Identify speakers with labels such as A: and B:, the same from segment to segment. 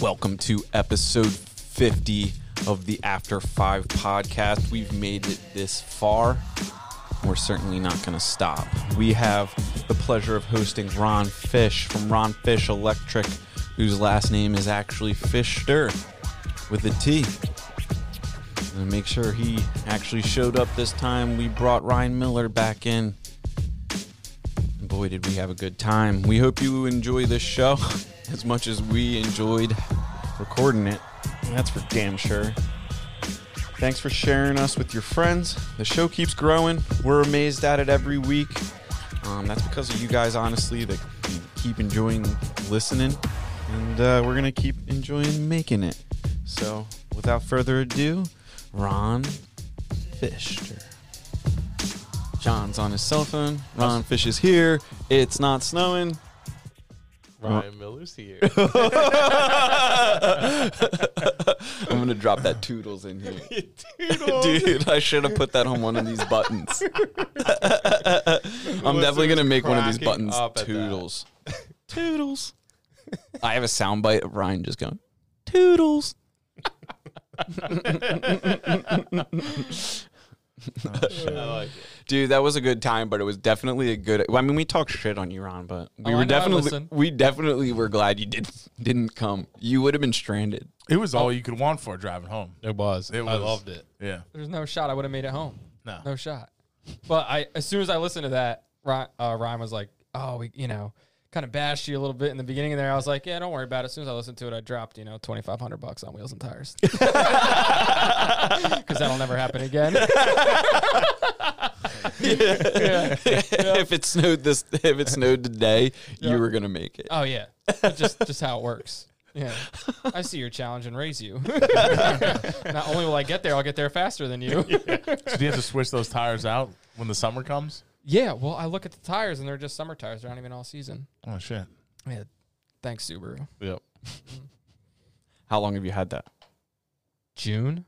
A: Welcome to episode 50 of the After Five podcast. We've made it this far. We're certainly not going to stop. We have the pleasure of hosting Ron Fish from Ron Fish Electric, whose last name is actually Fisher with a T. And make sure he actually showed up this time. We brought Ryan Miller back in. Boy, did we have a good time. We hope you enjoy this show as much as we enjoyed recording it. That's for damn sure. Thanks for sharing us with your friends. The show keeps growing. We're amazed at it every week. Um, that's because of you guys, honestly, that keep enjoying listening. And uh, we're going to keep enjoying making it. So, without further ado, Ron Fisher. John's on his cell phone. Ron Fish is here. It's not snowing.
B: Ryan Miller's here.
A: I'm gonna drop that toodles in here. Dude, I should have put that on one of these buttons. I'm definitely gonna make one of these buttons
B: up at that.
A: toodles. Toodles. I have a soundbite of Ryan just going, Toodles.
B: I like it.
A: Dude, that was a good time, but it was definitely a good. I mean, we talked shit on you, Ron, but we
C: Oh,
A: were
C: know, I
A: definitely
C: listen.
A: we definitely were glad you did didn't come. You would have been stranded.
D: It was all you could want for driving home.
B: It was.
D: It
B: I
D: was.
B: loved it.
D: Yeah.
C: There's no shot I would have made it home.
D: No.
C: No shot. But I, as soon as I listened to that, Ryan, uh, Ryan was like, "Oh, we, you know, kind of bashed you a little bit in the beginning of there." I was like, "Yeah, don't worry about it." As soon as I listened to it, I dropped, you know, twenty five hundred bucks on wheels and tires because that'll never happen again. yeah.
A: if it snowed this, if it snowed today,
C: Yeah.
A: you were gonna make it.
C: Oh yeah, just just how it works. Yeah, I see your challenge and raise you. Not only will I get there, I'll get there faster than you.
D: So do you have to switch those tires out when the summer comes?
C: Yeah, well, I look at the tires and they're just summer tires. They're not even all season.
D: Oh shit.
C: Yeah, thanks Subaru.
B: Yep. Mm-hmm.
A: How long have you had that?
C: June?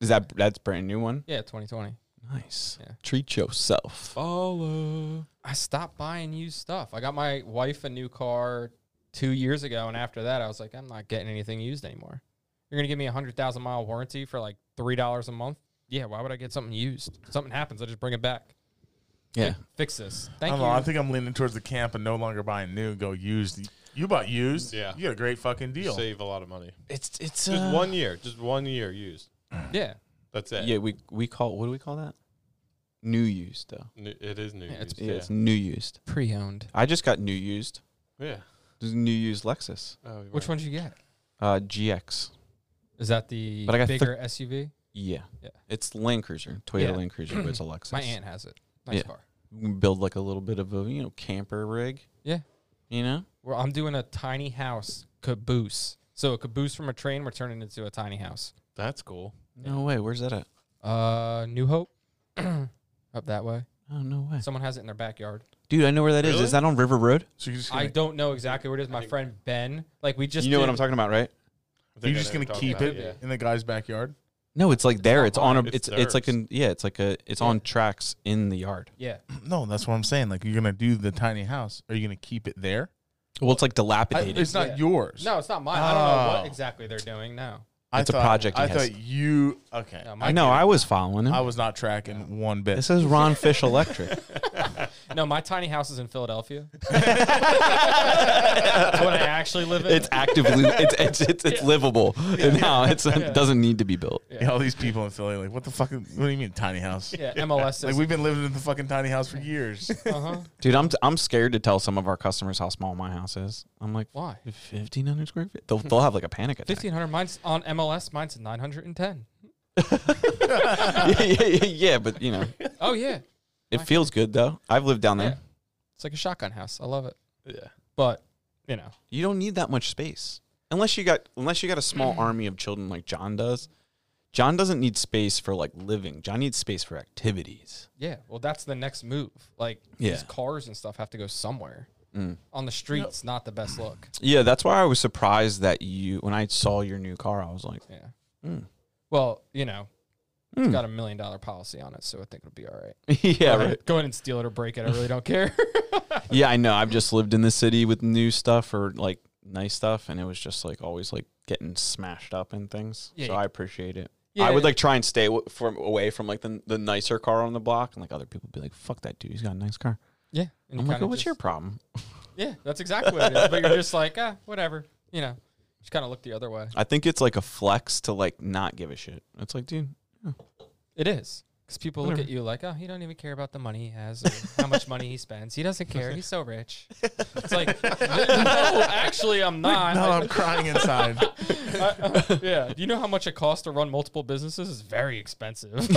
A: Is that that's brand new one?
C: Yeah, 2020.
A: Nice.
C: Yeah.
A: Treat yourself.
B: Follow.
C: I stopped buying used stuff. I got my wife a new car two years ago, and after that, I was like, I'm not getting anything used anymore. You're gonna give me a hundred thousand mile warranty for like three dollars a month? Yeah, why would I get something used? If something happens, I just bring it back.
A: Yeah.
C: Fi- fix this.
D: I
C: Thank
D: don't
C: you.
D: know. I think I'm leaning towards the camp and no longer buying new. Go used. You bought used.
B: Yeah.
D: You got a great fucking deal.
B: Save a lot of money.
A: It's it's
B: Just
A: uh,
B: one year. Just one year used.
C: yeah,
B: That's it.
A: Yeah, we we call what do we call that? New used though.
B: New- It is new
C: Yeah, it's-
B: used.
A: Yeah,
B: Yeah.
A: it's new used.
C: pre-owned.
A: I just got new used.
B: Yeah.
A: There's a new used Lexus.
B: Oh, you're
C: Which one did you get?
A: Uh GX.
C: Is that the
A: But I got thir-
C: bigger SUV?
A: Yeah.
C: Yeah.
A: It's Land Cruiser, Toyota
C: Yeah.
A: Land Cruiser, but it's a Lexus.
C: My aunt has it. Nice
A: Yeah.
C: car.
A: We can build like a little bit of a you know camper rig.
C: Yeah.
A: You know.
C: Well, I'm doing a tiny house caboose. So a caboose from a train, we're turning it into a tiny house.
B: That's cool.
A: No way. Where's that at?
C: Uh, New Hope, up that way.
A: Oh no way.
C: Someone has it in their backyard.
A: Dude, I know where that is.
B: Really?
A: Is that on River Road?
D: So you're just
C: I
D: gonna,
C: don't know exactly where it is. My friend Ben, like we just
A: you know what I'm talking about, right?
D: You're just gonna keep
B: you're
D: it
B: talking about,
D: in the guy's backyard.
A: No, it's like there.
C: not
A: It's on a. It's
B: It's
A: it's like
B: theirs.
A: an yeah. It's like a. It's on tracks in the yard.
C: Yeah,
D: No, that's what I'm saying. Like you're gonna do the tiny house. Are you gonna keep it there?
A: Well, it's like
D: I,
A: dilapidated.
D: it's not
C: Yeah.
D: yours.
C: no, it's not mine. I don't know
D: Oh.
C: what exactly they're doing. No,
D: I
A: It's a
D: thought-
A: project he
D: I
A: has.
D: thought you. Okay.
C: No,
A: I know. I was following him.
D: I was not tracking one bit.
A: this is Ron Fish Electric.
C: no, my tiny house is in Philadelphia. That's what I actually live in.
A: it's actively. It's it's it's, it's livable. And now it's, it doesn't need to be built.
D: Yeah, all these people in Philly, like, what the fuck? What do you mean tiny house?
C: yeah, MLS
D: Like we've been living in the fucking tiny house for years.
C: uh-huh.
A: Dude, I'm I'm scared to tell some of our customers how small my house is. I'm like,
C: Why?
A: 1500 square feet. They'll they'll have like a panic attack.
C: Fifteen hundred. Mine's on MLS. Mine's nine hundred and ten.
A: yeah, yeah, yeah, yeah, but you know,
C: Oh yeah,
A: it feels good though. I've lived down there.
C: Yeah. it's like a shotgun house. I love it.
B: Yeah.
C: But you know,
A: You don't need that much space unless you got unless you got a small army of children like John does. John doesn't need space for like living. John needs space for activities.
C: yeah. Well, that's the next move. Like
A: Yeah.
C: these cars and stuff have to go somewhere.
A: Mm.
C: On the streets, not the best look.
A: Yeah, that's why I was surprised that you when I saw your new car, I was like,
C: Yeah.
A: Mm.
C: Well, you know. It's got a million dollar policy on it, so I think it'll be all right.
A: yeah,
C: Go ahead-
A: right.
C: Go ahead and steal it or break it. I really don't care.
A: Yeah, I know. I've just lived in the city with new stuff or like nice stuff, and it was just like always like getting smashed up and things.
C: Yeah,
A: so
C: you-
A: I appreciate it.
C: Yeah.
A: I would like try and stay w- from away from like the the nicer car on the block, and like other people would be like, "Fuck that dude, he's got a nice car."
C: Yeah. and
A: I'm like,
C: kinda
A: "Oh, what's your problem?"
C: Yeah, that's exactly what it is. But you're just like, ah, whatever. You know, just kind of look the other way.
A: I think it's like a flex to like not give a shit. It's like, dude,
C: It is. Because people look at you like, oh, he don't even care about the money he has or how much money he spends. He doesn't care. He's so rich. It's like, no, actually, I'm not.
D: no,
C: I-
D: I'm crying inside.
C: I- uh, yeah. Do you know how much it costs to run multiple businesses? It's very expensive.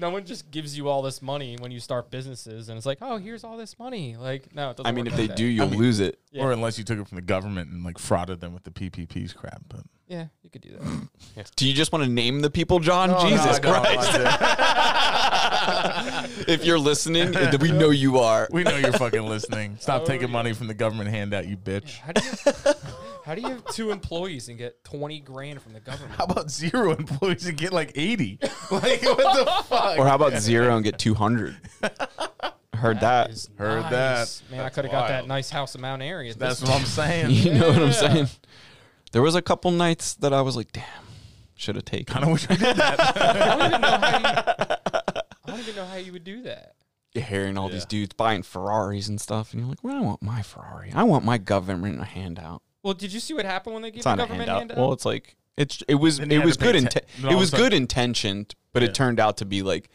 C: no one just gives you all this money when you start businesses, and it's like, oh, here's all this money. Like, no, it doesn't.
A: I mean,
C: work
A: if
C: like
A: they
C: that.
A: do, you'll
D: mean-
A: lose it.
C: Yeah.
D: Or unless you took it from the government and like frauded them with the PPPs crap. But
C: yeah, you could do that.
A: Do you just want to name the people, John?
D: No, no,
A: Jesus
D: I don't
A: Christ! if you're listening, uh, we know you are.
D: we know you're fucking listening. Stop
C: Oh,
D: taking
C: yeah.
D: money from the government handout, you bitch.
C: How do you? How do you have two employees and get twenty grand from the government?
D: How about zero employees and get like 80? Like, what the fuck?
A: Or how about zero and get 200? Heard that.
D: Heard
C: nice.
D: that.
C: Man, I could have got that nice house in Mount Airy. at
D: That's what I'm saying.
A: You know what I'm saying? There was a couple nights that I was like, damn, should have taken.
D: kind of wish I did that.
C: I don't even know how you. I don't even know how you would do that.
A: hearing all these dudes buying Ferraris and stuff, and you're like, well, I want my Ferrari. I want my government a handout.
C: Well, did you see what happened when they gave
A: It's
C: the
A: not a
C: government
A: handout.
C: handout?
A: Well, it's like it's it was
D: Then you
A: it
D: had
A: was
D: to pay
A: good inten-
D: then all
A: it
D: of a
A: was
D: sudden-
A: good intentioned, but
D: Yeah.
A: it turned out to be like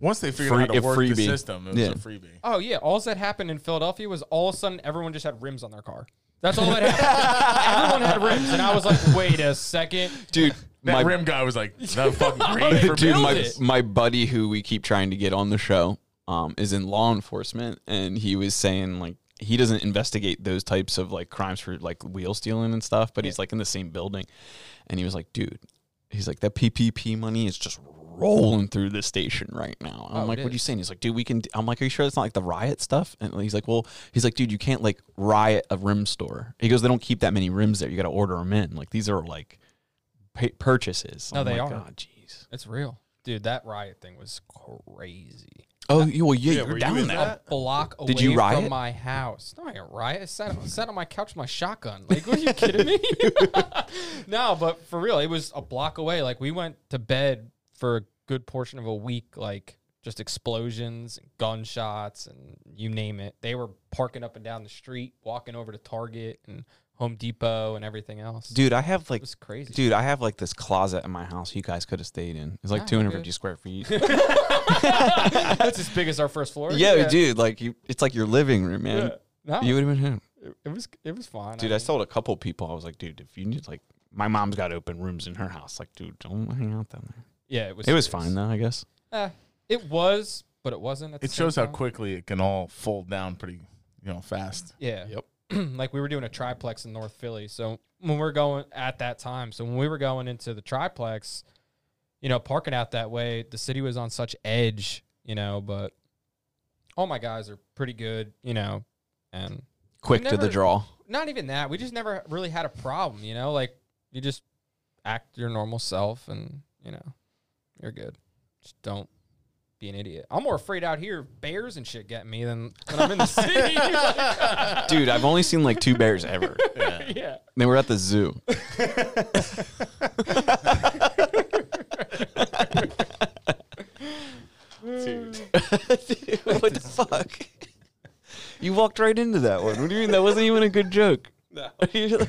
D: Once they figured
A: Free-
D: out how
A: a
D: to work the
A: freebie.
D: system, it was
A: Yeah.
D: a freebie.
C: oh yeah, all that happened in Philadelphia was all of a sudden everyone just had rims on their car. That's all that happened. everyone had rims, and I was like, wait a second.
A: dude,
D: That
A: my
D: rim guy was like, that fucking green for
A: dude,
D: me.
A: my
C: it.
A: my buddy who we keep trying to get on the show um, is in law enforcement, and he was saying like he doesn't investigate those types of like crimes for like wheel stealing and stuff, but he's like in the same building, and he was like, dude, he's like that PPP money is just rolling through the station right now. And I'm
C: Oh,
A: like,
C: it
A: what are you saying? He's like, dude, we can. I'm like, are you sure it's not like the riot stuff? And he's like, well, he's like, dude, you can't like riot a rim store. He goes, they don't keep that many rims there. You got to order them in. Like these are like pa- purchases.
C: No,
A: I'm
C: they
A: like,
C: are.
A: Oh, jeez.
C: It's real, dude. That riot thing was crazy.
A: Oh, yeah, well, yeah,
B: Yeah,
A: you're
B: were you
A: down there.
B: that?
C: A block away
A: Did you riot?
C: from my house. No, I didn't riot. I sat, sat on my couch with my shotgun. Like, what are you kidding me? no, but for real, it was a block away. Like, we went to bed for a good portion of a week, like just explosions and gunshots and you name it. They were parking up and down the street, walking over to Target and Home Depot and everything else.
A: Dude, I have
C: it
A: like,
C: was crazy.
A: dude, I have like this closet in my house you guys could have stayed in. It's like
C: Ah,
A: 250
C: good.
A: square feet.
C: That's as big as our first floor.
A: yeah, dude, like you, it's like your living room, man.
C: Yeah. No,
A: You would have been him.
C: it, it was it was fine.
A: Dude, I
C: mean-
A: told a couple people, I was like, dude, if you need like, my mom's got open rooms in her house. Like, dude, don't hang out down there.
C: Yeah, it was.
A: It was
C: serious.
A: fine though, I guess.
C: Eh, it was, but it wasn't. At the
D: It
C: same
D: shows how
C: time.
D: quickly it can all fold down pretty, you know, fast.
C: Yeah.
B: Yep.
C: like we were doing a triplex in North Philly. So when we're going at that time, so when we were going into the triplex, you know, parking out that way, the city was on such edge, you know, but all my guys are pretty good, you know, and
A: Quick to the draw.
C: not even that. We just never really had a problem, you know, like you just act your normal self and, you know, you're good. Just don't be an idiot. I'm more afraid out here of bears and shit getting me than when I'm in the city. Like-
A: Dude, I've only seen like two bears ever.
C: yeah.
A: They were at the zoo.
B: Dude.
A: what the fuck? You walked right into that one. What do you mean? That wasn't even a good joke.
C: No.
A: You're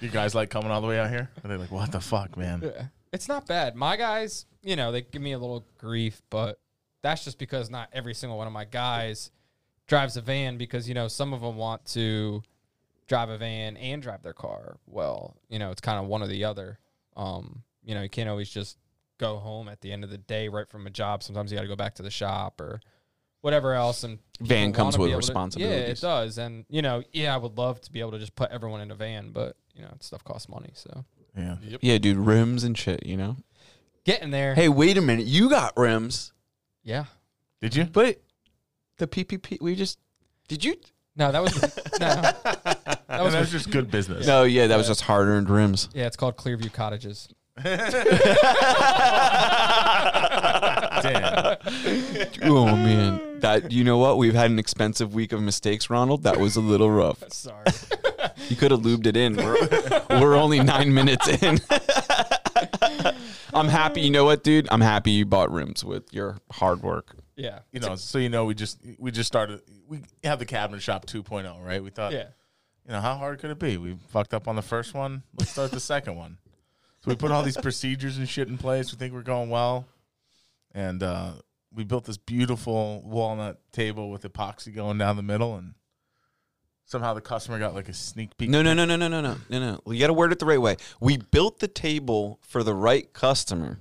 D: You guys like coming all the way out here? Are they like, what the fuck, man?
C: Yeah. It's not bad. My guys, you know, they give me a little grief, but that's just because not every single one of my guys drives a van because, you know, some of them want to drive a van and drive their car. Well, you know, it's kind of one or the other. Um, you know, you can't always just go home at the end of the day right from a job. Sometimes you got to go back to the shop or whatever else. And
A: Van comes with
C: to- yeah, it does. And, you know, yeah, I would love to be able to just put everyone in a van, but, you know, stuff costs money. So
D: Yeah.
B: Yep.
A: yeah, dude, rims and shit, you know?
C: getting there.
A: Hey, wait a minute. You got rims,
C: Yeah.
D: Did you?
A: but the PPP, we just, did you?
C: No, that was no. That
D: That
C: was
D: was, just good business.
A: No, yeah, that was just hard earned rims.
C: yeah. It's called Clearview Cottages.
D: Damn.
A: Oh, man. That you know what? We've had an expensive week of mistakes, Ronald. That was a little rough.
C: Sorry.
A: You could have lubed it in. We're, we're only nine minutes in. I'm happy. You know what, dude? I'm happy you bought rooms with your hard work.
C: yeah.
D: You know, so you know, we just we just started. We have the cabinet shop 2.0, right? We thought,
C: Yeah.
D: you know, how hard could it be? We fucked up on the first one. Let's start the second one. So we put all these procedures and shit in place. We think we're going well, and uh, we built this beautiful walnut table with epoxy going down the middle, and somehow the customer got like a sneak peek.
A: No, no, no, no, no, no, no, no, no. You got to word it the right way. We built the table for the right customer.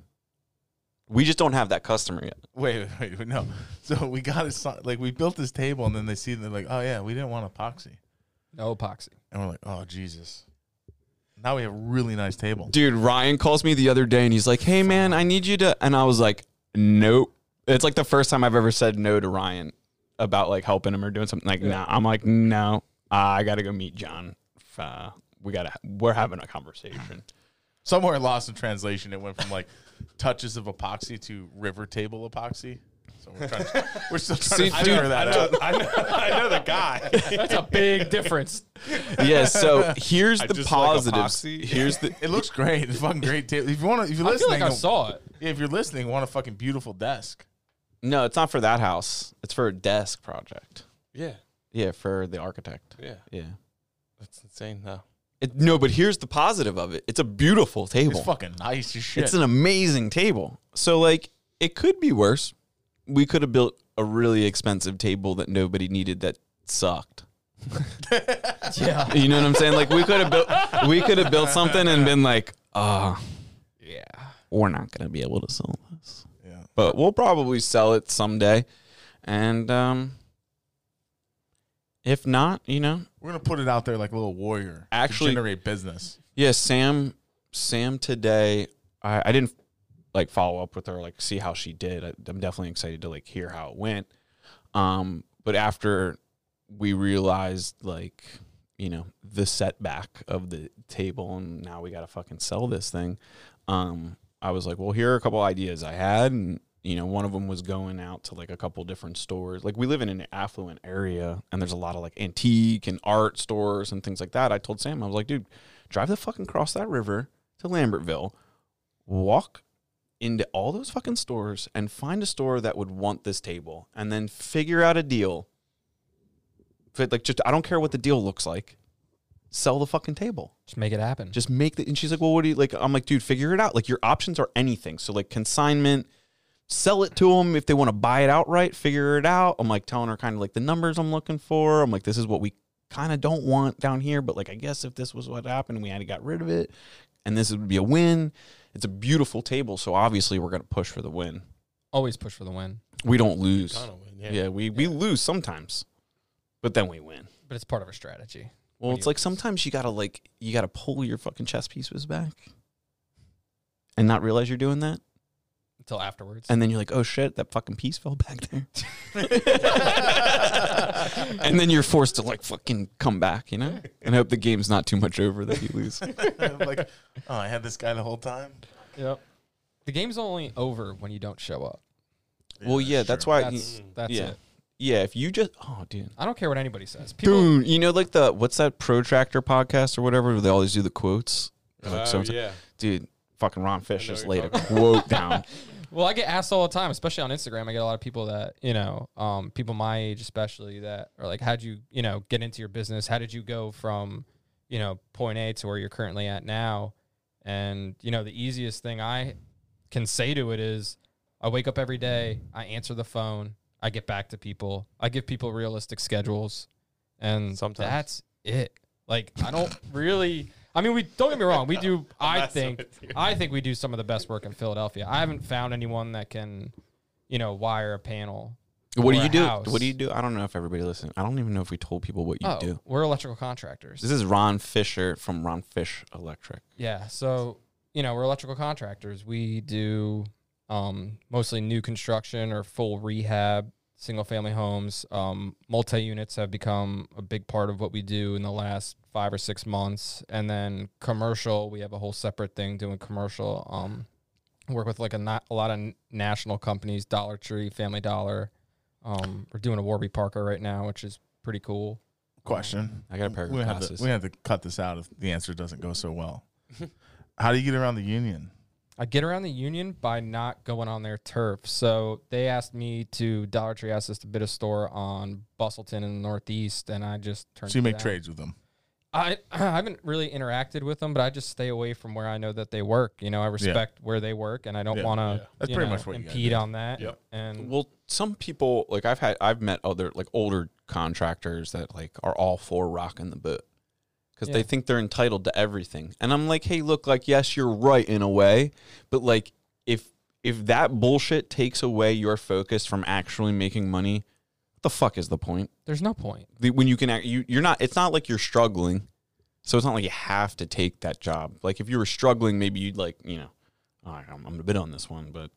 A: We just don't have that customer yet.
D: Wait, wait, wait, no. So we got it. Like we built this table, and then they see, they're like, "Oh yeah, we didn't want epoxy,"
C: No epoxy.
D: and we're like, "Oh Jesus." Now we have a really nice table.
A: Dude, Ryan calls me the other day and he's like, "Hey man, I need you to." And I was like, "Nope." It's like the first time I've ever said no to Ryan about like helping him or doing something. Like, nah. I'm like, no, uh, I got to go meet John. Uh, we got to. We're having a conversation.
D: Somewhere lost in translation, it went from like touches of epoxy to river table epoxy. So we're trying. To, we're still trying
A: See,
D: to figure
A: dude,
D: that
B: I
D: out.
B: know, I know, I know the guy.
C: That's a big difference.
A: yeah. So here's
B: I
A: the
B: just like
A: positives.
B: epoxy.
A: here's the.
D: It looks great. It's a fucking great table. If you want to, if you're
C: I feel
D: listening,
C: like I saw it.
D: yeah, if you're listening, want a fucking beautiful desk.
A: No, it's not for that house. It's for a desk project.
B: Yeah,
A: Yeah, for the architect.
B: yeah.
A: Yeah.
B: That's insane. No.
A: It, no, but here's the positive of it. It's a beautiful table.
D: It's fucking nice as shit.
A: It's an amazing table. So like it could be worse. We could have built a really expensive table that nobody needed that sucked.
C: Yeah.
A: You know what I'm saying? Like we could have built we could have built something and been like, uh,
C: Yeah.
A: we're not gonna be able to sell this. But we'll probably sell it someday. And um if not, you know,
D: We're gonna put it out there like a little warrior. to
A: Actually-
D: generate business.
A: Yeah, Sam. Sam today. I, I didn't like follow up with her, like see how she did. I, I'm definitely excited to like hear how it went. Um, but after we realized like you know the setback of the table, and now we got to fucking sell this thing. Um, I was like, well, here are a couple ideas I had, and you know, one of them was going out to like a couple different stores. Like we live in an affluent area, and there's a lot of like antique and art stores and things like that. I told Sam, I was like, dude, drive the fucking cross that river to Lambertville, walk into all those fucking stores and find a store that would want this table and then figure out a deal. Like just I don't care what the deal looks like. Sell the fucking table.
C: Just make it happen.
A: Just make the and she's like, Well, what do you like? I'm like, dude, figure it out. Like your options are anything. So like consignment, sell it to them if they want to buy it outright, figure it out. I'm like telling her kind of like the numbers I'm looking for. I'm like, this is what we kind of don't want down here, but like I guess if this was what happened, we had to got rid of it, and this would be a win. It's a beautiful table, so obviously we're gonna push for the win.
C: Always push for the win,
A: We don't lose.
B: Win. Yeah.
A: Yeah, we we lose sometimes, but then we win.
C: but it's part of our strategy.
A: Well, it's like sometimes you gotta like you gotta pull your fucking chess pieces back, and not realize you're doing that,
C: Until afterwards.
A: and then you're like, oh shit, that fucking piece fell back there, and then you're forced to like fucking come back, you know, and hope the game's not too much over that you lose.
D: like, oh, I had this guy the whole time.
C: yep. The game's only over when you don't show up.
A: well, yeah, that's why.
C: That's that's
A: yeah,
C: it.
A: Yeah. If you just, oh, dude.
C: I don't care what anybody says. People,
A: Dude, you know, like the what's that protractor podcast or whatever? Where they always do the quotes. Like,
B: Oh,
A: so-
B: yeah.
A: dude, fucking Ron Fish just laid a quote down.
C: Well, I get asked all the time, especially on Instagram. I get a lot of people that, you know, um, people my age especially that are like, how'd you, you know, get into your business? How did you go from, you know, point A to where you're currently at now? And, you know, the easiest thing I can say to it is I wake up every day, I answer the phone, I get back to people, I give people realistic schedules, and
B: Sometimes.
C: that's it. Like, I don't really, I mean, we don't get me wrong, we do, I think. I think we do some of the best work in Philadelphia. I haven't found anyone that can, you know, wire a panel.
A: what do you do?
C: house.
A: What do you do? I don't know if everybody listening. I don't even know if we told people what you
C: oh,
A: do.
C: we're electrical contractors.
A: This is Ron Fisher from Ron Fish Electric.
C: yeah, so you know, we're electrical contractors. We do um, mostly new construction or full rehab, single family homes. Um, Multi units have become a big part of what we do in the last five or six months, and then commercial. We have a whole separate thing doing commercial. Um, work with like a, not, a lot of national companies, Dollar Tree, Family Dollar, Um, we're doing a Warby Parker right now, which is pretty cool.
D: Question.
A: I got a pair of
D: we have
A: glasses.
D: to we have to cut this out if the answer doesn't go so well. How do you get around the union?
C: I get around the union by not going on their turf. So they asked me to Dollar Tree asked us to bid a store on Bustleton in the Northeast, and I just turned.
D: So you make
C: down.
D: trades with them.
C: I I haven't really interacted with them, but I just stay away from where I know that they work. You know, I respect where they work, and I don't
D: Yeah,
C: want
B: yeah.
C: to.
D: That's pretty much what you gotta
C: impede
D: do.
C: on that.
B: Yep.
C: And
A: Well, some people like I've had I've met other like older contractors that like are all for rocking the boot because they think they're entitled to everything. And I'm like, hey, look, like yes, you're right in a way, but like if if that bullshit takes away your focus from actually making money, what the fuck is the point?
C: there's no point.
A: The, when you can act, you you're not. It's not like you're struggling, so it's not like you have to take that job. Like if you were struggling, maybe you'd like you know, all right, I'm, I'm gonna bid on this one, but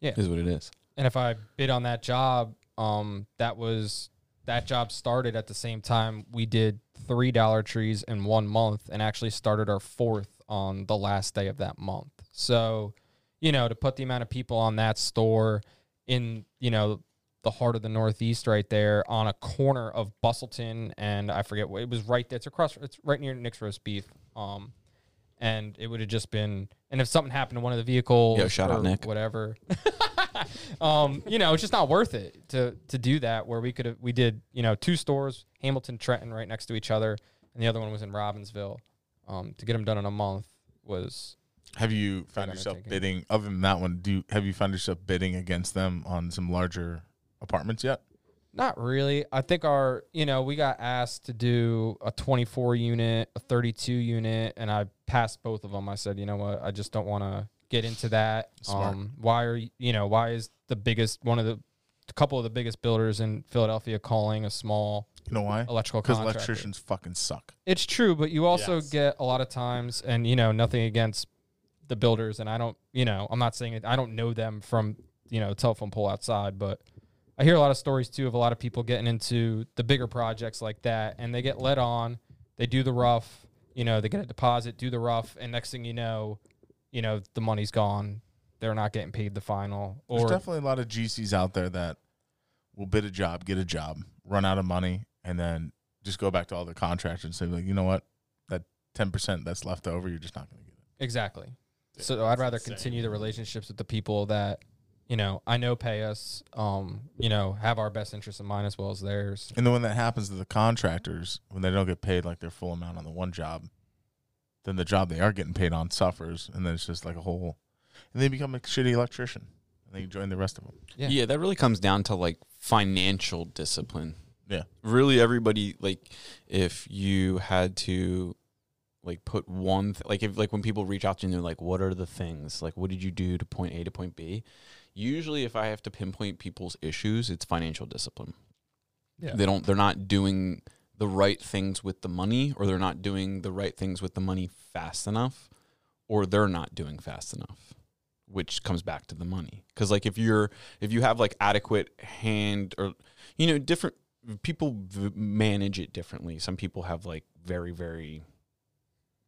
C: Yeah.
A: it is what it is.
C: And if I bid on that job, um, that was that job started at the same time we did three Dollar Trees in one month, and actually started our fourth on the last day of that month. So, you know, to put the amount of people on that store in you know the heart of the Northeast, right there on a corner of Bustleton, and I forget what it was right there. It's across. It's right near Nick's roast beef. Um, and it would have just been. And if something happened to one of the vehicles,
A: Yo, shout out Nick.
C: whatever. um, you know, it's just not worth it to to do that. Where we could have, we did, you know, two stores, Hamilton, Trenton, right next to each other, and the other one was in Robbinsville. Um, to get them done in a month was
D: Have you found yourself bidding other than that one? Do you, have you found yourself bidding against them on some larger apartments yet?
C: not really. I think our, you know, we got asked to do a 24 unit, a 32 unit, and I passed both of them. I said, you know what, I just don't want to get into that.
D: Smart.
C: Um, why are you, you know, why is the biggest one of the a couple of the biggest builders in Philadelphia calling a small
D: You know why?
C: electrical
D: Because electricians fucking suck.
C: It's true, but you also
B: Yes.
C: get a lot of times, and you know, nothing against the builders, and I don't, you know, I'm not saying it. I don't know them from you know telephone pole outside, but I hear a lot of stories too of a lot of people getting into the bigger projects like that, and they get let on, they do the rough, you know, they get a deposit, do the rough, and next thing you know, you know, the money's gone. They're not getting paid the final,
D: There's definitely a lot of GCs out there that will bid a job, get a job, run out of money, and then just go back to all the contractors and say, like, you know what, that ten percent that's left over, you're just not going to get it.
C: Exactly. So I'd rather
B: insane.
C: continue the relationships with the people that, you know, I know pay us, um, you know, have our best interests in mind as well as theirs.
D: And then when that happens to the contractors, when they don't get paid like their full amount on the one job, then the job they are getting paid on suffers, and then it's just like a whole, and they become a shitty electrician, and they join the rest of them.
C: Yeah.
A: Yeah. that really comes down to like financial discipline.
D: Yeah.
A: Really, everybody like if you had to like put one th- like if like when people reach out to you and they're like, "What are the things? Like, what did you do to point A to point B?" Usually, if I have to pinpoint people's issues, it's financial discipline.
C: Yeah.
A: They don't. They're not doing the right things with the money, or they're not doing the right things with the money fast enough, or they're not doing fast enough which comes back to the money. Because like if you're if you have like adequate hand or you know different people v- manage it differently. Some people have like very very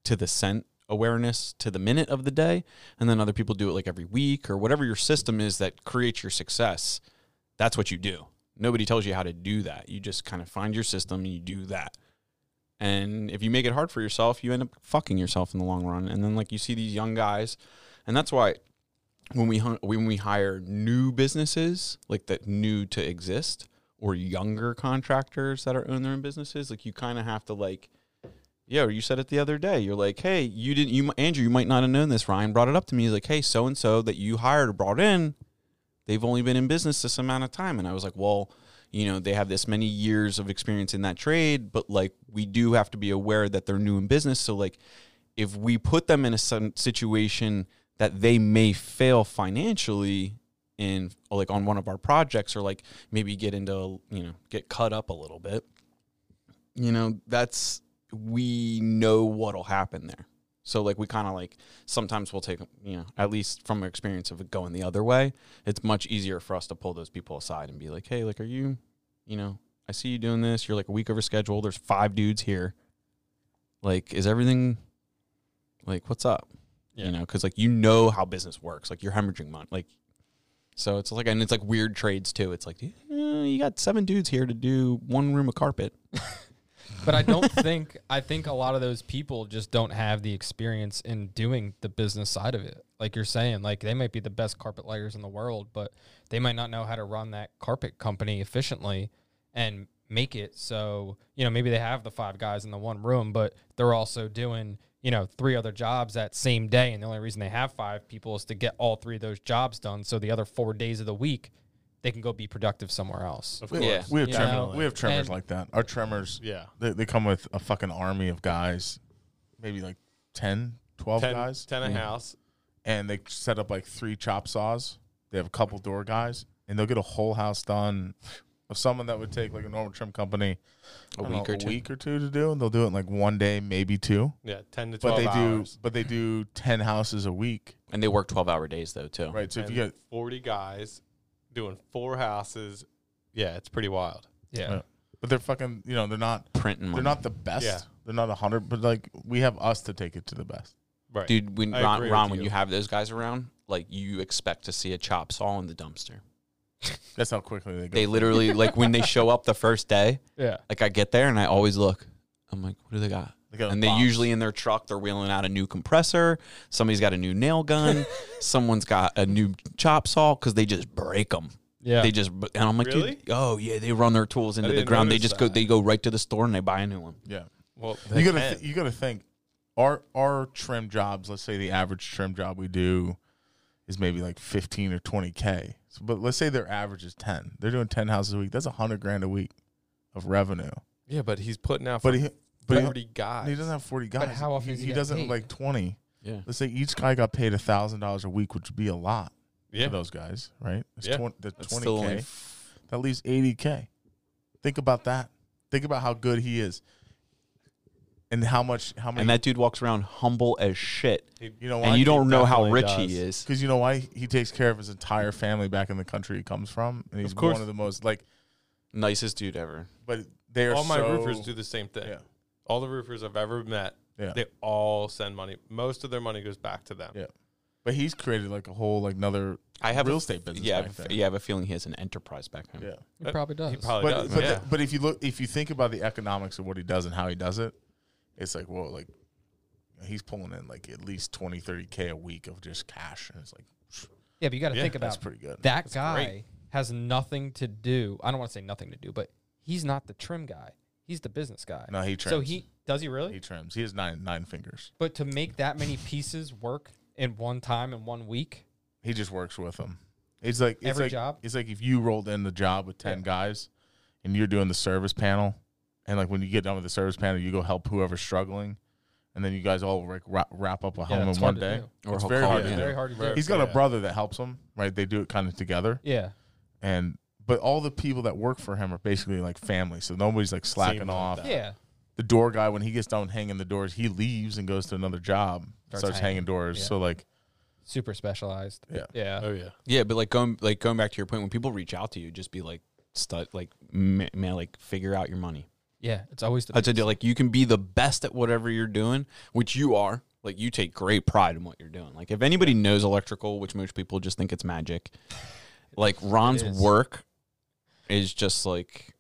A: to the cent awareness to the minute of the day and then other people do it like every week or whatever your system is that creates your success that's what you do nobody tells you how to do that. You just kind of find your system and you do that. And if you make it hard for yourself you end up fucking yourself in the long run. And then like you see these young guys and that's why when we when we hire new businesses like that new to exist or younger contractors that are own their own businesses like you kind of have to like yeah you said it the other day. You're like hey you didn't you andrew you might not have known this. Ryan brought it up to me. He's like hey so and so that you hired or brought in they've only been in business this amount of time. And i was like well you know they have this many years of experience in that trade but like we do have to be aware that they're new in business. So like if we put them in a situation that they may fail financially in like on one of our projects or like maybe get into you know get cut up a little bit you know that's we know what'll happen there so like we kind of like sometimes we'll take you know at least from our experience of it going the other way it's much easier for us to pull those people aside and be like hey like are you you know i see you doing this. You're like a week over schedule there's five dudes here. Like is everything like what's up?
B: Yeah.
A: you know because like you know how business works. Like you're hemorrhaging money like so it's like and it's like weird trades too. It's like eh, you got seven dudes here to do one room of carpet.
C: But I don't think I think a lot of those people just don't have the experience in doing the business side of it. Like you're saying, like they might be the best carpet layers in the world, but they might not know how to run that carpet company efficiently and make it so, you know, maybe they have the five guys in the one room, but they're also doing, you know, three other jobs that same day and the only reason they have five people is to get all three of those jobs done so the other 4 days of the week they can go be productive somewhere else.
B: Of
D: We,
B: course.
A: Yeah.
D: we have
C: You
D: tremors.
C: know,
D: we have tremors
C: and-
D: like that. Our tremors,
B: Yeah.
D: they, they come with a fucking army of guys, maybe like 10, 12
B: Ten,
D: guys,
B: ten a
A: Yeah.
B: house.
D: and they set up like three chop saws. They have a couple door guys, and they'll get a whole house done of someone that would take like a normal trim company
A: A
D: I don't
A: week
D: know,
A: or two.
D: a week or two to do, and they'll do it in like one day, maybe two.
B: Yeah, ten to
D: But
B: twelve
D: they
B: hours.
D: do, but they do ten houses a week,
A: And they work 12 hour days, though, too.
D: right? So if
B: And
D: you get
B: forty guys doing four houses, yeah, it's pretty wild.
C: Yeah.
D: Yeah. But they're fucking, you know, they're not
A: Printing money.
D: they're not the best.
B: Yeah.
D: They're not a hundred, but like we have us to take it to the best.
B: Right.
A: Dude, when
B: I
A: Ron, Ron
B: with
A: when
B: you.
A: you have those guys around, like you expect to see a chop saw in the dumpster.
D: That's how quickly they go.
A: They literally, like when they show up the first day,
C: Yeah.
A: like I get there and I always look. I'm like, what do they got?
D: They
A: and they
D: box.
A: usually in their truck they're wheeling out a new compressor. Somebody's got a new nail gun. Someone's got a new chop saw because they just break them.
C: Yeah.
A: They just and I'm like,
B: Really?
A: dude, oh yeah, they run their tools into the
B: didn't
A: ground. They
B: notice
A: just go,
B: that.
A: they go right to the store and they buy a new one.
D: yeah.
B: well,
D: You gotta
B: can.
D: th- you gotta think. Our our trim jobs, let's say the average trim job we do is maybe like fifteen or twenty k. So, but let's say their average is ten. They're doing ten houses a week. That's a hundred grand a week of revenue.
B: yeah, but he's putting out for
D: But he but he,
B: forty guys.
D: he doesn't have forty guys.
C: But how often
D: he,
C: does he,
D: he doesn't
C: paid?
D: like twenty.
A: Yeah.
D: Let's say each guy got paid a thousand dollars a week, which would be a lot
B: yeah.
D: for those guys, right? It's
B: Yeah.
D: 20, that's
A: That's
D: twenty k.
A: only
D: that leaves eighty k. Think about that. Think about how good he is, and how much how many
A: And that dude walks around humble as shit.
D: you know why
A: And you don't know how rich
B: does.
A: he is.
D: Because you know why he takes care of his entire family back in the country he comes from, and he's
B: Of course.
D: one of the most like.
A: Nicest dude ever.
D: But they are
B: all my
D: so-
B: roofers do the same thing.
D: Yeah,
B: All the roofers I've ever met,
D: yeah,
B: they all send money. Most of their money goes back to them.
D: Yeah. But he's created like a whole like another
A: I have
D: real
A: a,
D: estate business.
A: Yeah, I
D: back
A: have, a-
D: there.
A: yeah, I have a feeling he has an enterprise back home.
D: yeah.
C: It probably does.
B: He probably
D: But
B: does.
D: but,
B: yeah.
D: but if you look if you think about the economics of what he does and how he does it, it's like well like he's pulling in like at least 20 30 k a week of just cash, and it's like
C: yeah, but you got to
B: Yeah,
C: think
D: that's
C: about
D: pretty good.
C: that
B: That's
C: guy
B: great.
C: has nothing to do. I don't want to say nothing to do, but he's not the trim guy. He's the business guy.
D: No, he trims.
C: so he does he really?
D: he trims. He has nine nine fingers.
C: but to make that many pieces work in one time in one week,
D: He just works with them. It's like it's
C: Every
D: like,
C: job?
D: It's like if you rolled in the job with ten
C: Yeah.
D: guys, and you're doing the service panel, and like when you get done with the service panel, you go help whoever's struggling, and then you guys all like wrap, wrap up a home in
C: that's
D: one day.
A: Or
D: It's
A: he'll
D: very
A: call
D: hard
A: you
D: to
A: in.
D: do.
C: very hard to do.
B: Right.
D: He's got a brother that helps him, right? They do it kind of together,
C: Yeah,
D: and but all the people that work for him are basically like family, so nobody's like slacking
B: Seems like
D: off.
B: that.
C: yeah.
D: The door guy, when he gets done hanging the doors, he leaves and goes to another job,
C: Starts
D: starts, hanging,
C: hanging.
D: doors.
C: Yeah.
D: So like,
C: Super specialized.
D: Yeah.
C: yeah.
B: oh yeah.
A: Yeah, but like going like going back to your point, when people reach out to you, just be like, stud, like man, like figure out your money.
C: Yeah, it's always the
A: I tell you, like you can be the best at whatever you're doing, which you are. Like you take great pride in what you're doing. Like if anybody knows electrical, which most people just think it's magic, like Ron's
C: is.
A: work is just like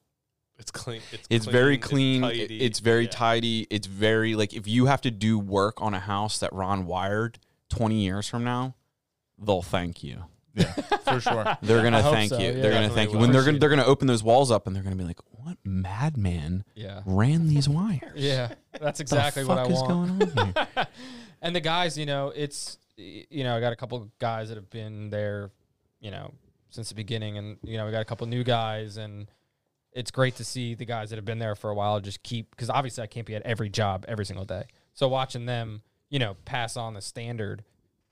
B: It's clean. It's,
A: it's very clean.
B: It's, tidy.
A: it's very
B: Yeah.
A: tidy. It's very like if you have to do work on a house that Ron wired 20 years from now, they'll thank you.
D: yeah, for sure.
A: They're gonna
C: I
A: thank
C: so,
A: you.
C: yeah.
A: They're gonna thank you when they're gonna they're gonna open those walls up and they're gonna be like, "What madman
C: Yeah,
A: ran these wires?
C: yeah. That's exactly
A: the
C: what I
A: is
C: want.
A: going on here?"
C: and the guys, you know, it's you know, I got a couple guys that have been there, you know, since the beginning, and you know, we got a couple new guys, and it's great to see the guys that have been there for a while just keep because obviously I can't be at every job every single day. So watching them, you know, pass on the standard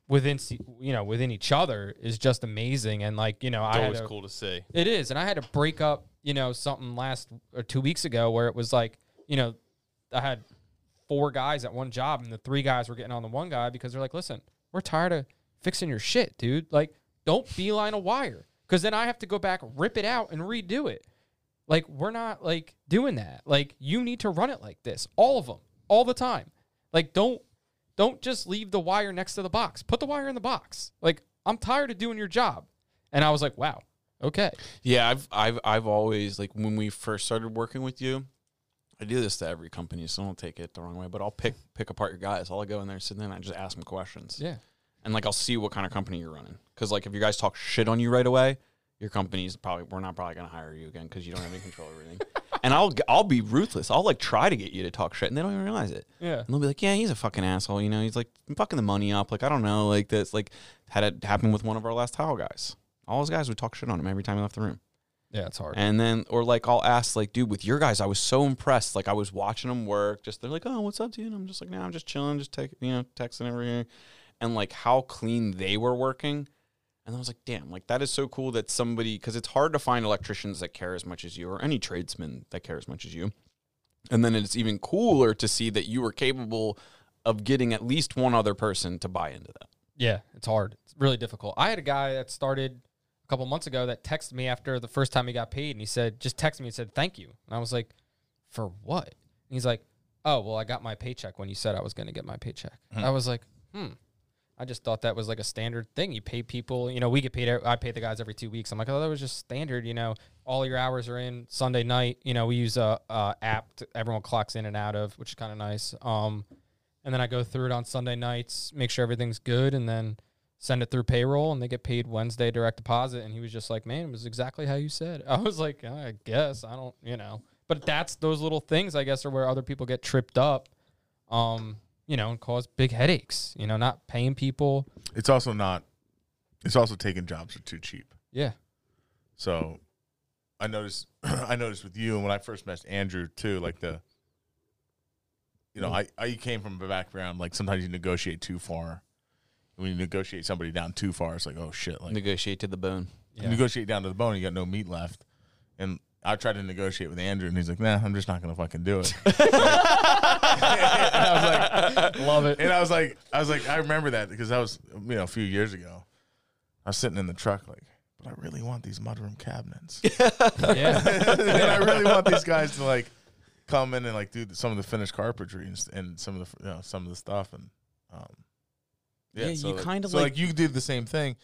C: within you know within each other is just amazing, and like you know,
B: It's
C: I
B: always cool to see.
C: it is, and I had to break up, you know, something last or two weeks ago where it was like, you know, I had four guys at one job, and the three guys were getting on the one guy because they're like, "Listen, we're tired of fixing your shit, dude. Like, don't beeline a wire, because then I have to go back, rip it out, and redo it. Like, we're not like doing that. Like, you need to run it like this, all of them, all the time. Like, don't don't just leave the wire next to the box. Put the wire in the box. Like, I'm tired of doing your job." And I was like, "Wow." okay.
A: Yeah, I've I've I've always like when we first started working with you. I do this to every company, so don't take it the wrong way. But I'll pick pick apart your guys. I'll go in there, sit there, and I just ask them questions.
C: Yeah.
A: And like I'll see what kind of company you're running. Because like if you guys talk shit on you right away, your company's probably we're not probably gonna hire you again because you don't have any control over everything. and I'll I'll be ruthless. I'll like try to get you to talk shit, and they don't even realize it.
C: Yeah.
A: And they'll be like, "Yeah, he's a fucking asshole." You know, he's like fucking the money up. Like I don't know, like this. Like had it happen with one of our last tile guys. All those guys would talk shit on him every time he left the room.
C: Yeah, it's hard.
A: And then, or like, I'll ask, like, dude, with your guys, I was so impressed. Like, I was watching them work. Just they're like, oh, what's up, dude? And I'm just like, nah, I'm just chilling, just take, you know, texting everything, and like how clean they were working. And I was like, damn, like that is so cool that somebody, because it's hard to find electricians that care as much as you, or any tradesman that care as much as you. And then it's even cooler to see that you were capable of getting at least one other person to buy into that.
C: Yeah, it's hard. It's really difficult. I had a guy that started a couple months ago that texted me after the first time he got paid, and he said, just texted me and said, thank you. And I was like, for what? And he's like, oh, well, I got my paycheck when you said I was going to get my paycheck. I was like, hmm. I just thought that was like a standard thing. You pay people, you know, we get paid, I pay the guys every two weeks. I'm like, oh, that was just standard, you know, all your hours are in Sunday night. You know, we use a, a app to, everyone clocks in and out of, which is kind of nice. Um, and then I go through it on Sunday nights, make sure everything's good, and then send it through payroll, and they get paid Wednesday direct deposit. And he was just like, "Man, it was exactly how you said." I was like, "I guess I don't, you know." But that's those little things, I guess, are where other people get tripped up, um, you know, and cause big headaches. You know, not paying people.
D: It's also not. It's also taking jobs for too cheap.
C: Yeah,
D: So, I noticed. I noticed with you, and when I first met Andrew too, like the. You know, I, I came from a background like sometimes you negotiate too far. When you negotiate somebody down too far, it's like oh shit! Like
A: Negotiate to the bone.
C: yeah.
D: negotiate down to the bone, you got no meat left. And I tried to negotiate with Andrew, and he's like, "Nah, I'm just not gonna fucking do it." and I was like,
C: love it.
D: and I was like, I was like, I remember that because that was you know a few years ago. I was sitting in the truck like, but I really want these mudroom cabinets,
C: yeah,
D: and I really want these guys to like come in and like do some of the finished carpentry and, and some of the you know some of the stuff and um
A: Yeah, you
D: like-
A: kind of
D: so
A: like-
D: like you did the same thing.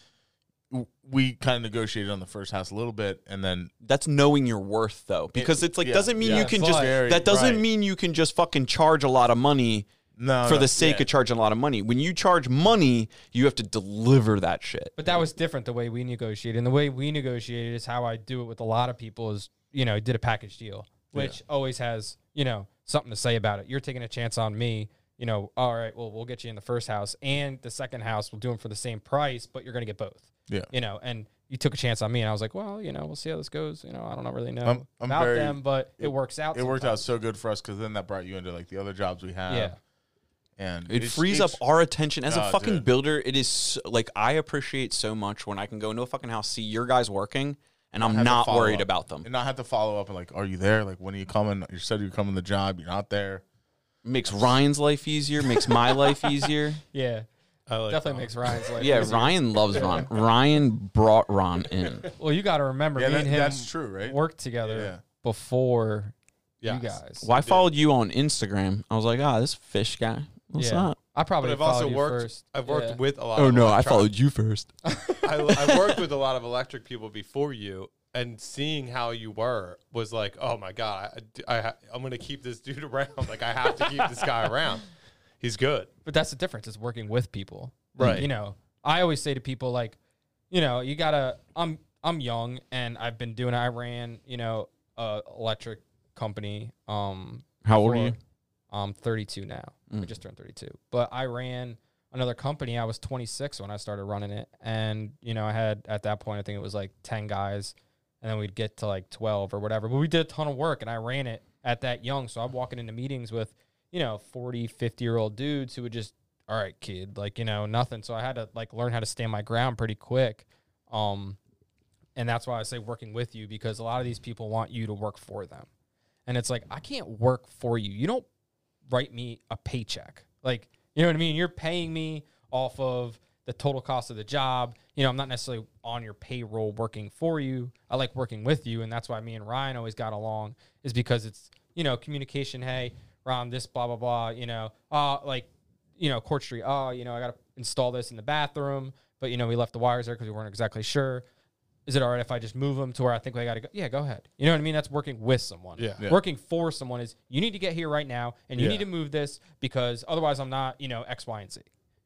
D: We kind of negotiated on the first house a little bit, and then
A: That's knowing your worth, though, because it's like
D: yeah,
A: doesn't mean
D: yeah.
A: you can just.
D: Very-
A: that doesn't
D: right.
A: mean you can just fucking charge a lot of money
D: no
A: for
D: no,
A: the sake
D: yeah.
A: of charging a lot of money. When you charge money, you have to deliver that shit.
C: But that was different the way we negotiated. And the way we negotiated is how I do it with a lot of people is, you know, did a package deal, which always has, you know, something to say about it. You're taking a chance on me, you know, all right, well, we'll get you in the first house and the second house, we'll do them for the same price, but you're going to get both,
D: Yeah.
C: you know, and you took a chance on me and I was like, well, you know, we'll see how this goes. You know, I don't really know
D: I'm- I'm
C: about
D: very-
C: them, but it, works out.
D: It worked out so good for us because then that brought you into like the other jobs we have.
C: Yeah.
D: And
A: It
D: it's-
A: frees up our attention as a
D: Oh,
A: fucking
D: dude.
A: builder. It is so, like I appreciate so much when I can go into a fucking house, see your guys working, and I'm not worried
D: up.
A: about them.
D: and not have to follow up and like, are you there? Like, when are you coming? You said you're coming to the job. You're not there.
A: Makes Ryan's life easier. Makes my life easier.
C: Yeah.
B: I like
C: Definitely
B: that.
C: makes Ryan's life.
A: Yeah,
C: easier.
A: Ryan loves Ron. Ryan brought Ron in.
C: Well, you got to remember,
D: Yeah,
C: me
D: that-
C: and him
D: that's true, right?
C: worked together
D: Yeah.
C: before you guys.
A: Well, I followed you on Instagram. I was like, ah, this fish guy. What's
C: Yeah.
A: up?
C: I probably
B: But I've also worked.
C: first.
B: I've worked
C: Yeah.
B: with a lot.
A: Oh
B: of
A: no, I followed you first.
B: I, I worked with a lot of electric people before you, and seeing how you were was like, oh my god, I, I, am gonna keep this dude around. Like I have to keep this guy around. He's good.
C: But that's the difference is working with people.
B: Right.
C: You know, I always say to people like, you know, you gotta I'm I'm young and I've been doing I ran, you know, a electric company. Um
A: How old are you?
C: I'm 32 now. I
A: Mm.
C: just turned 32. But I ran another company. I was 26 when I started running it, and you know, I had at that point I think it was like 10 guys, and then we'd get to like 12 or whatever. But we did a ton of work, and I ran it at that young. So I'm walking into meetings with, you know, 40, 50 year old dudes who would just, all right, kid, like you know, nothing. So I had to like learn how to stand my ground pretty quick. Um, and that's why I say working with you because a lot of these people want you to work for them. And it's like, I can't work for you. You don't write me a paycheck. Like, you know what I mean? You're paying me off of the total cost of the job. You know, I'm not necessarily on your payroll working for you. I like working with you. And that's why me and Ryan always got along, is because it's, you know, communication. Hey, Ron, this, blah, blah, blah, you know, uh, like, you know, Court Street, oh, you know, I got to install this in the bathroom, but, you know, we left the wires there because we weren't exactly sure Is it all right if I just move them to where I think I got to go? Yeah, go ahead. You know what I mean? That's working with someone.
B: Yeah.
D: Yeah.
C: Working for someone is you need to get here right now and you
B: Yeah.
C: need to move this because otherwise I'm not, you know, X, Y, and Z.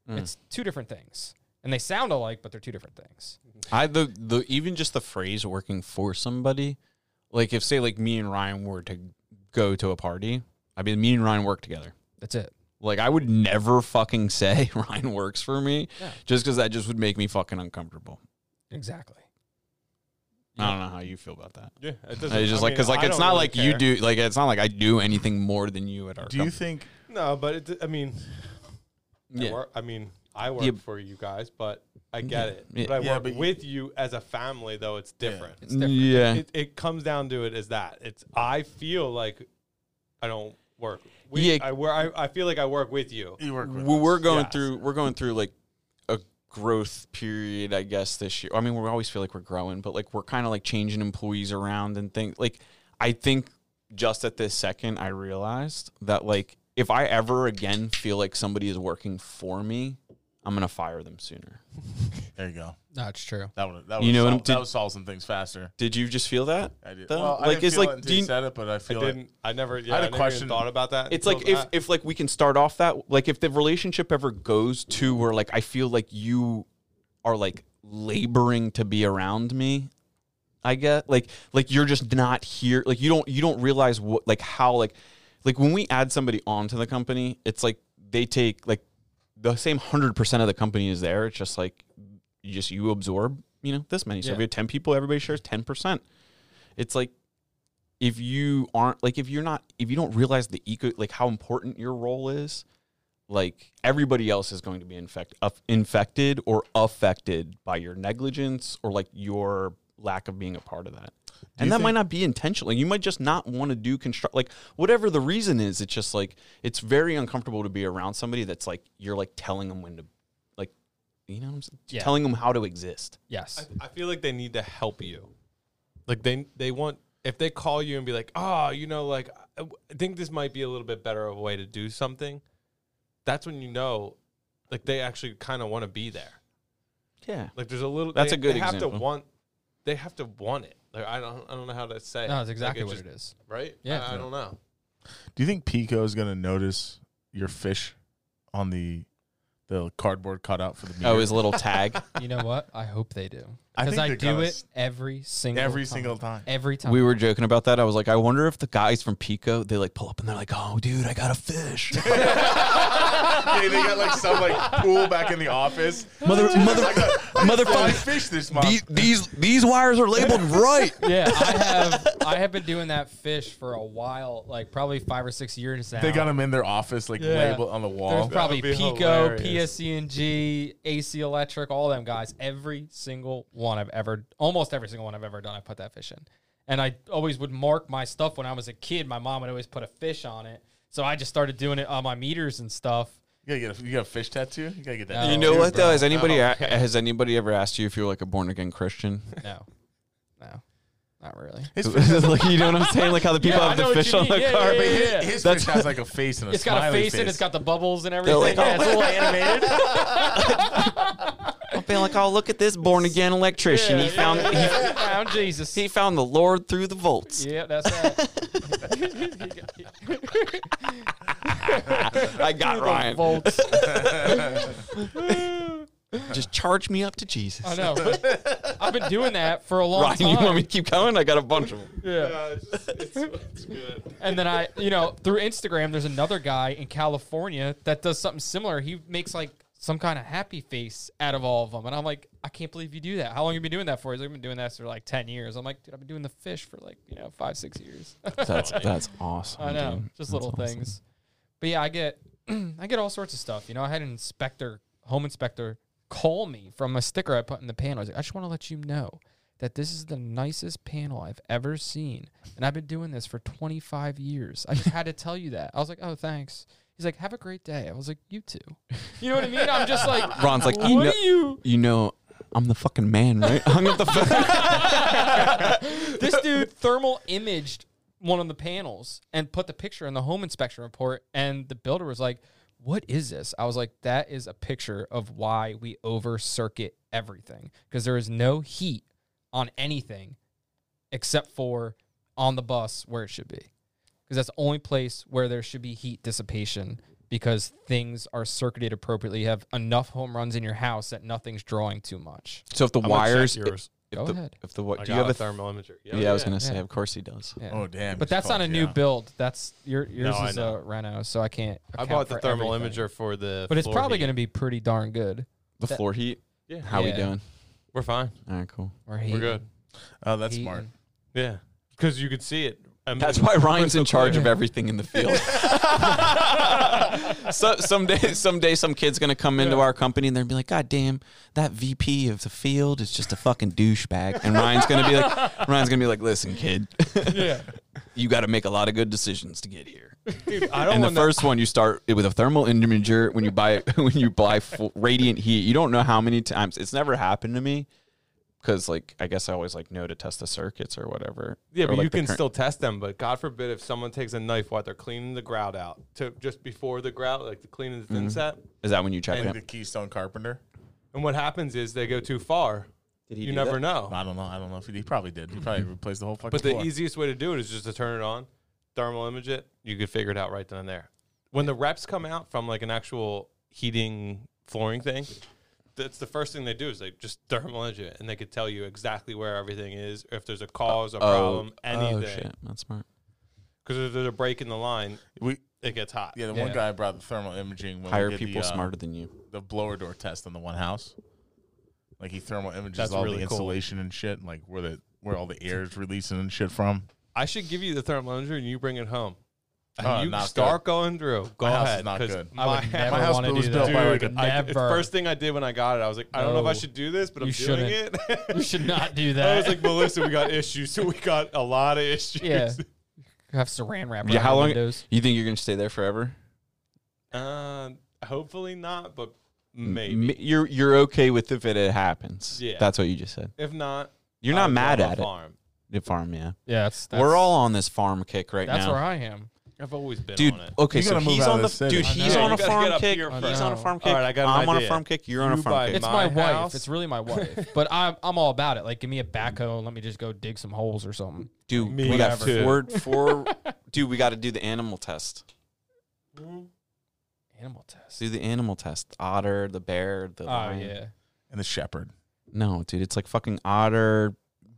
A: Mm.
C: It's two different things. And they sound alike, but they're two different things.
A: I the the even just the phrase working for somebody, like if say like me and Ryan were to go to a party, I mean me and Ryan work together.
C: That's it.
A: Like I would never fucking say Ryan works for me,
C: Yeah.
A: just because that just would make me fucking uncomfortable.
C: Exactly.
A: I don't know how you feel about that.
B: Yeah, it
A: It's
B: doesn't.
A: just
B: I
A: like
B: mean,
A: because like
B: I
A: it's
B: don't
A: not
B: really
A: like you
B: care.
A: do like it's not like I do anything more than you at our.
D: Do you
A: company.
D: think?
B: No, but it, I mean, I,
A: Yeah.
B: work, I mean, I work
A: Yeah.
B: for you guys, but I get it.
A: Yeah.
B: But I
D: Yeah,
B: work
D: but you-
B: with you as a family, though it's different.
C: It's different.
A: Yeah.
B: It, it comes down to it as that. It's I feel like I don't work. We,
A: Yeah.
B: I work. I, I feel like I work with you.
D: You work with
A: Well, we're
D: us.
A: going
B: Yes.
A: through we're going through like a growth period, I guess this year. I mean, we always feel like we're growing, but like we're kind of like changing employees around and things. Like I think just at this second, I realized that like if I ever again feel like somebody is working for me, I'm gonna fire them sooner.
D: There you go.
C: No, it's true.
D: That would that would
A: You know what I'm-
D: solve, that
A: did-
D: would solve some things faster.
A: Did you just feel that?
D: I did.
A: Though?
D: Well, I
A: Like,
D: didn't
A: it's
D: feel
A: like,
D: it until you
A: you-
D: said it, but I
B: I
D: feel like
B: didn't. I never. Yeah,
D: I
B: I,
D: had a question.
B: thought about that.
A: It's like if,
B: that.
A: if like we can start off that like if the relationship ever goes to where like I feel like you are like laboring to be around me, I get like like you're just not here like you don't you don't realize what like how like like when we add somebody onto the company, it's like they take like the same hundred percent of the company is there. It's just like you just you absorb you know this many. So if
C: Yeah.
A: we have ten people, everybody shares ten percent. It's like if you aren't like if you're not if you don't realize the eco like how important your role is like everybody else is going to be infect, uh, infected or affected by your negligence or like your lack of being a part of that and
D: you
A: that might not be intentional you might just not want to do construct like whatever the reason is it's just like it's very uncomfortable to be around somebody that's like you're like telling them when to like you know what i'm saying
C: Yeah.
A: telling them how to exist
C: Yes.
B: I, I feel like they need to help you. Like they they want if they call you and be like, oh, you know, like I I think this might be a little bit better of a way to do something. That's when you know, like they actually kind of want to be there.
A: yeah
B: Like there's a little.
A: That's
B: they,
A: a good
B: They have to
A: example.
B: want. They have to want it. Like I don't. I don't know how to say.
C: No,
B: it.
C: that's exactly
B: like
C: what
B: just-
C: it is.
B: Right.
C: Yeah.
B: I, I don't know.
D: Do you think PECO is going to notice your fish on the the cardboard cutout for the oh, meter?
A: oh his little tag
C: You know what? I hope they do.
D: I
C: Because
D: think
C: I, do it
D: s-
C: every single
D: every
C: time.
D: single time.
C: Every time.
A: We were joking about that. I was like, I wonder if the guys from PECO they like pull up and they're like, "Oh, dude, I got a fish."
D: yeah, they got like some like pool back in the office.
A: Mother, mother,
D: Five
A: motherfucker.
D: fish this month.
A: These, these these wires are labeled right.
C: yeah, I have I have been doing that fish for a while, like probably five or six years now.
D: they got them in their office, like
C: Yeah.
D: labeled on the
C: There's
D: wall.
C: probably PECO,
B: hilarious.
C: PSE&G, AC Electric, all them guys. Every single one I've ever, almost every single one I've ever done, I put that fish in. And I always would mark my stuff when I was a kid. My mom would always put a fish on it. So I just started doing it on my meters and stuff.
D: You gotta get a, you got a fish tattoo. You gotta get that.
C: No.
A: You know
C: Cheers,
A: what though? Has anybody
B: Oh,
A: a-
B: okay.
A: has anybody ever asked you if you're like a born again Christian?
C: No, no, not really.
D: His fish
A: like you know what I'm saying? Like how the people
C: Yeah,
A: have the fish
C: you
A: on the
C: mean. Yeah,
A: car.
C: yeah, yeah, yeah.
D: his
A: That's-
D: fish has like a face and a
C: It's got a
D: smiley
C: face, and it's got the bubbles and everything.
A: like,
C: yeah, it's a little animated.
A: I'm feeling like, oh, look at this born again electrician. he found
C: yeah,
A: he.
C: He found Jesus.
A: he found the Lord through the volts.
C: yeah, that's right.
A: I got Ryan.
C: Volts.
A: Just charge me up to Jesus.
C: I know. I've been doing that for a long
A: Ryan,
C: time.
A: you want me to keep going? I got a bunch of them.
C: yeah.
B: it's, it's, it's good.
C: And then I, you know, through Instagram, there's another guy in California that does something similar. He makes like some kind of happy face out of all of them. And I'm like, I can't believe you do that. How long have you been doing that for? He's like, I've been doing that for like 10 years. I'm like, dude, I've been doing the fish for like, you know, five, six years.
A: That's that's awesome.
C: I know,
A: dude.
C: just
A: That's
C: little
A: awesome.
C: things. But yeah, I get I get all sorts of stuff. You know, I had an inspector, home inspector, call me from a sticker I put in the panel. I was like, I just want to let you know that this is the nicest panel I've ever seen, and I've been doing this for 25 years. I just had to tell you that. I was like, oh, thanks. He's like, have a great day. I was like, you too. You know what I mean? I'm just like,
A: Ron's like,
C: what
A: you know,
C: are you?
A: you know, I'm the fucking man, right? Hung up the phone.
C: this dude thermal imaged one of the panels and put the picture in the home inspection report and the builder was like what is this i was like that is a picture of why we over circuit everything because there is no heat on anything except for on the bus where it should be. Because that's the only place where there should be heat dissipation because things are circuited appropriately. You have enough home runs in your house that nothing's drawing too much.
A: So if the
B: I'm gonna check
A: wires,
B: yours.
A: if
C: Go
A: the,
C: ahead.
A: if the what?
B: I
A: Do you
B: got
A: have a
B: a thermal imager.
A: Yeah, I was gonna say.
C: Yeah.
A: Of course he does.
C: Yeah.
D: Oh damn!
C: But
D: it's
C: that's not a
D: called-
C: new
D: yeah.
C: build. That's your yours
B: No, I
C: is
B: know.
C: a Reno, so I can't.
B: I
C: account
B: bought the
C: for
B: thermal
C: everything.
B: imager for the.
C: but it's
B: floor
C: probably
B: heat.
C: going to be pretty darn good.
A: The
C: That-
A: floor heat.
B: Yeah,
A: How we
C: Yeah.
A: doing?
B: we're fine.
A: All right, cool.
C: Or
B: We're good.
D: Oh, that's
C: heat
D: smart.
B: Yeah, because you could see it. I mean,
A: That's why Ryan's in charge of everything in the field. so someday, someday, some kid's gonna come into our company and they're gonna be like, "God damn, that VP of the field is just a fucking douchebag." And Ryan's gonna be like, "Ryan's gonna be like, listen, kid,
C: Yeah.
A: you got to make a lot of good decisions to get here."
B: Dude, I don't
A: And the first one, you start with a thermal imager when you buy when you buy full, radiant heat. You don't know how many times it's never happened to me because, like, I guess I always like know to test the circuits or whatever.
B: Yeah,
A: Or,
B: but
A: like,
B: you can
A: current-
B: still test them. But God forbid if someone takes a knife while they're cleaning the grout out to just before the grout, like the cleaning the
A: Mm-hmm.
B: thin set.
A: Is that when you check
D: And
A: it?
D: the Keystone Carpenter.
B: And what happens is they go too far.
A: Did he
B: You never
A: that?
B: know.
D: I don't know. I don't know if he, he probably did. He probably replaced the whole fucking.
B: But the
D: floor.
B: easiest way to do it is just to turn it on, thermal image it. You could figure it out right then and there. When the reps come out from like an actual heating flooring thing, that's the first thing they do is they just thermal image it, and they could tell you exactly where everything is, if there's a cause, a problem,
A: Oh
B: anything.
A: shit, that's smart.
B: Because if there's a break in the line,
D: we
B: it gets hot.
D: yeah. The
C: Yeah.
D: one guy brought the thermal imaging. When
A: Hire
D: we did
A: people
D: the, uh,
A: smarter than you.
D: The blower door test in the one house. Like he thermal images
B: That's
D: all
B: really
D: the
B: cool.
D: insulation and shit, and like where the where all the air is releasing and shit from.
B: I should give you the thermal imager and you bring it home. And
D: Oh,
B: you
D: not
B: start going through. Go
D: My house is
B: ahead.
D: not
B: 'cause
D: good.
C: I would
B: my
C: never
D: My house
C: want to
D: was
C: do
D: built by like a-
B: Dude, I, first thing I did when I got it, I was like, I don't know if I should do this, but I'm doing
C: shouldn't.
B: it.
C: You should not do that.
B: I was like, Melissa, we got issues. So we got a lot of issues.
C: yeah. Have saran wrap.
A: Yeah, how long?
C: Windows.
A: You think you're gonna stay there forever?
B: Uh, hopefully not, but maybe.
A: m- You're you're okay with if it happens.
B: Yeah.
A: that's what you just said.
B: if not,
A: You're
B: I'll
A: not mad
B: drive a
A: at it.
B: farm.
A: The farm, yeah.
C: Yeah, that's, that's
A: We're all on this farm kick right
C: That's
A: now.
C: That's where I am.
B: I've always been
A: Dude,
B: on it.
A: okay,
D: You
A: so
D: gotta move
A: he's
D: out
A: on the
D: the city.
A: dude.
C: I
A: He's
C: know.
A: on
B: You
A: a
B: gotta
A: farm
B: get up
A: kick.
B: here
A: He's on a farm
B: All
A: kick.
B: right, I got an
A: I'm on a
B: idea.
A: farm kick. You're on a
B: You
A: farm
B: buy
A: kick.
C: It's
B: my
C: my, wife.
B: house-
C: It's really my wife. but I'm I'm all about it. Like, give me a backhoe and let me just go dig some holes or something.
A: Dude,
B: Me
A: we got
B: too.
A: four four. Dude, we got to do the animal test. Hmm?
C: Animal test.
A: Do the animal test. Otter, the bear, the
C: Oh
A: lion.
C: yeah.
D: And the shepherd,
A: No, dude, it's like fucking otter.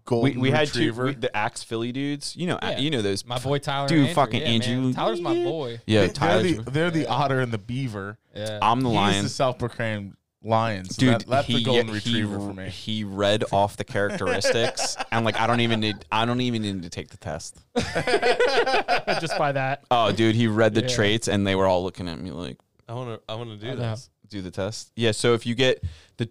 A: We,
D: golden
A: we had two
D: retriever.
A: we, the axe Philly dudes. You know,
C: Yeah.
A: you know those.
C: My boy Tyler.
A: Dude,
C: and Andrew.
A: fucking
C: yeah, man.
A: Andrew.
C: Tyler's my boy.
A: Yeah,
D: They-
A: Tyler.
D: they're the, they're the otter and the beaver.
C: Yeah.
A: I'm the
D: He's
A: lion.
D: the self-proclaimed lion. So
A: Dude,
D: that, that's
A: he,
D: the golden
A: he-
D: retriever for me.
A: He read off the characteristics, and like I don't even need. I don't even need to take the test.
C: just by that.
A: Oh, dude, he read the
C: Yeah.
A: traits, and they were all looking at me like,
B: I want to. I want to do
C: I know.
B: this.
A: do the test. Yeah. So if you get the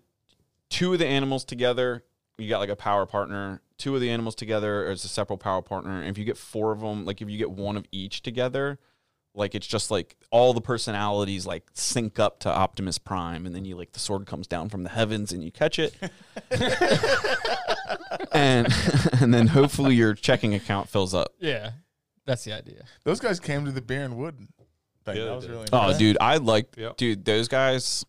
A: two of the animals together, you got like a power partner. Two of the animals together as a separate power partner. And if you get four of them, like if you get one of each together, like it's just like all the personalities like sync up to Optimus Prime, and then you like the sword comes down from the heavens and you catch it, and and then hopefully your checking account fills up.
C: Yeah. That's the idea.
D: Those guys came to the Bear and Wood. Thing.
B: Yeah,
D: that was really
A: Oh,
D: nice.
A: dude, I like,
B: Yep.
A: dude, those guys,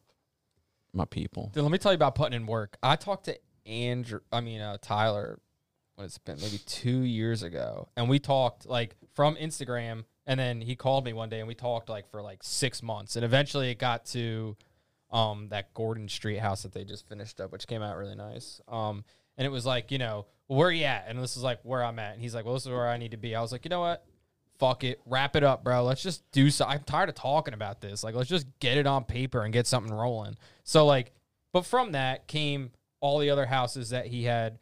A: my people.
C: Dude, let me tell you about putting in work. I talked to Andrew, I mean, uh, Tyler, what it's been, maybe two years ago. And we talked like from Instagram. And then he called me one day and we talked like for like six months. And eventually it got to um, that Gordon Street house that they just finished up, which came out really nice. Um, and it was like, you know, where you at? And this is like where I'm at. And he's like, well, this is where I need to be. I was like, you know what? Fuck it. Wrap it up, bro. Let's just do so. I'm tired of talking about this. Like, let's just get it on paper and get something rolling. So, like, but from that came all the other houses that he had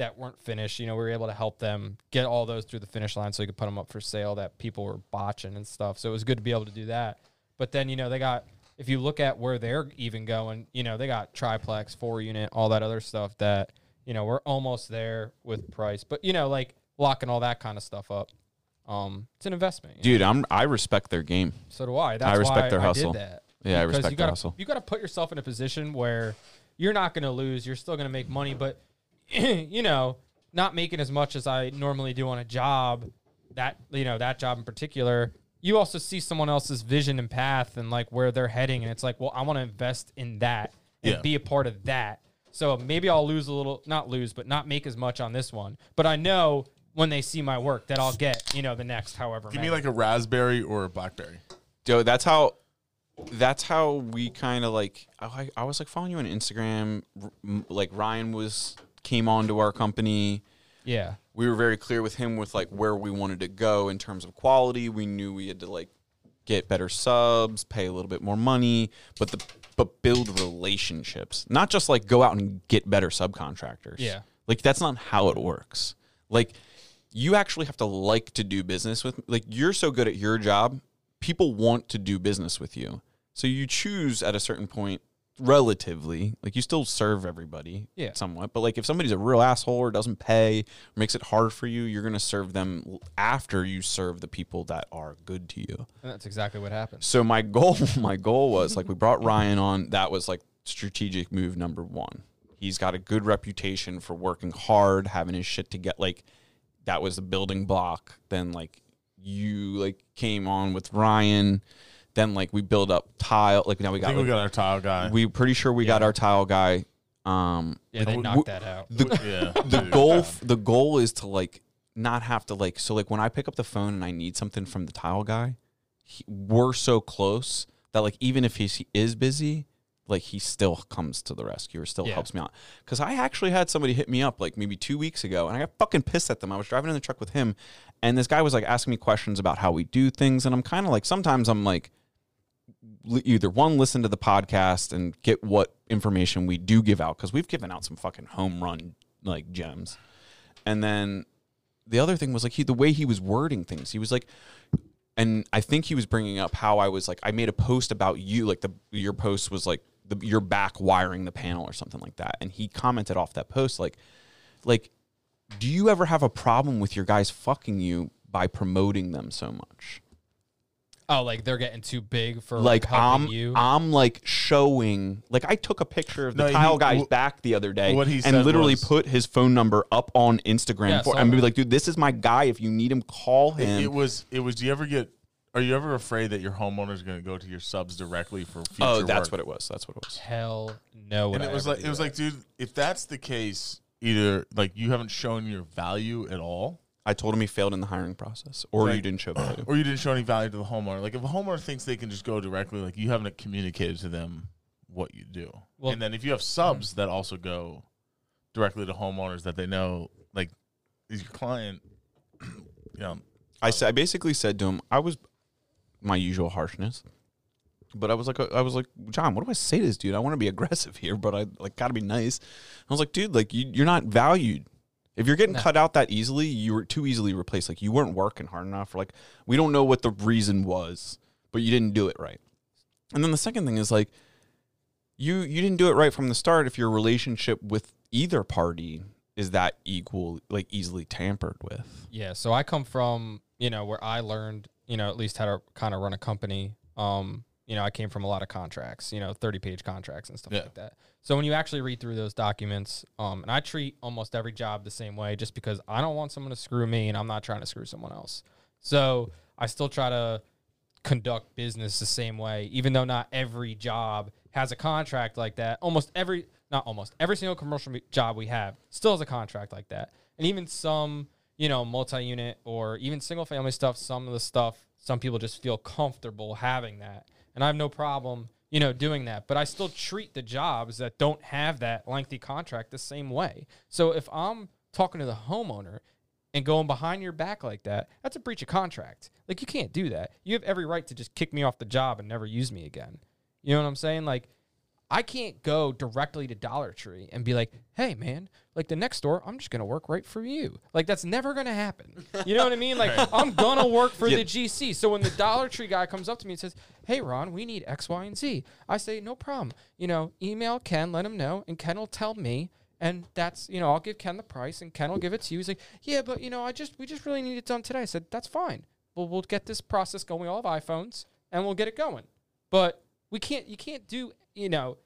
C: that weren't finished. You know, we were able to help them get all those through the finish line so he could put them up for sale that people were botching and stuff. So it was good to be able to do that. But then, you know, they got, if you look at where they're even going, you know, they got triplex, four unit, all that other stuff that, you know, we're almost there with price. But, you know, like locking all that kind of stuff up. Um, it's an investment, you know?
A: Dude, I'm I respect their game.
C: So do I. That's
A: respect
C: why
A: their
C: I
A: hustle. Yeah, I
C: Because
A: respect
C: you
A: their
C: gotta,
A: hustle.
C: You got to put yourself in a position where you're not going to lose. You're still going to make money, but you know, not making as much as I normally do on a job. That you know, that job in particular. You also see someone else's vision and path and like where they're heading, and it's like, well, I want to invest in that and
D: Yeah.
C: be a part of that. So maybe I'll lose a little, not lose, but not make as much on this one. But I know when they see my work that I'll get, you know, the next however
D: Give
C: many.
D: me like a raspberry or a blackberry.
A: Joe, that's how that's how we kind of like I, I was like following you on Instagram like Ryan was came on to our company.
C: Yeah.
A: we were very clear with him with like where we wanted to go in terms of quality. We knew we had to like get better subs pay a little bit more money but the but build relationships. Not just like go out and get better subcontractors.
C: Yeah.
A: like that's not how it works. Like you actually have to like to do business with like you're so good at your job people want to do business with you. So you choose at a certain point relatively like you still serve everybody
C: Yeah.
A: somewhat but like if somebody's a real asshole or doesn't pay or makes it hard for you you're going to serve them after you serve the people that are good to you.
C: And that's exactly what happened.
A: so my goal my goal was like we brought Ryan on. That was like strategic move number 1 he's got a good reputation for working hard having his shit to get like that was the building block. Then like you like came on with Ryan then like we build up tile like now we
D: I
A: got
D: think we got our tile guy.
A: we pretty sure we got our tile guy um
C: Yeah, they
A: w-
C: knocked
A: w-
C: that out.
A: the,
D: yeah.
A: the goal f- the goal is to like not have to like so like when I pick up the phone and I need something from the tile guy, he, we're so close that like even if he's, he is busy, like he still comes to the rescue or still
C: Yeah.
A: helps me out. Because I actually had somebody hit me up like maybe two weeks ago, and I got fucking pissed at them. I was driving in the truck with him, and this guy was like asking me questions about how we do things, and I'm kind of like sometimes I'm like li- either one listen to the podcast and get what information we do give out because we've given out some fucking home run like gems. And then the other thing was like he the way he was wording things he was like and i think he was bringing up how i was like i made a post about you like the your post was like the, your back wiring the panel or something like that. And he commented off that post like like do you ever have a problem with your guys fucking you by promoting them so much
C: Oh, like they're getting too big for
A: like
C: helping
A: I'm
C: you.
A: I'm like showing like I took a picture of the
D: No, he-
A: tile guy's
D: wh-
A: back the other day
D: what he
A: and literally
D: was-
A: put his phone number up on Instagram
C: Yeah,
A: for and be like, dude, this is my guy. If you need him, call
D: It,
A: him.
D: it was. It was. Do you ever get? Are you ever afraid that your homeowner's going to go to your subs directly for future
A: oh, that's
D: work?
A: what it was. That's what it was.
C: Hell no. would
D: And
C: I
D: it was like it was
C: that.
D: like, dude, if that's the case, either like you haven't shown your value at all,
A: I told him he failed in the hiring process, or you didn't show value.
D: or you didn't show any value to the homeowner. Like if a homeowner thinks they can just go directly, like you haven't communicated to them what you do.
C: Well-
D: and then if you have subs that also go directly to homeowners that they know, like is your client, you know,
A: I said I basically said to him, I was my usual harshness, but I was like, uh, I was like, John, what do I say to this dude? I want to be aggressive here, but I like got to be nice. I was like, dude, like you, you're not valued. If you're getting
C: No.
A: cut out that easily, you were too easily replaced. Like you weren't working hard enough. Or like we don't know what the reason was, but you didn't do it right. And then the second thing is like you you didn't do it right from the start. If your relationship with either party is that equal, like easily tampered with.
C: Yeah, so I come from, you know, where I learned, you know, at least how to kind of run a company. Um, you know, I came from a lot of contracts, you know, 30 page contracts and stuff
D: Yeah.
C: like that. So when you actually read through those documents, um, and I treat almost every job the same way just because I don't want someone to screw me and I'm not trying to screw someone else. So I still try to conduct business the same way, even though not every job has a contract like that. Almost every, not almost every single commercial job we have still has a contract like that. And even some, you know, multi unit or even single family stuff, some of the stuff, some people just feel comfortable having that. And I have no problem, you know, doing that. But I still treat the jobs that don't have that lengthy contract the same way. So if I'm talking to the homeowner and going behind your back like that, that's a breach of contract. Like you can't do that. You have every right to just kick me off the job and never use me again. You know what I'm saying? Like I can't go directly to Dollar Tree and be like, "Hey man, like the next store, I'm just going to work right for you." Like that's never going to happen. You know what I mean? Like I'm going to work for the GC. So when the Dollar Tree guy comes up to me and says, "Hey Ron, we need X, Y, and Z," I say, "No problem." You know, email Ken, let him know, and Ken will tell me and that's you know I'll give Ken the price and Ken will give it to you. He's like, yeah, but you know I just we just really need it done today. I said that's fine. Well, we'll get this process going. We all have iPhones and we'll get it going. But we can't you can't do you know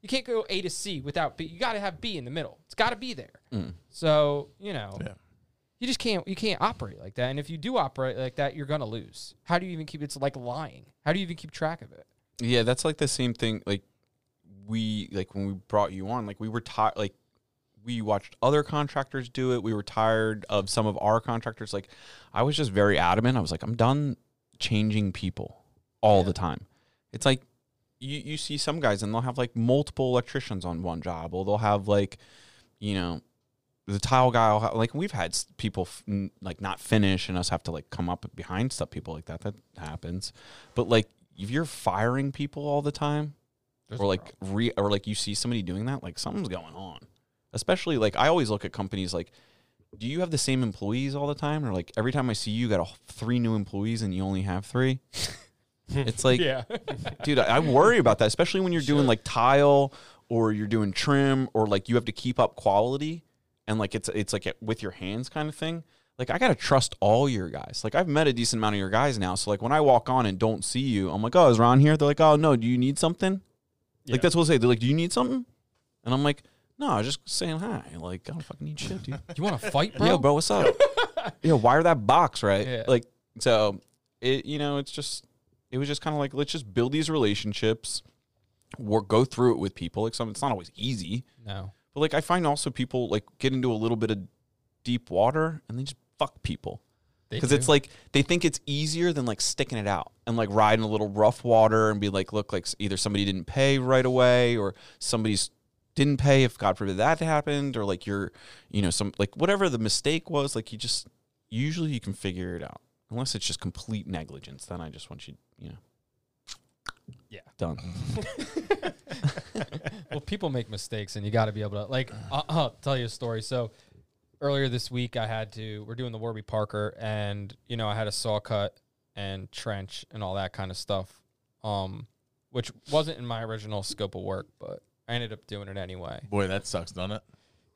C: you can't go A to C without B. You got to have B in the middle. It's got to be there. Mm. So you know
D: Yeah.
C: you just can't you can't operate like that. And if you do operate like that, you're gonna lose. How do you even keep? It's like lying. How do you even keep track of it?
A: Yeah, that's like the same thing. Like we like when we brought you on, like we were tired, like we watched other contractors do it. We were tired of some of our contractors. Like I was just very adamant. I was like, I'm done changing people all the time. It's like you, you see some guys and they'll have like multiple electricians on one job, or they'll have like, you know, the tile guy. Have, like we've had people f- like not finish and us have to like come up behind stuff. People like that that happens, but like if you're firing people all the time,
C: There's
A: or like re or like you see somebody doing that, like something's going on. Especially like I always look at companies like, do you have the same employees all the time, or like every time I see you, you got a, three new employees and you only have three? it's like,
C: yeah.
A: dude, I, I worry about that, especially when you're doing like tile or you're doing trim or like you have to keep up quality and like it's it's like with your hands kind of thing. Like I gotta trust all your guys. Like I've met a decent amount of your guys now, so like when I walk on and don't see you, I'm like, oh, is Ron here? They're like, oh no, do you need something?
C: Yeah.
A: Like that's what they say. They're like, do you need something? And I'm like, no, I was just saying hi. Like I don't fucking need shit, dude.
C: You want to fight, bro?
A: Yeah, bro, what's up? yeah, wire that box, right?
C: Yeah.
A: Like, so it, you know, it's just, it was just kind of like, let's just build these relationships, work, go through it with people. Like, some, it's not always easy,
C: No.
A: but like, I find also people like get into a little bit of deep water and they just fuck people because it's like they think it's easier than like sticking it out and like riding a little rough water and be like, look, like either somebody didn't pay right away or somebody's didn't pay if God forbid that happened or like you're, you know, some like whatever the mistake was, like you just usually you can figure it out unless it's just complete negligence. Then I just want you, you know,
C: Yeah.
A: done.
C: well, people make mistakes, and you got to be able to like. I'll, I'll tell you a story. So earlier this week, I had to. We're doing the Warby Parker, and you know, I had a saw cut and trench and all that kind of stuff, um, which wasn't in my original scope of work, but I ended up doing it anyway.
D: Boy, that sucks, doesn't it?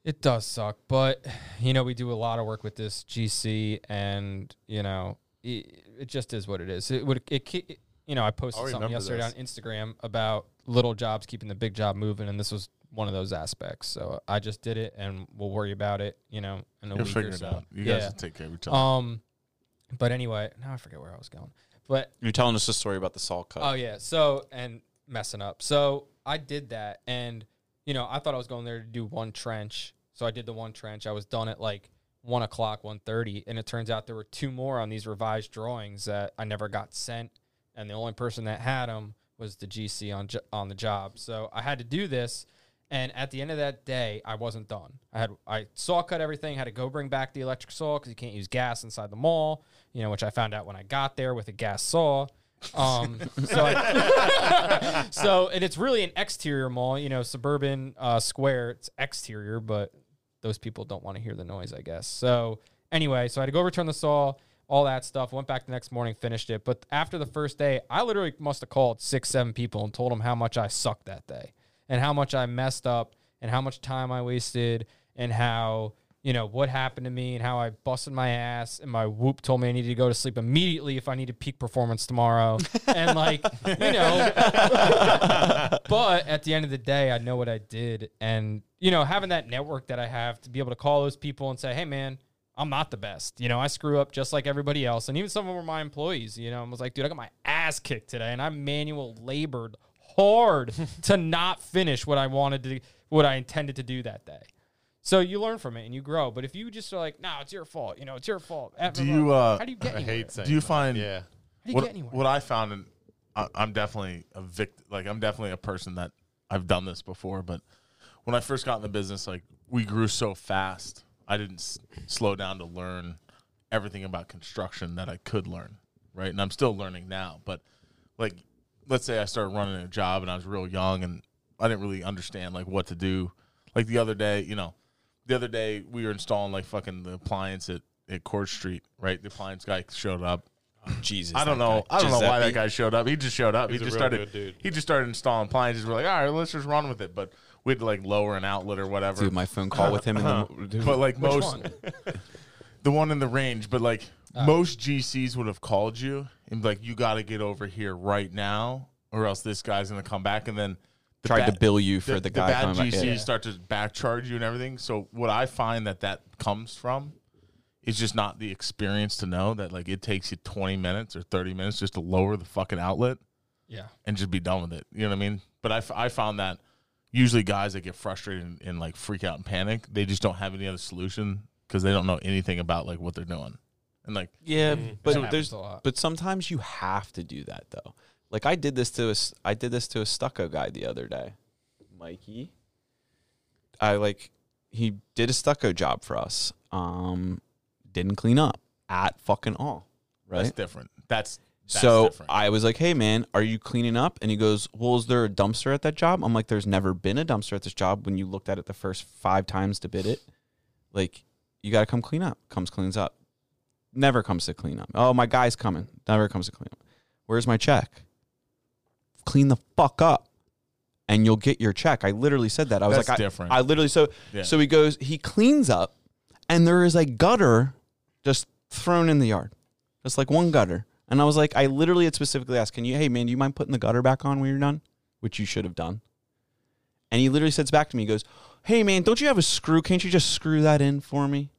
C: It does suck, but you know, we do a lot of work with this GC, and you know, it, it just is what it is. It would, it, ki- you know, I posted something yesterday
B: this.
C: on Instagram about little jobs keeping the big job moving, and this was one of those aspects. So I just did it, and we'll worry about it, you know, in a
D: You'll
C: week or so.
D: You
C: yeah.
D: guys will take care of each other.
C: Um, but anyway, now I forget where I was going. But
A: You're telling us a story about the saw cut.
C: Oh yeah. So and messing up. So I did that, and you know, I thought I was going there to do one trench. So I did the one trench. I was done at like one o'clock, one thirty, and it turns out there were two more on these revised drawings that I never got sent, and the only person that had them was the GC on on the job. So I had to do this. And at the end of that day, I wasn't done. I had I saw cut everything. Had to go bring back the electric saw because you can't use gas inside the mall. You know, which I found out when I got there with a gas saw. Um, so, I, so and it's really an exterior mall. You know, suburban uh, square. It's exterior, but those people don't want to hear the noise, I guess. So anyway, so I had to go return the saw, all that stuff. Went back the next morning, finished it. But after the first day, I literally must have called six, seven people and told them how much I sucked that day and how much I messed up and how much time I wasted and how you know what happened to me and how I busted my ass and my whoop told me I needed to go to sleep immediately if I needed peak performance tomorrow. And like you know but at the end of the day I know what I did. And you know having that network that I have to be able to call those people and say hey man I'm not the best. You know I screw up just like everybody else. And even some of them were my employees you know I was like dude I got my ass kicked today and I manual labored hard to not finish what I wanted to what I intended to do that day so you learn from it and you grow. But if you just are like, no, it's your fault. You know, it's your fault.
D: Do you, uh,
C: how do you get
B: I
C: anywhere?
B: hate saying.
D: Do you
B: that.
D: find-
B: Yeah.
C: how do you
D: what,
C: get anywhere?
D: what I found, and I, I'm definitely a victim. Like I'm definitely a person that I've done this before. But when I first got in the business, like we grew so fast, I didn't s- slow down to learn everything about construction that I could learn. Right, and I'm still learning now. But like, let's say I started running a job and I was real young and I didn't really understand like what to do. Like the other day, you know, the other day we were installing like fucking the appliance at at Court Street. Right, the appliance guy showed up.
A: Jesus.
D: I don't know.
A: guy.
D: I don't know why that guy showed up. He just showed up.
B: He's
D: he just started.
B: dude.
D: He just started installing appliances. We're like, all right, let's just run with it. But we had to like lower an outlet or whatever.
A: Dude, my phone call with him in the dude,
D: but like most,
C: one?
D: the one in the range. But like
C: Oh.
D: most GCs would have called you and be like, you got to get over here right now, or else this guy's gonna come back and then. The
A: tried to bill you for the, guy
D: bad
A: coming back.
D: GCs
A: Yeah.
D: start to back charge you and everything. So what I find that that comes from is just not the experience to know that like it takes you 20 minutes or 30 minutes just to lower the fucking outlet
C: yeah.
D: and just be done with it. You know what I mean? But I, f- I found that usually guys that get frustrated and, and like freak out and panic, they just don't have any other solution because they don't know anything about like what they're doing. And like,
A: Yeah,
B: Mhm.
A: but there's
C: a lot.
A: but sometimes you have to do that though. Like I did this to a I did this to a stucco guy the other day, Mikey. I like he did a stucco job for us. Um, didn't clean up at fucking all,
D: that's different. That's, that's
A: so
D: different.
A: I was like, "Hey man, are you cleaning up?" And he goes, "Well, is there a dumpster at that job?" I'm like, "There's never been a dumpster at this job. When you looked at it the first five times to bid it, like you got to come clean up. Comes cleans up. Never comes to clean up. Oh, my guy's coming. Never comes to clean up. Where's my check? Clean the fuck up, and you'll get your check. I literally said that. I was
D: That's
A: like, I-
D: different.
A: I, literally so
D: Yeah.
A: so he goes. He cleans up, and there is a gutter just thrown in the yard, just like one gutter. And I was like, I literally had specifically asked, "Can you, hey man, do you mind putting the gutter back on when you're done?" Which you should have done. And he literally says back to me, he goes, "Hey man, don't you have a screw? Can't you just screw that in for me?"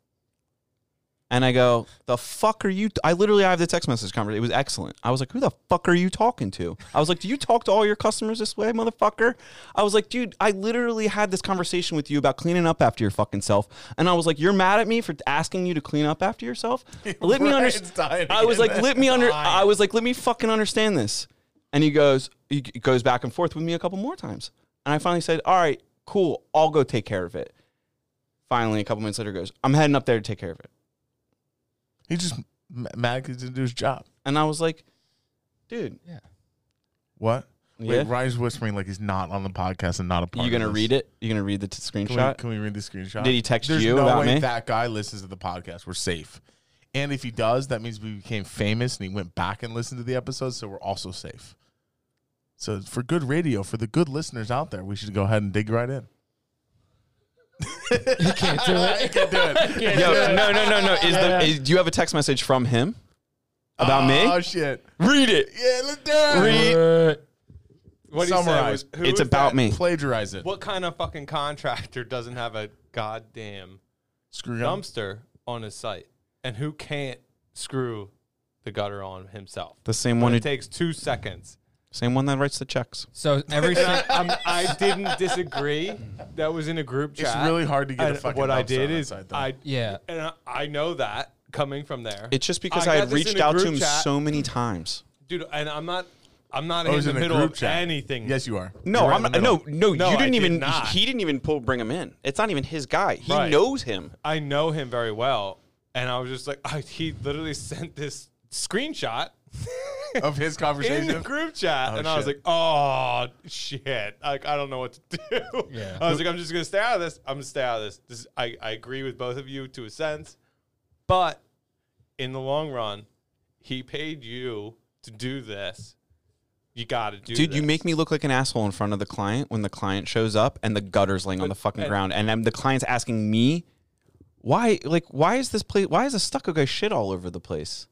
A: And I go, "The fuck are you?" T-? I literally I have the text message conversation. It was excellent. I was like, "Who the fuck are you talking to?" I was like, "Do you talk to all your customers this way, motherfucker?" I was like, "Dude, I literally had this conversation with you about cleaning up after your fucking self." And I was like, "You're mad at me for asking you to clean up after yourself?" Let me understand. I was like, "Let me under." I was like, "Let me fucking understand this." And he goes, he goes back and forth with me a couple more times. And I finally said, "All right, cool. I'll go take care of it." Finally, a couple minutes later, goes, "I'm heading up there to take care of it."
D: He just m- mad because he didn't do his job.
A: And I was like, "Dude,
C: Yeah.
D: What?
A: yeah,
D: Wait, Ryan's whispering like he's not on the podcast and not a part
A: you gonna read it? You gonna read the t-
D: Can we,
A: screenshot?"
D: can we read the screenshot?
A: Did he text
D: There's
A: you
D: no
A: about
D: way
A: me?
D: that guy listens to the podcast. We're safe. And if he does, that means we became famous and he went back and listened to the episode, so we're also safe. So for good radio, for the good listeners out there, we should go ahead and dig right in.
C: You can't do it.
D: You can't do it.
A: Yo, no, no, no, no. Is the is, do you have a text message from him about
D: Oh
A: me?
D: Oh shit!
A: Read it.
D: Yeah, let's do it.
A: Read.
B: What he
D: Summarize.
B: was, who
A: It's about
B: that-
A: me.
D: Plagiarize it.
B: What kind of fucking contractor doesn't have a goddamn
D: Screw gun.
B: dumpster on his site? And who can't screw the gutter on himself?
A: The same
B: When
A: one.
B: it
A: Who,
B: takes two seconds.
A: Same one that writes the checks.
C: So every time
B: I, I'm, I didn't disagree. That was in a group chat.
D: It's
B: chat.
D: really hard to get a
B: And
D: fucking
B: what I
D: dumpster
B: did
D: on that
B: is
D: site, though.
B: I
C: Yeah.
B: and I, I know that coming from there.
A: It's just because
B: I
A: I,
B: got
A: had
B: this in
A: reached
B: a
A: out to
B: group
A: him
B: chat.
A: so many times.
B: dude, and I'm not I'm not
D: Oh,
B: in
D: he's
B: the
D: in a
B: middle
D: group
B: of
D: chat.
B: anything.
D: Yes, you are.
A: No,
D: You're right
A: I'm
D: in the
A: no,
D: middle.
A: no,
B: No,
A: You
B: I
A: didn't
B: did
A: even.
B: not.
A: He didn't even pull bring him in. It's not even his guy. He
B: Right.
A: knows him.
B: I know him very well, and I was just like, I, he literally sent this screenshot
D: of his conversation
B: in
D: conversation.
B: the group chat,
D: Oh,
B: and I was
D: shit.
B: like, oh shit, like I don't know what to do.
C: Yeah.
B: I was like, I'm just gonna stay out of this. I'm gonna stay out of this. This is, I I agree with both of you to a sense, but in the long run, he paid you to do this. You got to do, it.
A: Dude, you make me look like an asshole in front of the client when the client shows up and the gutter's laying on the fucking
B: and-
A: ground, and then the client's asking me, why, like, why is this place? Why is the stucco guy shit all over the place?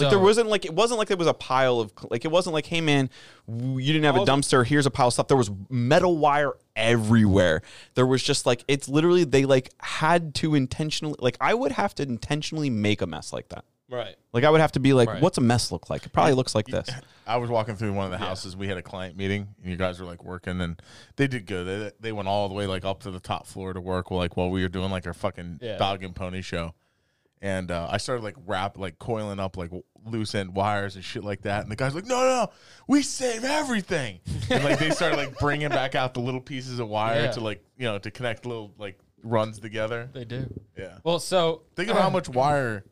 A: Like there wasn't like it wasn't like there was a pile of like it wasn't like hey man you didn't have a dumpster here's a pile of stuff there was metal wire everywhere there was just like it's literally they like had to intentionally like I would have to intentionally make a mess like that
B: right.
A: like I would have to be like
C: Right.
A: what's a mess look like it probably looks like this
D: I was walking through one of the houses. We had a client meeting, and you guys were like working, and they did good. They, they went all the way like up to the top floor to work. Well, like while we were doing like our fucking
C: Yeah.
D: dog and pony show, and uh, I started like wrap like coiling up like loose end wires and shit like that. And the guys like, no, no, no, we save everything. and like they started like bringing back out the little pieces of wire
C: Yeah.
D: to like you know to connect little like runs together.
C: They do.
D: Yeah.
C: Well, so
D: Think about how much wire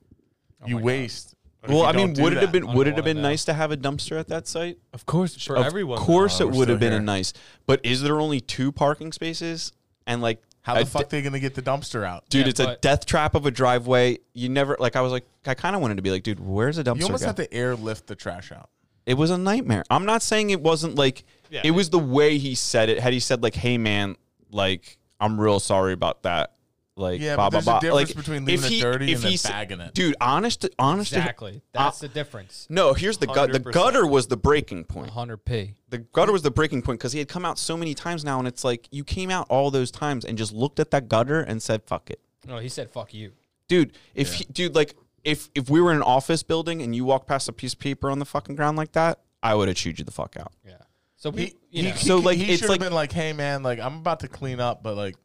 D: you
C: my
D: waste.
A: well I mean
D: don't
A: would it have been would it have been
C: know.
A: nice to have a dumpster at that site
B: Of course, for
A: of
B: everyone.
A: course
D: Oh,
A: it
D: we're
A: would have been a
D: here.
A: nice but is there only two parking spaces and like
D: How the
A: a
D: fuck
A: d-
D: they gonna get the dumpster out?
A: Dude,
C: Yeah,
A: it's a
C: but-
A: death trap of a driveway. You never like. I was like, I kind of wanted to be like, dude, where's a dumpster?
D: You almost
A: guy?
D: have to airlift the trash out.
A: It was a nightmare. I'm not saying it wasn't like.
B: Yeah.
A: It was the way he said it. Had he said like, "Hey man, like I'm real sorry about that," like
D: Yeah,
A: blah
D: but there's
A: blah
D: a
A: blah.
D: difference
A: like,
D: between
A: if
D: leaving it dirty
A: if
D: and then bagging it.
A: Dude, honest, honest.
C: exactly. That's the uh, difference.
A: no, here's the gut. The gutter was the breaking point.
C: 100p.
A: The gutter was the breaking point because he had come out so many times now, and it's like you came out all those times and just looked at that gutter and said, "Fuck it."
C: No, he said fuck you.
A: dude if he, dude like if if we were in an office building and you walked past a piece of paper on the fucking ground like that i would have chewed you the fuck out
C: Yeah. So we,
D: He,
C: you
D: he,
C: know,
A: So, like,
D: he
A: it's
D: should
A: like-
D: have been like, "Hey, man, like I'm about to clean up, but like,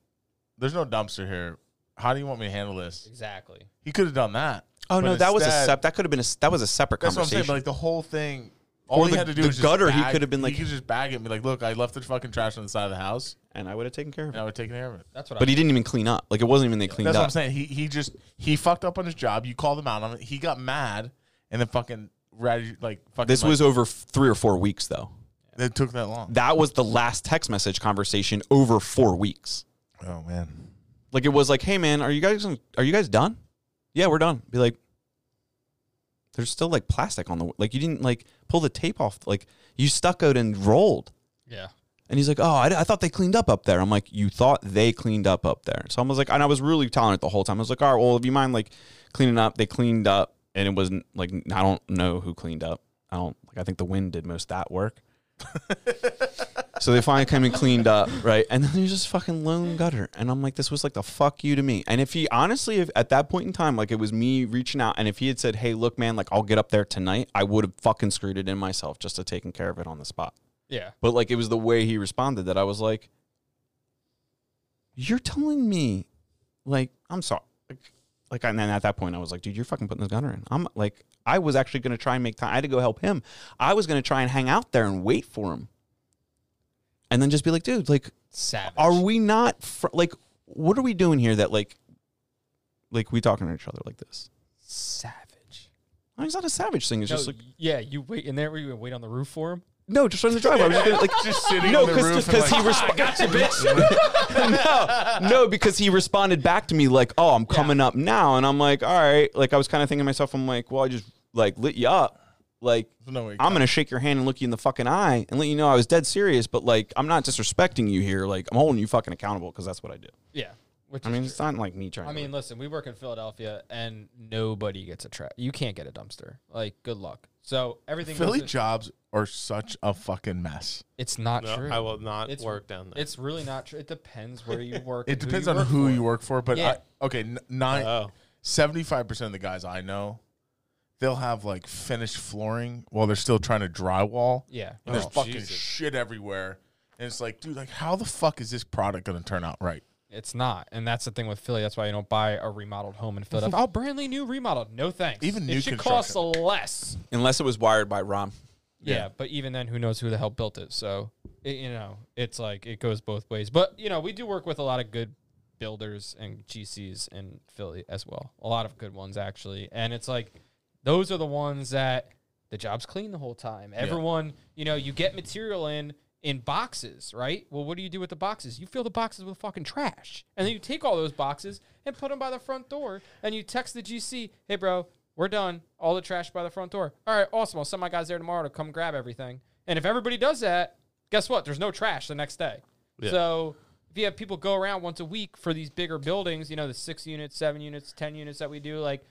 D: there's no dumpster here. How do you want me to handle this?"
C: exactly.
D: He could have done that.
A: Oh
D: But
A: no, that was a
D: instead-
A: sep. That could have been a. s- That was a separate
D: That's what I'm
A: conversation.
D: saying. But like the whole thing, all
A: Or
D: he
A: the-
D: had to do
A: the
D: was just
A: gutter, he
D: bag-
A: could have been like-
D: he could just bag it and be like, "Look, I left the fucking trash on the side of the house,
A: and I would have taken care of
D: and
A: it.
D: I would take care of it."
C: That's what.
A: But
C: I,
A: he didn't even clean up. Like it wasn't even they cleaned
D: That's what I'm
A: up.
D: saying. He he just he fucked up on his job. You called him out on it. He got mad and then fucking ratted like fucking.
A: This
D: like,
A: was over f- three or four weeks though.
D: it took that long.
A: That was the last text message conversation over four weeks.
D: Oh man.
A: Like it was like, hey man, are you guys are you guys done? Yeah, we're done. Be like, there's still like plastic on the like you didn't like pull the tape off. Like you stuccoed and rolled.
C: yeah.
A: And he's like, oh, I, I thought they cleaned up up there. I'm like, you thought they cleaned up up there. So I was like, and I was really tolerant the whole time. I was like, all right, well, if you mind like cleaning up, they cleaned up, and it wasn't like I don't know who cleaned up. I don't like. I think the wind did most of that work. so they finally came and cleaned up, right? And then there's just fucking lone gutter, and I'm like, this was like the fuck you to me. And if he honestly, if at that point in time, like it was me reaching out, and if he had said, hey, look, man, like I'll get up there tonight, I would have fucking screwed it in myself just to taking care of it on the spot.
C: Yeah.
A: But like it was the way he responded that I was like, "You're telling me, like, I'm sorry." Like, like, and then at that point, I was like, "Dude, you're fucking putting this gunner in." I'm like, I was actually going to try and make time. I had to go help him. I was going to try and hang out there and wait for him, and then just be like, "Dude, like,
C: Savage.
A: are we not fr- like, what are we doing here? That like, like we talking to each other like this?"
C: savage?
A: I mean, it's not a savage thing. It's
C: No,
A: just like,
C: yeah, you wait in there. Were you gonna wait on the roof for him?
A: no, just on the driveway. I was just gonna, like,
D: Just sitting
A: no,
D: on the roof and,
A: because
D: like,
A: he resp- ah, gotcha, bitch. no, no, because he responded back to me like, "Oh, I'm coming up now," and I'm like, "All right." Like I was kind of thinking to myself, I'm like, "Well, I just like lit you up. Like
D: no way
A: I'm gonna shake your hand and look you in the fucking eye and let you know I was dead serious, but like I'm not disrespecting you here. Like I'm holding you fucking accountable because that's what I do.
C: Yeah. Which
A: I mean,
C: true.
A: it's not like me trying.
C: I
A: to,
C: mean, listen, we work in Philadelphia, and nobody gets a trash. You can't get a dumpster. Like, good luck. So everything. goes
D: Philly
C: in-
D: jobs are such a fucking mess.
C: it's not
B: No,
C: true.
B: I will not
C: It's-
B: work down there.
C: It's really not true. It depends where you work.
D: It
C: and
D: depends
C: you
D: on
C: work
D: who
C: for.
D: you work for, but
C: Yeah.
D: I, okay, n- nine,
B: oh,
D: 75% of the guys I know, they'll have like finished flooring while they're still trying to drywall.
C: Yeah.
D: And there's
B: Oh,
D: fucking
B: Jesus.
D: shit everywhere. And it's like, dude, like, how the fuck is this product going to turn out right?
C: It's not, and that's the thing with Philly. That's why you don't buy a remodeled home in Philadelphia. oh, brandly new remodeled. No thanks.
D: Even new
C: it should cost less.
A: unless it was wired by Ron.
C: Yeah.
D: Yeah.
C: but even then, who knows who the hell built it? So, it, you know, it's like it goes both ways. But you know, we do work with a lot of good builders and GCs in Philly as well. A lot of good ones actually, and it's like those are the ones that the job's clean the whole time. Everyone, you know, you get material in in boxes, right? Well, what do you do with the boxes? You fill the boxes with fucking trash, and then you take all those boxes and put them by the front door, and you text the GC, "Hey, bro, we're done. All the trash by the front door. All right, awesome. I'll send my guys there tomorrow to come grab everything." And if everybody does that, guess what? There's no trash the next day.
B: Yeah.
C: So if you have people go around once a week for these bigger buildings, you know, the six units, seven units, ten units that we do, like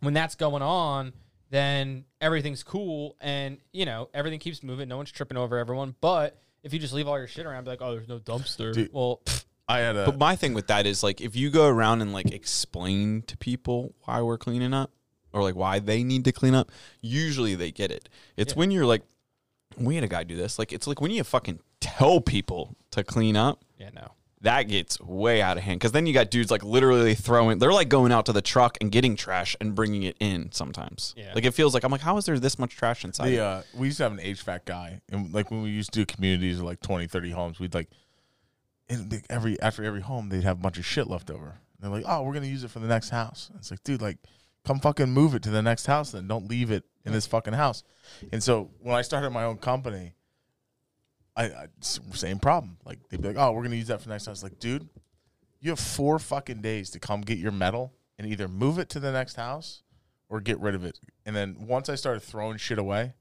C: when that's going on, then everything's cool and you know everything keeps moving. No one's tripping over everyone. But if you just leave all your shit around, be like, oh, there's no dumpster.
D: Dude.
C: well,
D: I had a.
A: But my thing with that is like if you go around and like explain to people why we're cleaning up or like why they need to clean up, usually they get it. It's when you're like, we had a guy do this. Like it's like when you fucking tell people to clean up,
C: yeah, no.
A: That gets way out of hand. Because then you got dudes like literally throwing. They're like going out to the truck and getting trash and bringing it in sometimes.
C: Yeah.
A: Like it feels like I'm like, how is there this much trash inside?
D: the,
A: here?
D: uh, we used to have an HVAC guy, and like when we used to do communities of like 20, 30 homes, we'd like and like, every after every home they'd have a bunch of shit left over. And they're like, "Oh, we're gonna use it for the next house." And it's like, dude, like, come fucking move it to the next house, then don't leave it in this fucking house. And so when I started my own company, I, I s- same problem. Like they'd be like, "Oh, we're gonna use that for the next house." Like, dude, you have four fucking days to come get your metal and either move it to the next house or get rid of it. And then once I started throwing shit away,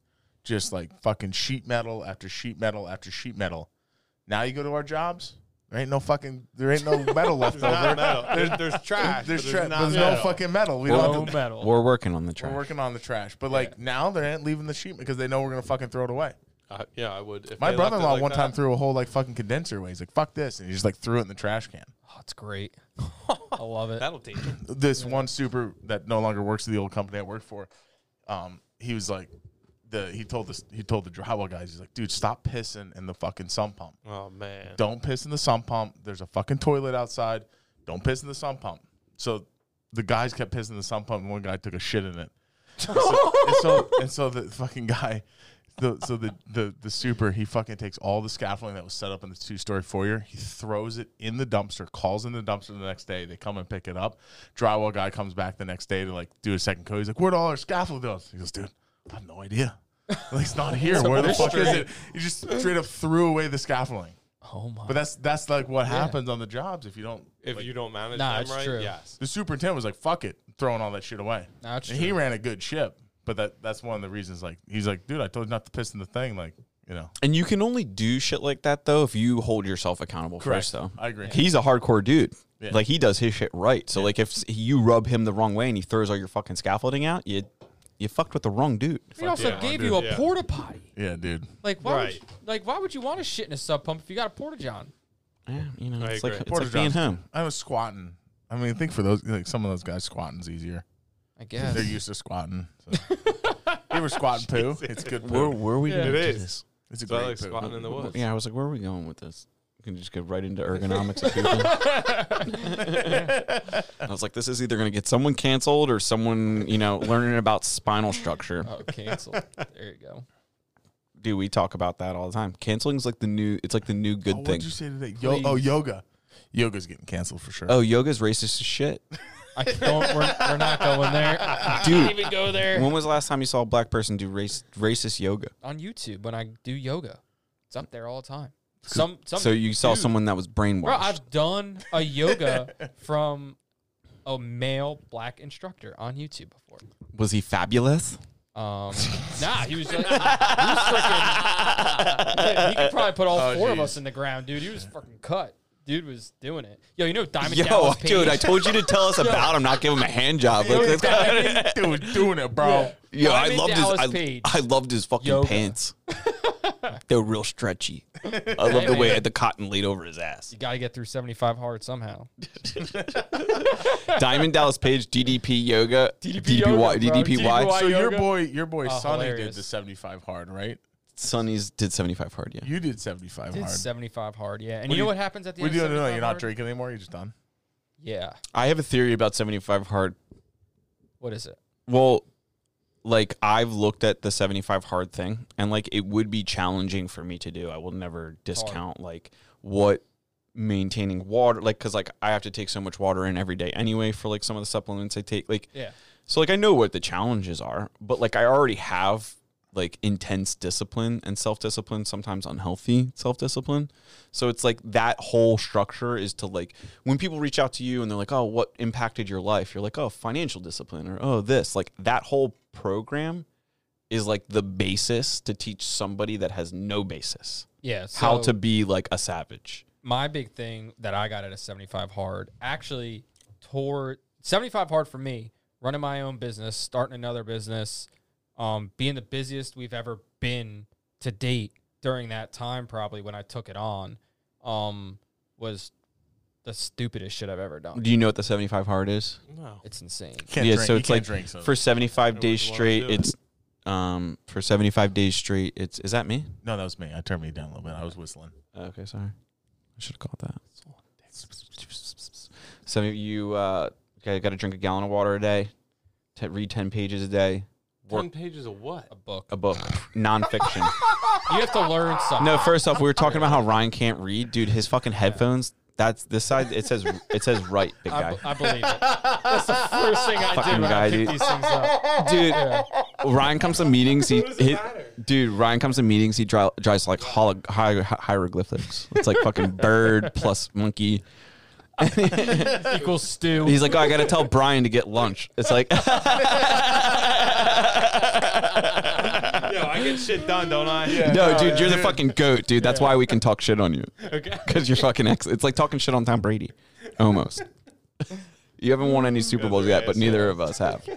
D: just like fucking sheet metal after sheet metal after sheet metal. Now you go to our jobs, there ain't no fucking there ain't no metal left
B: There's
D: over.
B: metal. There's, there's trash.
D: There's,
B: but
D: tra-
B: there's, not
D: there's no fucking metal. We
C: No
D: don't. Have to,
C: metal.
A: we're working on the trash.
D: we're working on the trash, but like now they ain't leaving the sheet because they know we're gonna fucking throw it away.
B: Uh, yeah, I would. If
D: My
B: they left it
D: brother-in-law
B: like
D: one time
B: that.
D: threw a whole like fucking condenser away. He's like, "Fuck this," and he just like threw it in the trash can.
C: Oh, it's great. I love it.
B: That'll teach him.
D: this one super that no longer works at the old company I worked for, um, he was like, the he told this he told the drywall guys he's like, dude, stop pissing in the fucking sump pump.
B: Oh man.
D: Don't piss in the sump pump. There's a fucking toilet outside. Don't piss in the sump pump. So the guys kept pissing in the sump pump, and one guy took a shit in it. And so, and so, and so the fucking guy, the, so the, the the super, he fucking takes all the scaffolding that was set up in the two story foyer. He throws it in the dumpster. Calls in the dumpster the next day. They come and pick it up. Drywall guy comes back the next day to like do a second coat. He's like, "Where'd all our scaffold go?" He goes, "Dude, I have no idea. Like, it's not here. Where the fuck is it?" He just straight up threw away the scaffolding.
C: Oh my.
D: But that's that's like what happens on the jobs if you don't.
B: If you don't manage
C: Nah,
B: them
C: it's
B: right,
C: true.
B: yes.
D: The superintendent was like, "Fuck it," throwing all that shit away.
C: That's
D: and he ran a good ship, but that that's one of the reasons. Like he's like, "Dude, I told you not to piss in the thing." Like you know,
A: And you can only do shit like that though if you hold yourself accountable
D: Correct.
A: first. Though
D: I agree.
A: He's a hardcore dude.
D: Yeah.
A: Like he does his shit right. So like if you rub him the wrong way and he throws all your fucking scaffolding out, you you fucked with the wrong dude.
C: he also
B: yeah,
C: gave you a
B: Yeah.
C: porta potty.
D: yeah, dude.
C: Like why? Would you, like why would you want to shit in a sump pump if you got a porta john?
A: Yeah, you know,
B: I
A: it's like it's
D: Porta
A: like being home.
D: I was squatting. I mean, think for those like some of those guys squatting's easier.
C: I guess.
D: They're used to squatting. So. you ever squat and poo? It's good poo.
A: Where where are we
C: Yeah.
A: gonna
B: It
A: do
B: is.
A: this?
D: it's a
B: It's not
D: great
B: like
D: poo.
B: squatting in the woods.
A: Yeah, I was like, where are we going with this? We can just go right into ergonomics of people. I was like, this is either going to get someone canceled or someone, you know, learning about spinal structure.
C: oh, cancel. there you go.
A: Dude, we talk about that all the time. Canceling's like the new. It's like the new good
D: Oh,
A: thing.
D: what'd you say today? Yo- oh,
C: Please.
D: yoga. Yoga's getting canceled for sure.
A: Oh, yoga's racist as shit.
C: I don't. We're, we're not going there.
A: Dude.
C: Can't even go there.
A: When was the last time you saw a black person do race racist yoga?
C: On YouTube when I do yoga, it's up there all the time. Some some.
A: So you saw
C: dude.
A: someone that was brainwashed.
C: Bro, I've done a yoga from a male black instructor on YouTube before.
A: was he fabulous?
C: Um, nah, he was like, he was freaking. he could probably put all
D: Oh,
C: four of us in the ground, dude. He was fucking cut. Dude was doing it. Yo, you know Diamond
A: Yo,
C: Dallas Page?
A: dude, I told you to tell us about him, not give him a hand job.
C: Yo,
A: Like,
C: Diamond-
D: Dude, doing it, bro.
A: Yo, I
C: Diamond
A: loved
C: Dallas
A: his.
C: Page.
A: I, I loved his fucking
C: Yoga.
A: pants. they were real stretchy. I love the way
C: man.
A: the cotton laid over his ass.
C: You got to get through 75 hard somehow.
A: Diamond Dallas Page, DDP Yoga,
C: DDP yoga, bro.
A: DDPY.
C: DDPY.
D: So your
C: yoga?
D: boy, your boy
C: Oh,
D: Sonny
C: hilarious.
D: did the seventy-five hard, right?
A: Sonny's did 75 hard, yeah.
D: You did seventy-five
C: Did
D: hard.
C: 75 hard, yeah. And
D: What
C: you know
D: do
C: what happens at the
D: What
C: end
D: do you
C: of
D: do? No,
C: 75
D: you're not
C: hard?
D: drinking anymore. You're just done.
C: Yeah.
A: I have a theory about 75 hard.
C: What is it?
A: Well, like I've looked at the 75 hard thing and like it would be challenging for me to do. I will never discount like what maintaining water like cuz like I have to take so much water in every day anyway for like some of the supplements I take like
C: Yeah.
A: so like I know what the challenges are, but like I already have like intense discipline and self-discipline, sometimes unhealthy self-discipline. So it's like that whole structure is to like when people reach out to you and they're like, "Oh, what impacted your life?" You're like, "Oh, financial discipline," or "Oh, this." Like that whole program is like the basis to teach somebody that has no basis
C: Yeah.
A: how to be like a savage.
C: my big thing that I got at a 75 hard actually toward 75 hard for me, running my own business, starting another business, um, being the busiest we've ever been to date during that time, probably when I took it on, um, was the stupidest shit I've ever done.
A: Do you know what the 75 hard is?
B: No.
C: It's insane.
D: Can't
A: yeah,
D: drink.
A: so
D: you
A: it's
D: can't
A: like
D: drink, so.
A: for 75 days straight, it's um for 75 days straight, it's is that me?
D: no, that was me. I turned me down a little bit. I was whistling.
A: Okay, sorry. I should have called that. Some of you uh got to drink a gallon of water a day, t- read 10 pages a day, work
B: Ten pages of what?
C: A book.
A: a book, nonfiction.
C: You have to learn something.
A: no, first off, we were talking about how Ryan can't read, dude. His fucking headphones. That's this side. It says it says right, big
C: I,
A: guy.
C: b- I believe it. That's the first thing I
A: Fucking
C: did when
A: guy,
C: I picked
A: dude.
C: these things up.
A: dude. Ryan comes to meetings. He, he dude. Ryan comes to meetings. He dri- drives like holo- hi- hieroglyphics. It's like fucking bird plus monkey.
C: Equals stew.
A: He's like, oh, I gotta tell Brian to get lunch. It's like,
B: Yo, I get shit done, don't I?
A: no, dude, you're the fucking goat, dude. That's why we can talk shit on you.
B: Okay.
A: Because you're fucking ex. It's like talking shit on Tom Brady, almost. You haven't won any Super Bowls yet, but neither of us have.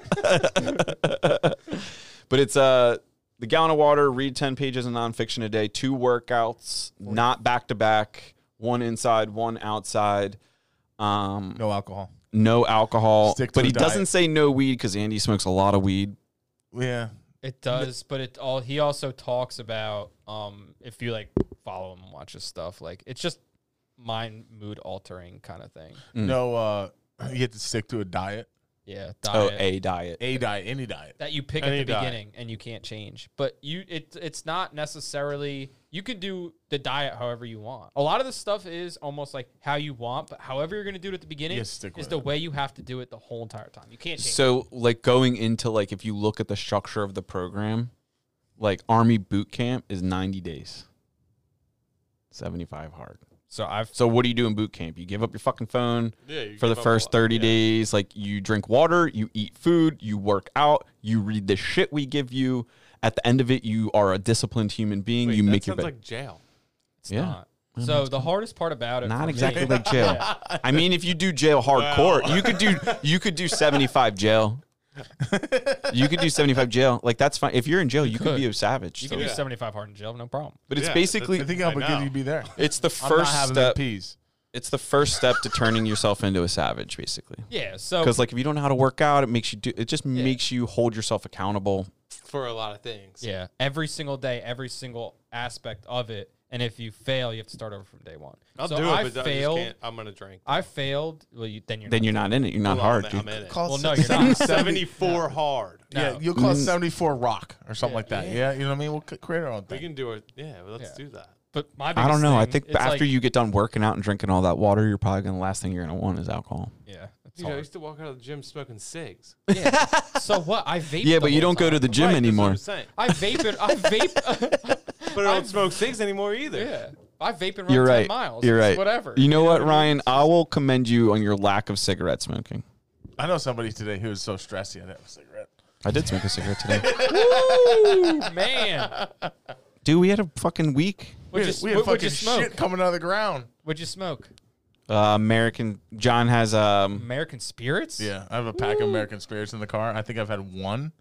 A: but it's uh the gallon of water, read ten pages of nonfiction a day, two workouts, not back to back, one inside, one outside. Um,
D: No alcohol.
A: no alcohol,
D: Stick to
A: but
D: the
A: he doesn't say no weed because Andy smokes a lot of weed.
D: Yeah.
C: It does, but it all he also talks about um if you like follow him and watch his stuff, like it's just mind mood altering kind of thing.
A: Mm.
D: No, uh, you have to stick to a diet,
C: Yeah, diet Oh,
A: a diet.
D: a diet, any diet.
C: that you pick
B: Any
C: at the
B: diet.
C: beginning and you can't change. But you it it's not necessarily you can do the diet however you want. A lot of the stuff is almost like how you want, but however you're going to do it at the beginning
D: You stick
C: is
D: with
C: the
D: it.
C: way you have to do it the whole entire time. You can't change.
A: So, like going into like if you look at the structure of the program, like Army boot camp is 90 days. 75 hard.
C: so I've
A: So what do you do in boot camp? You give up your fucking phone
B: Yeah, you
A: for the
B: give up
A: first
B: lot.
A: 30
B: Yeah.
A: days. Like you drink water, you eat food, you work out, you read the shit we give you. At the end of it, you are a disciplined human being.
B: Wait,
A: you
B: that
A: make your
B: sounds
A: bed.
B: like jail.
C: it's
A: Yeah.
C: not. So the hardest part about it
A: Not
C: for me-
A: exactly like jail. I mean, if you do jail hardcore, you could do you could do 75 jail. you could do 75 jail. Like that's fine. If you're in jail, you, could.
C: could.
A: be a savage.
C: You
A: so-
C: can do
B: Yeah.
C: 75 hard in jail, no problem.
A: But it's
B: Yeah,
A: basically
D: I think how
B: I
D: good
B: know.
D: you'd be there.
A: it's the
D: I'm
A: first
D: not
A: step.
D: peas.
A: It's the first step to turning yourself into a savage, basically.
C: Yeah, so
A: Because like if you don't know how to work out, it makes you do. It just makes you hold yourself accountable.
B: For a lot of things.
C: yeah, every single day, every single aspect of it, and if you fail, you have to start over from day one.
B: I'll
C: so
B: do it,
C: I
B: but I
C: failed.
B: just can't. I'm gonna drink.
C: I failed. Well, you, then you're
A: Then
C: not.
A: you're not in it. You're not
B: Well,
A: hard.
B: I'm,
A: dude.
B: I'm in it.
D: Call
C: Well, no, you're not.
B: 74 hard.
D: Yeah,
C: No.
D: you'll call it
A: Mm.
D: 74 rock or something
C: Yeah.
D: like that. Yeah. you know what I mean? We'll c- create our own
B: We
D: thing.
B: can do it. Yeah, well, let's
C: Yeah.
B: do that.
C: But my
A: I
C: biggest
A: don't know. I
C: thing,
A: think
C: it's
A: after
C: like-
A: you get done working out and drinking all that water, you're probably gonna the last thing you're gonna want is alcohol.
C: yeah, it's
B: Dude, I used to walk out of the gym smoking cigs.
C: yeah. so what? I vape.
A: Yeah, but you don't go to the gym
B: Right,
A: anymore.
B: I'm saying.
C: I vape it. I vape.
B: But I don't smoke cigs anymore either.
C: yeah, I vape and run
A: You're
C: 10
A: right.
C: miles.
A: You're right.
C: Whatever.
A: You know
C: what
A: what, Ryan? I will commend you on your lack of cigarette smoking.
D: I know somebody today who was so stressed he had to have a cigarette.
A: I did smoke a cigarette today.
C: Woo, man.
A: Dude, we had a fucking week.
D: We
C: What'd
D: had,
C: you,
D: we had
C: what, what'd you
D: fucking
C: smoke?
D: shit coming out of the ground.
C: What'd you smoke?
A: Uh, American John has um
C: American Spirits?
D: Yeah, I have a pack of American Spirits in the car. I think I've had one.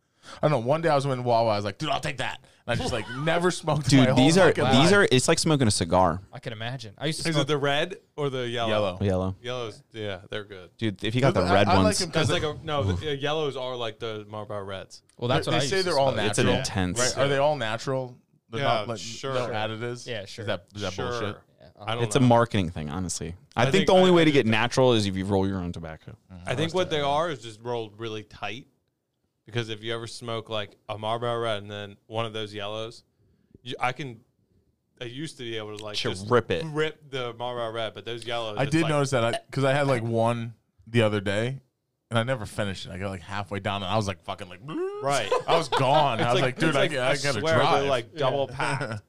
D: I don't know. One day I was in Wawa. I was like, dude, I'll take that. And I just like never smoked. my
A: dude.
D: whole
A: These are
D: fucking
A: these
D: life.
A: are. It's like smoking a cigar.
C: I can imagine. I used to
B: Is
C: smoke
B: it the red or the yellow?
D: yellow.
A: Yellow,
B: Yellows, yeah, they're good.
A: dude. If you got the
D: I-
A: red
D: I like
A: ones,
D: them
B: That's
D: 'cause
B: like a no. The, uh, yellows are like the Marlboro Reds.
C: Well, that's
D: they,
C: what
D: they
C: I
D: say they're all
C: natural.
A: It's an intense.
D: Right? Are they all natural? They're
B: Yeah,
D: not like
B: sure.
D: no
B: Sure.
D: additives.
C: Yeah, sure.
D: Is that is that
B: sure.
D: bullshit?
C: Yeah,
B: I don't
A: it's a marketing thing, honestly. I,
B: I
A: think,
B: think-
A: the only
B: I-
A: way
B: I
A: to get natural is if you roll your own tobacco. Mm-hmm.
B: I think what they are is just rolled really tight. Because if you ever smoke like a Marlboro Red and then one of those yellows, you, I can. I used to be able to like
A: To
B: just
A: rip it.
B: rip the Marlboro Red, but those yellows.
D: I did
B: like,
D: notice that because I, had like one the other day, and I never finished it. I got like halfway down, and I was like fucking like
B: Right.
D: I was gone. I was like, dude,
B: it's
D: I, I, gotta
B: swear
D: drive.
B: They're like double packed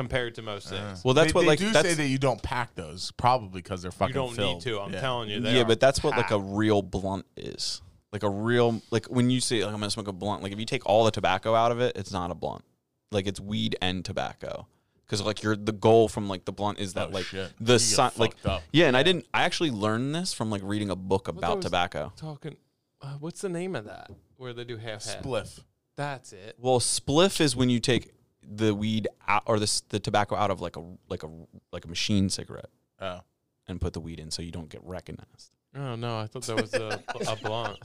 B: compared to most things.
A: Well, that's
D: they,
A: what
D: they
A: like
D: do
A: that's
D: say that you don't pack those probably because they're fucking.
B: You don't
D: filled.
B: need to. I'm
D: Yeah.
B: telling you. They
A: yeah, but that's what like a real blunt is. Like a real like when you say like I'm gonna smoke a blunt. Like if you take all the tobacco out of it, it's not a blunt. Like it's weed and tobacco. Because like you're the goal from like the blunt is that
D: Oh,
A: like
D: shit.
A: the
D: You
A: sun like
D: up.
A: yeah. And I didn't. I actually learned this from like reading a book about
B: it was-
A: tobacco.
B: talking. Uh, what's the name of that? Where they do half half.
D: Spliff.
B: That's it.
A: Well, spliff is when you take the weed out or the the tobacco out of like a like a like a machine cigarette
D: Oh.
A: and put the weed in so you don't get recognized.
B: Oh no, I thought that was a, a blunt.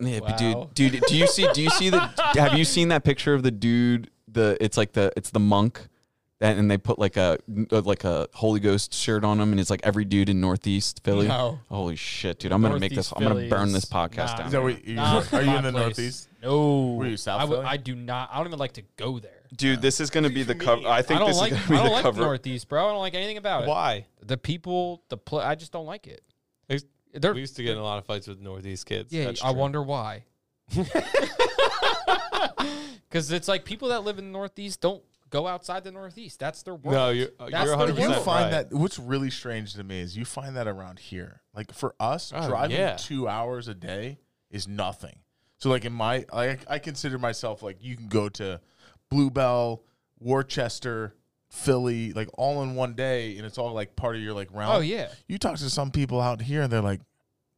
A: Yeah, but
C: Wow.
A: dude, dude, do you see? Do you see the? have you seen that picture of the dude? The it's like the it's the monk, and, and they put like a uh, like a Holy Ghost shirt on him, and it's like every dude in Northeast Philly.
C: No.
A: Holy shit, dude! I'm gonna make this.
C: Northeast
A: I'm gonna
C: Philly
A: burn
C: is-
A: this podcast
C: nah.
A: down.
D: Is that what you,
C: Nah,
D: are you
C: my
D: in the
C: place.
D: Northeast?
C: No.
D: Were you South
C: I, would-
D: Philly?
C: I do not. I don't even like to go there.
A: Dude, this is gonna be the cover. I think
C: I don't
A: this
C: like.
A: is
C: I
A: gonna be
C: don't
A: the
C: like
A: cover.
C: Northeast, bro. I don't like anything about it.
B: Why?
C: The people, the pl- I just don't like it.
B: It's-
C: They're,
B: We used to get in a lot of fights with Northeast kids.
C: yeah,
B: That's
C: I
B: true.
C: wonder why. Because it's like people that live in the Northeast don't go outside the Northeast. That's their world.
B: No, you're uh,
C: That's
B: you're
C: the
B: 100
D: You find
B: right.
D: that what's really strange to me is you find that around here. Like for us,
B: Oh,
D: driving
B: yeah.
D: two hours a day is nothing. So like in my like I consider myself like you can go to Bluebell, Worcester, Philly, like all in one day, and it's all like part of your like round.
C: Oh yeah.
D: You talk to some people out here, and they're like,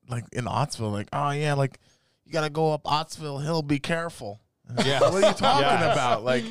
D: like in Ottsville, like, oh yeah, like you gotta go up Ottsville Hill, be careful.
B: Yeah.
D: what are you talking
B: Yes.
D: about? Like,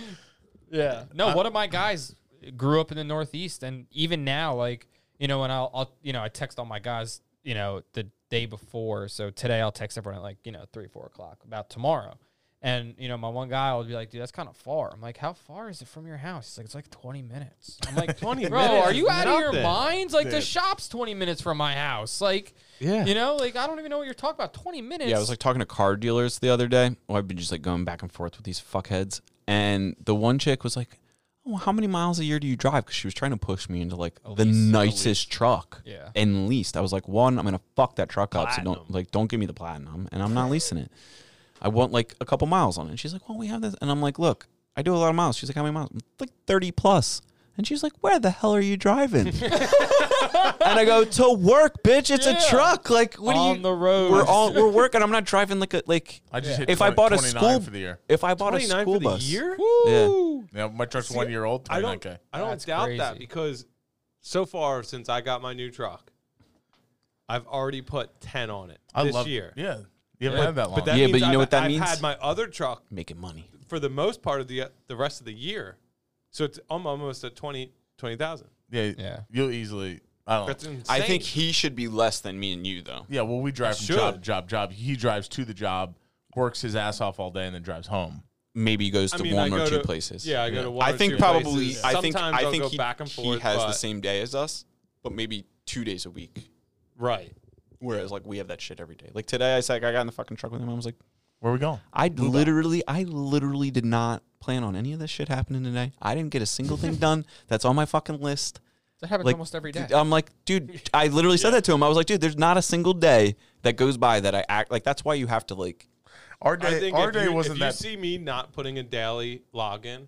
C: Yeah. No, one of my guys grew up in the Northeast, and even now, like you know, and I'll, I'll, you know, I text all my guys, you know, the day before. So today I'll text everyone at like you know three, four o'clock about tomorrow, And you know, my one guy will be like, "Dude, that's kind of far." I'm like, "How far is it from your house?" He's like, "It's like 20 minutes." I'm like,
B: 20
C: bro,
B: minutes
C: are you out of your
B: nothing."
C: minds? Like the
D: Dude.
C: shop's 20 minutes from my house. Like,
B: Yeah.
C: you know, like I don't even know what you're talking about. 20 minutes.
A: Yeah, I was like talking to car dealers the other day. Well, I've been just like going back and forth with these fuckheads. And the one chick was like, "Oh, how many miles a year do you drive?" Because she was trying to push me into like the
C: lease. A
A: nicest truck.
C: Yeah.
A: And leased. I was like, one, I'm gonna fuck that truck up. So don't like, don't give me the platinum, and I'm not leasing it. I want like a couple miles on it. And she's like, well, we have this, and I'm like, look, I do a lot of miles. She's like, how many miles? Like 30 plus. And she's like, where the hell are you driving? and I go to work, bitch. It's
C: Yeah.
A: a truck. Like, what do you?
C: On the road.
A: We're all we're working. I'm not driving like a like.
D: I just
C: Yeah.
D: hit
A: If I
D: 20
A: bought a
D: 29
A: school
D: for the year.
A: If I bought a
B: 29
A: school
B: for the
A: bus,
B: year?
C: Woo!
D: Yeah, my truck's
B: See,
D: one year old.
B: I don't.
D: 29K.
B: I don't
C: That's
B: doubt that
C: crazy.
B: because so far since I got my new truck, I've already put ten on it
D: I
B: this
D: love
B: year.
D: Yeah, you haven't
B: But-
D: had that long.
B: But that
A: Yeah,
B: means
A: but you know
B: I've-
A: what that means?
B: I've
A: means?
B: had my other truck
A: making money.
B: for the most part of the uh, the rest of the year, so it's almo- almost at 20 20,000.
D: yeah,
C: Yeah.
D: you'll easily. I don't.
B: That's
D: know.
B: insane.
A: I think he should be less than me and you though.
D: Yeah, well, we drive
B: I
D: from job to job, job. He drives to the job, works his ass off all day, and then drives home.
A: Maybe he goes
B: I
A: to
B: mean,
A: one
B: I
A: or two
B: to-
A: places.
B: Yeah, I go to one.
A: I
B: or
A: think
B: two
A: probably.
B: places.
A: I think.
B: Sometimes
A: I
B: I'll
A: think
B: go
A: he,
B: back and forth.
A: he has the
B: but-
A: same day as us, but maybe two days a week.
B: right.
A: Whereas like we have that shit every day. Like today, I said I got in the fucking truck with him. I was like,
D: Where we going?
A: I literally, I literally did not plan on any of this shit happening today. I didn't get a single thing done. That's on my fucking list.
C: That happens
A: Like
C: almost every day.
A: dude, I'm like, dude, I literally said that to him. I was like, dude, there's not a single day that goes by that I act like. That's why you have to like.
D: Our
B: I
D: day,
B: think
D: our
B: if
D: day
B: you,
D: wasn't
B: if you
D: that.
B: see me not putting a daily login,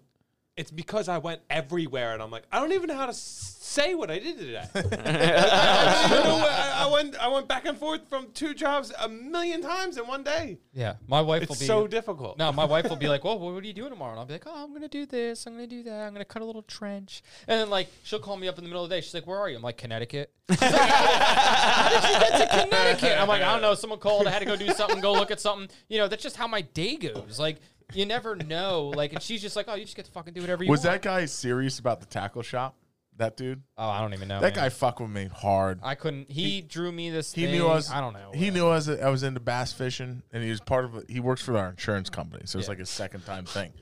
B: it's because I went everywhere and I'm like, I don't even know how to say what I did today. I, don't even know what- I- I went I went back and forth from two jobs a million times in one day.
C: yeah, my wife will
B: It's
C: be
B: so difficult.
C: No, my wife will be like, "Well, what are you doing tomorrow?" And I'll be like, "Oh, I'm gonna do this. I'm gonna do that. I'm gonna cut a little trench." And then like she'll call me up in the middle of the day. She's like, "Where are you?" I'm like, "Connecticut." Like, How did you get to Connecticut? I'm like, "I don't know. Someone called. I had to go do something. Go look at something. You know, that's just how my day goes. Like, you never know. Like, and she's just like, "Oh, you just get to fucking do whatever you
D: Was
C: want."
D: that guy serious about the tackle shop? That dude.
C: Oh, I don't even know.
D: That
C: man.
D: guy fucked with me hard.
C: I couldn't. He, drew me this.
D: He
C: thing.
D: knew I was.
C: I don't know.
D: He knew I was. I was into bass fishing, and he was part of. He works for our insurance company, so it's like a second time thing.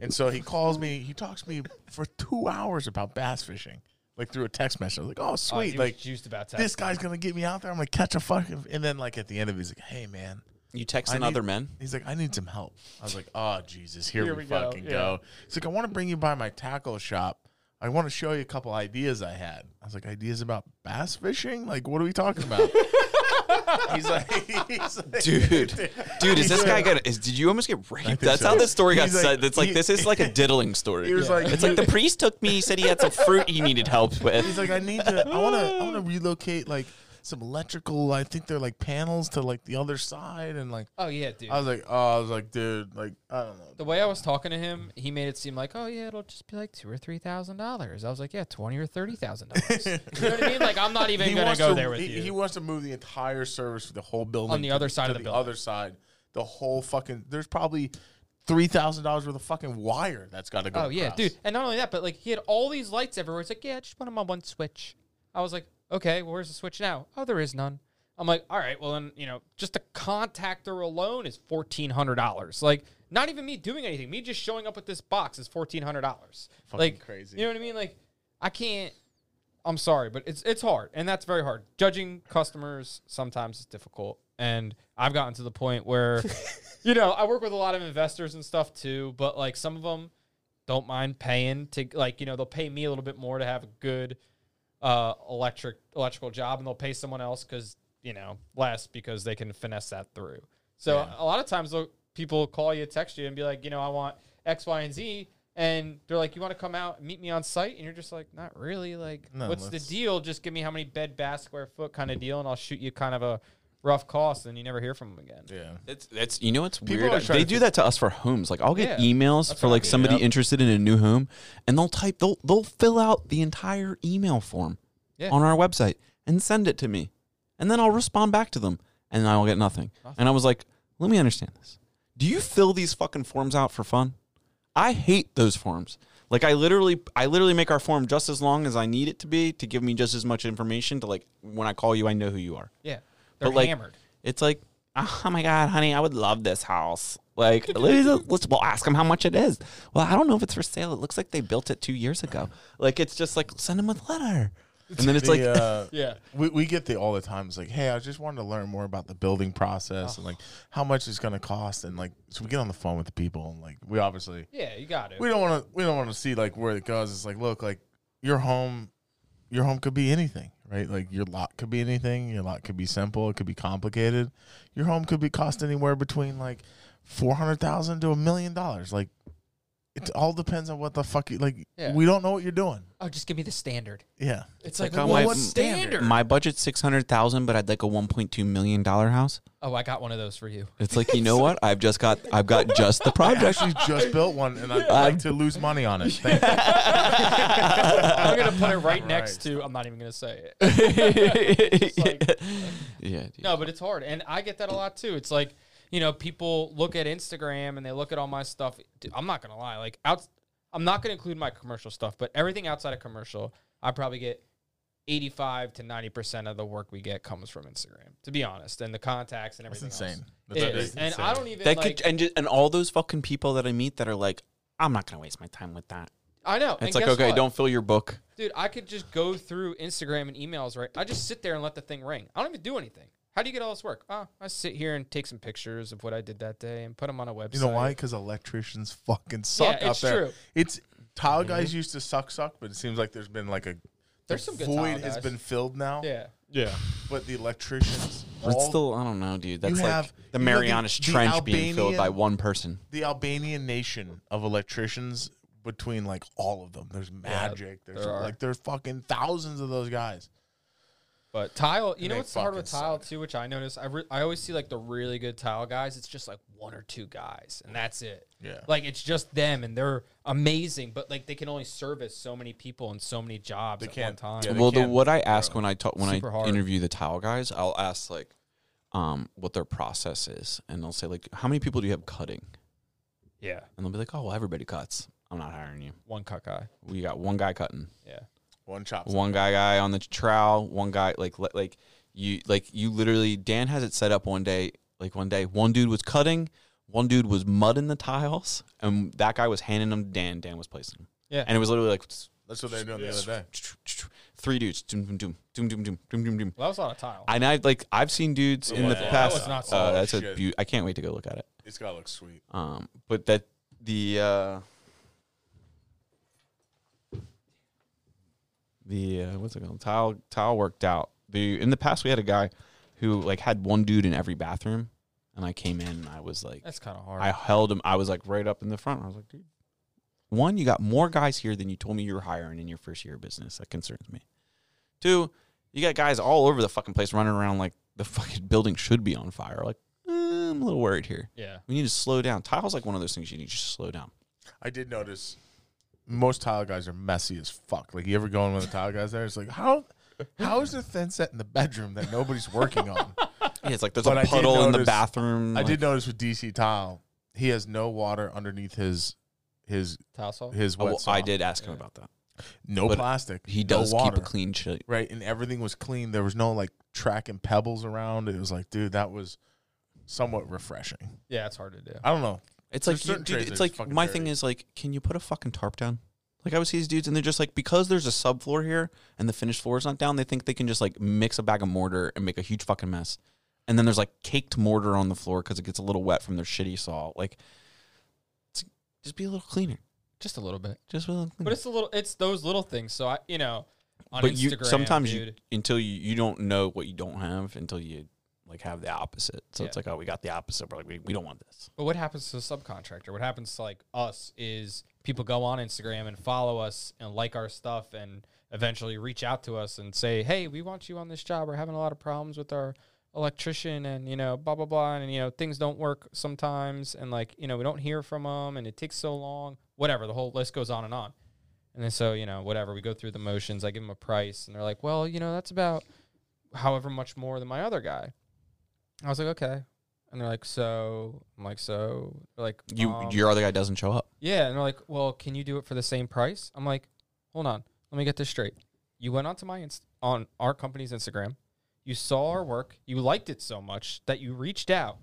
D: And so he calls me. He talks to me for two hours about bass fishing, like through a text message. I was like, "Oh,
C: Oh,
D: sweet!" like
C: juiced about
D: this guy's gonna get me out there. I'm gonna catch a fucking. And then like at the end of it, he's like, "Hey, man."
A: You texting
D: I need-
A: other men?
D: He's like, I need some help. I was like, oh Jesus, here,
C: Here
D: we,
C: we go,
D: fucking
C: yeah.
D: go. He's like, I want to bring you by my tackle shop. I want to show you a couple ideas I had. I was like, ideas about bass fishing? Like, what are we talking about? he's like, he's like,
A: Dude, dude, is this guy gonna? Is, did you almost get raped? That's
D: so.
A: how this story got
D: He's like-
A: said. It's like
D: he-
A: this is like a diddling story.
D: He was like,
A: it's like the priest took me. He said he had some fruit he needed help with.
D: he's like, I need to. I want to. I want to relocate like some electrical. I think they're like panels to like the other side, and like
C: Oh yeah, dude.
D: I was like, oh, I was like, dude, like I don't know.
C: the way I was talking to him, he made it seem like, oh yeah, it'll just be like two or three thousand dollars. I was like, yeah, twenty or thirty thousand dollars. you know what I mean? Like I'm not even gonna
D: wants
C: go
D: to-
C: there with
D: he,
C: you.
D: He wants to move the entire service for the whole building
C: On the
D: to-
C: other side
D: to
C: of the building.
D: other side. The whole fucking. There's probably three thousand dollars worth of fucking wire that's got to go.
C: oh yeah,
D: across.
C: dude. And not only that, but like he had all these lights everywhere. It's like, yeah, just put them on one switch. I was like, okay, well, where's the switch now? Oh, there is none. I'm like, all right, well then, you know, just a contactor alone is fourteen hundred dollars. Like, not even me doing anything. Me just showing up with this box is fourteen hundred dollars.
D: Fucking
C: Like
D: crazy.
C: You know what I mean? Like, I can't. I'm sorry, but it's it's hard, and that's very hard. Judging customers sometimes is difficult, and I've gotten to the point where, you know, I work with a lot of investors and stuff too, but like some of them don't mind paying to like you know they'll pay me a little bit more to have a good uh electric electrical job, and they'll pay someone else because you know less because they can finesse that through. So
D: Yeah.
C: a lot of times people call you, text you, and be like, you know, I want X, Y, and Z. And they're like, "You want to come out and meet me on site?" And you're just like, "Not really. Like,
D: No,
C: what's the
D: let's-
C: deal? Just give me how many bed bath square foot kind of deal, and I'll shoot you kind of a rough costs, and you never hear from them again."
D: Yeah.
A: It's it's you know what's
D: People
A: weird.
D: always try
A: They
D: to
A: do that to us for homes. Like I'll get
C: Yeah.
A: emails
C: That's
A: for
C: what I
A: like
C: mean.
A: somebody
D: Yep.
A: interested in a new home, and they'll type they'll they'll fill out the entire email form
C: Yeah.
A: on our website and send it to me, and then I'll respond back to them, and I will get nothing. And I was like, let me understand this. Do you fill these fucking forms out for fun? I hate those forms. Like I literally, I literally make our form just as long as I need it to be to give me just as much information to like when I call you, I know who you are.
C: Yeah, they're
A: But, like,
C: hammered.
A: It's like, oh my god, honey, I would love this house. Like, let's, let's well ask them how much it is. Well, I don't know if it's for sale. It looks like they built it two years ago. Like, it's just like send them a letter, and then it's
D: The,
A: like,
D: uh,
C: Yeah.
D: we, we get the all the time. It's like, hey, I just wanted to learn more about the building process and like how much it's gonna cost, and like so we get on the phone with the people and like we obviously
C: Yeah, you got it.
D: we don't want to we don't want to see like where it goes. It's like, look, like your home, your home could be anything, right? Like your lot could be anything. Your lot could be simple. It could be complicated. Your home could be cost anywhere between like four hundred thousand to a million dollars. Like it all depends on what the fuck you like.
C: Yeah.
D: We don't know what you're doing.
C: oh, just give me the standard.
D: Yeah.
C: It's
A: like,
C: like, well,
A: my-
C: what's standard?
A: my budget's six hundred thousand, but I'd like a one point two million dollar house.
C: oh, I got one of those for you.
A: It's like, you know what? I've just got, I've got just the project.
D: I actually just built one, and I'd like to lose money on it. Thank you.
C: I'm gonna put it right next to. I'm not even gonna say it. like-
A: yeah, dude.
C: No, but it's hard, and I get that a lot too. It's like you know, people look at Instagram and they look at all my stuff. Dude, I'm not gonna lie, like out, I'm not gonna include my commercial stuff, but everything outside of commercial, I probably get 85 to 90 percent of the work we get comes from Instagram. To be honest, and the contacts and
D: That's
C: everything.
D: insane.
C: Else.
D: That's
C: It
D: that's
C: is. and. I don't even
A: that
C: like.
A: could and just, and all those fucking people that I meet that are like, I'm not gonna waste my time with that.
C: I know. and
A: It's like, okay,
C: what?
A: don't fill your book.
C: Dude, I could just go through Instagram and emails, right? I just sit there and let the thing ring. I don't even do anything. How do you get all this work? Oh, I sit here and take some pictures of what I did that day and put them on a website.
D: You know why? Because electricians fucking suck
C: Yeah,
D: out
C: it's
D: there.
C: true.
D: It's tile guys mm-hmm. used to suck, suck, but it seems like there's been like a
C: There's
D: the
C: some good
D: void
C: tile
D: has
C: guys.
D: been filled now.
C: Yeah.
B: Yeah.
D: But the electricians,
A: It's still, I don't know, dude. That's like the
D: you have the-
A: Marianas
D: the
A: Trench being filled by one person.
D: the Albanian nation of electricians between like all of them. There's magic. there's
C: there are.
D: like there's fucking thousands of those guys.
C: But tile, you
D: And
C: know what's hard with
D: fucking
C: tile
D: suck.
C: too, which I notice. I re- I always see like the really good tile guys. It's just like one or two guys, and that's it.
D: Yeah.
C: Like it's just them, and they're amazing, but like they can only service so many people and so many jobs
D: They
C: at
D: can't-
C: one time.
D: they
A: well, the what I ask when I talk when
C: Super
A: I
C: hard.
A: interview the tile guys, I'll ask like, um, what their process is, and they'll say like, how many people do you have cutting?
C: yeah,
A: And they'll be like, oh, well, everybody cuts. I'm not hiring you.
C: one cut guy.
A: We got one guy cutting,
C: Yeah.
D: One chop.
A: one guy guy on the trowel, one guy like like you like you literally. Dan has it set up one day. Like one day, one dude was cutting, one dude was mudding the tiles, and that guy was handing them to Dan. Dan was placing them.
C: Yeah.
A: and it was literally like
D: That's what they were doing the other day.
A: three dudes, doom doom doom doom doom doom doom doom doom.
C: Well, that was a lot of tile.
A: And I like I've seen dudes in the
D: Yeah, that
A: past.
C: was not
A: uh,
C: solid.
A: that's a
D: Shit.
A: beau- I can't wait to go look at it.
D: It's gotta look sweet.
A: Um, but that the uh, the uh, what's it called? Tile tile worked out. The in the past we had a guy who like had one dude in every bathroom, and I came in and I was like,
C: That's kind of hard.
A: I held him. I was like right up in the front. I was like, dude. One, you got more guys here than you told me you were hiring in your first year of business. That concerns me. Two, you got guys all over the fucking place running around like the fucking building should be on fire. Like, eh, I'm a little worried here.
C: yeah.
A: We need to slow down. Tile's like one of those things you need to just slow down.
D: I did notice most tile guys are messy as fuck. Like you ever go in with the tile guys there? It's like how how is there thin set in the bedroom that nobody's working on?
A: Yeah, it's like there's
D: But I
A: a
D: did
A: puddle in the
D: notice-
A: bathroom.
D: I
A: like-
D: did notice with DC tile, he has no water underneath his his
C: Tile saw.
D: his
A: Oh,
D: wet
A: well,
D: saw.
A: I did ask him
C: Yeah.
A: about that.
D: no
A: but
D: plastic.
A: He
D: no
A: does keep
D: water.
A: a clean shit.
D: right, and everything was clean. There was no like tracking pebbles around. It was like, dude, that was somewhat refreshing.
C: Yeah, it's hard to do.
D: I don't know.
A: It's like, you- dude, it's like my thing is like, can you put a fucking tarp down? Like I would see these dudes, and they're just like, because there's a subfloor here and the finished floor is not down, they think they can just like mix a bag of mortar and make a huge fucking mess. And then there's like caked mortar on the floor because it gets a little wet from their shitty saw. Like, it's, just be a little cleaner.
C: Just a little bit.
A: Just a little cleaner.
C: But it's a little. It's those little things. So I, you know, on
A: but
C: Instagram,
A: you sometimes you until you you don't know what you don't have until you like have the opposite. So it's like, oh, we got the opposite. We're like, we, we don't want this.
C: But what happens to a subcontractor? What happens to like us is people go on Instagram and follow us and like our stuff and eventually reach out to us and say, "Hey, we want you on this job. We're having a lot of problems with our electrician and you know blah blah blah and you know things don't work sometimes and like you know we don't hear from them and it takes so long. Whatever. The whole list goes on and on. And then so you know whatever we go through the motions. I give them a price and they're like, "Well, you know that's about however much more than my other guy." I was like, "Okay." And they're like, so I'm like, so they're like,
A: You
C: um,
A: your other guy doesn't show up.
C: yeah, and they're like, well, can you do it for the same price? I'm like, hold on, let me get this straight. You went onto my inst- on our company's Instagram, you saw our work, you liked it so much that you reached out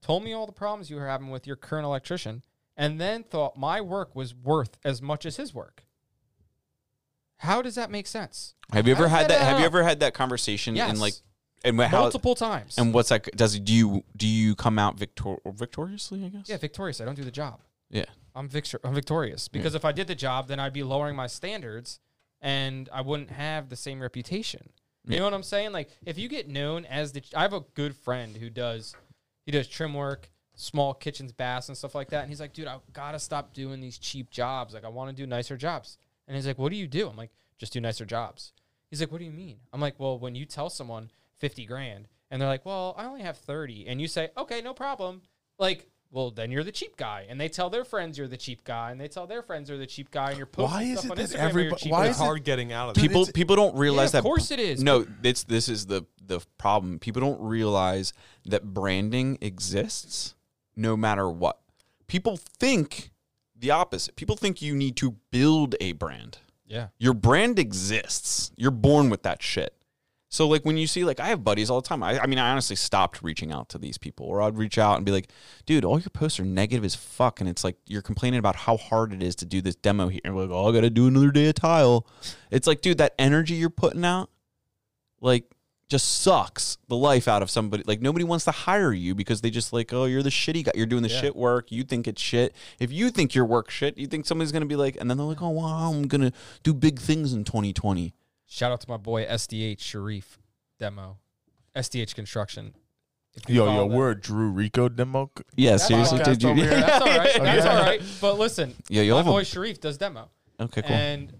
C: told me all the problems you were having with your current electrician, and then thought my work was worth as much as his work. How does that make sense?
A: Have you ever had that? Have you ever had that conversation?
C: Yes.
A: And like, and how?
C: Multiple times.
A: And what's that? Does do you do you come out victor victoriously? I guess.
C: yeah, victorious. I don't do the job.
A: Yeah.
C: I'm victor- I'm victorious because if I did the job, then I'd be lowering my standards, and I wouldn't have the same reputation. You
A: Yeah.
C: know what I'm saying? Like if you get known as the, I have a good friend who does, he does trim work, small kitchens, baths, and stuff like that. And he's like, dude, I gotta stop doing these cheap jobs. Like I want to do nicer jobs. And he's like, what do you do? I'm like, just do nicer jobs. He's like, what do you mean? I'm like, well, when you tell someone 50 grand. And they're like, well, I only have 30, and you say, okay, no problem. Like, well, then you're the cheap guy, and they tell their friends you're the cheap guy, and they tell their friends you're the cheap guy, and you're posting
D: Why is
C: stuff
D: it
C: on
D: that
C: Instagram where cheap
D: why
C: guy.
D: is
B: It's
D: it-
B: hard getting out of that.
A: people people don't realize
C: Yeah, of
A: that
C: course it is,
A: no it's this is the the problem. People don't realize that branding exists no matter what. People think the opposite. People think you need to build a brand.
C: Yeah.
A: your brand exists. You're born with that shit so like when you see like I have buddies all the time. I, I mean I honestly stopped reaching out to these people, or I'd reach out and be like, "Dude, all your posts are negative as fuck," and it's like you're complaining about how hard it is to do this demo here. And we're like, "Oh, I got to do another day of tile." It's like, dude, that energy you're putting out, like, just sucks the life out of somebody. Like nobody wants to hire you because they just like, "Oh, you're the shitty guy. You're doing the
C: Yeah.
A: shit work. You think it's shit. If you think your work shit, you think somebody's gonna be like, and then they're like, "Oh, wow, I'm gonna do big things in 2020."
C: Shout out to my boy SDH Sharif demo, SDH Construction. If you
D: Yo, yo,
C: follow them-
D: we're a Drew Rico demo. c-
A: Yeah,
C: That's
A: seriously,
C: all
A: dude. You,
D: right. over here.
C: That's all right. That's all right. But listen,
A: yeah, you
C: my
A: have a
C: boy Sharif does demo.
A: Okay, cool.
C: And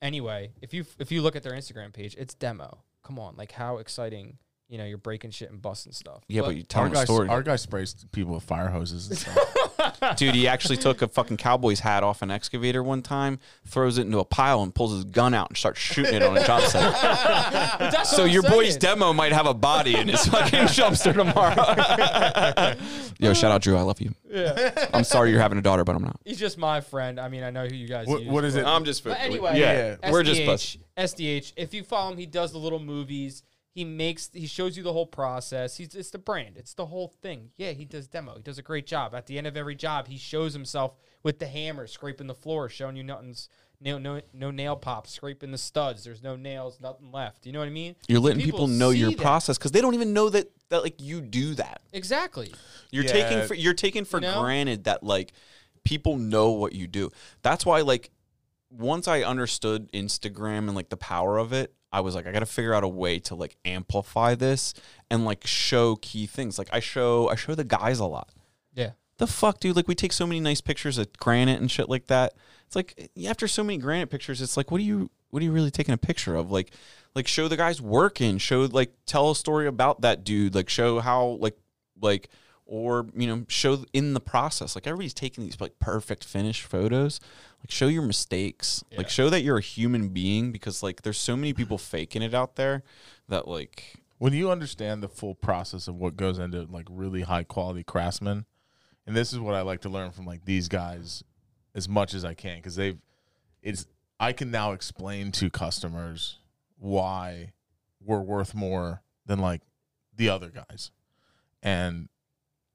C: anyway, if you if you look at their Instagram page, it's demo. Come on, like how exciting! You know, you're breaking shit and busting stuff.
A: yeah, but, you tell
D: Our
A: them
D: guy,
A: a story.
D: our guy sprays people with fire hoses. And stuff.
A: Dude, he actually took a fucking cowboy's hat off an excavator one time, throws it into a pile, and pulls his gun out and starts shooting it on a job site. So
C: what I'm
A: your boy's demo might have a body in his fucking dumpster tomorrow. Yo, shout out Drew. I love you.
C: Yeah,
A: I'm sorry you're having a daughter, but I'm not.
C: he's just my friend. I mean, I know who you guys.
D: What-
C: use,
D: what is it?
A: I'm just.
C: But anyway,
A: yeah, we're just.
C: SDH,
A: bust-
C: SDH. If you follow him, he does the little movies. He makes, he shows you the whole process. He's it's the brand. It's the whole thing. Yeah, he does demo. He does a great job. At the end of every job, he shows himself with the hammer scraping the floor, showing you nothing's no no no nail pops, scraping the studs. There's no nails, nothing left. You know what I mean?
A: You're letting people, know your
C: that.
A: process because they don't even know that that like you do that.
C: Exactly.
A: You're
B: Yeah.
A: taking for you're taking for
C: You know?
A: granted that like people know what you do. That's why like once I understood Instagram and like the power of it, I was like I got to figure out a way to like amplify this and like show key things. Like I show I show the guys a lot.
C: Yeah.
A: The fuck, dude? Like we take so many nice pictures of granite and shit like that. It's like after so many granite pictures, it's like what are you what are you really taking a picture of? Like like show the guys working, show like tell a story about that dude, like show how like like or you know show in the process. Like everybody's taking these like perfect finished photos. Like show your mistakes. Like show that you're a human being because like there's so many people faking it out there that like
D: when you understand the full process of what goes into like really high quality craftsmen, and this is what I like to learn from like these guys as much as I can because they've it's I can now explain to customers why we're worth more than like the other guys, and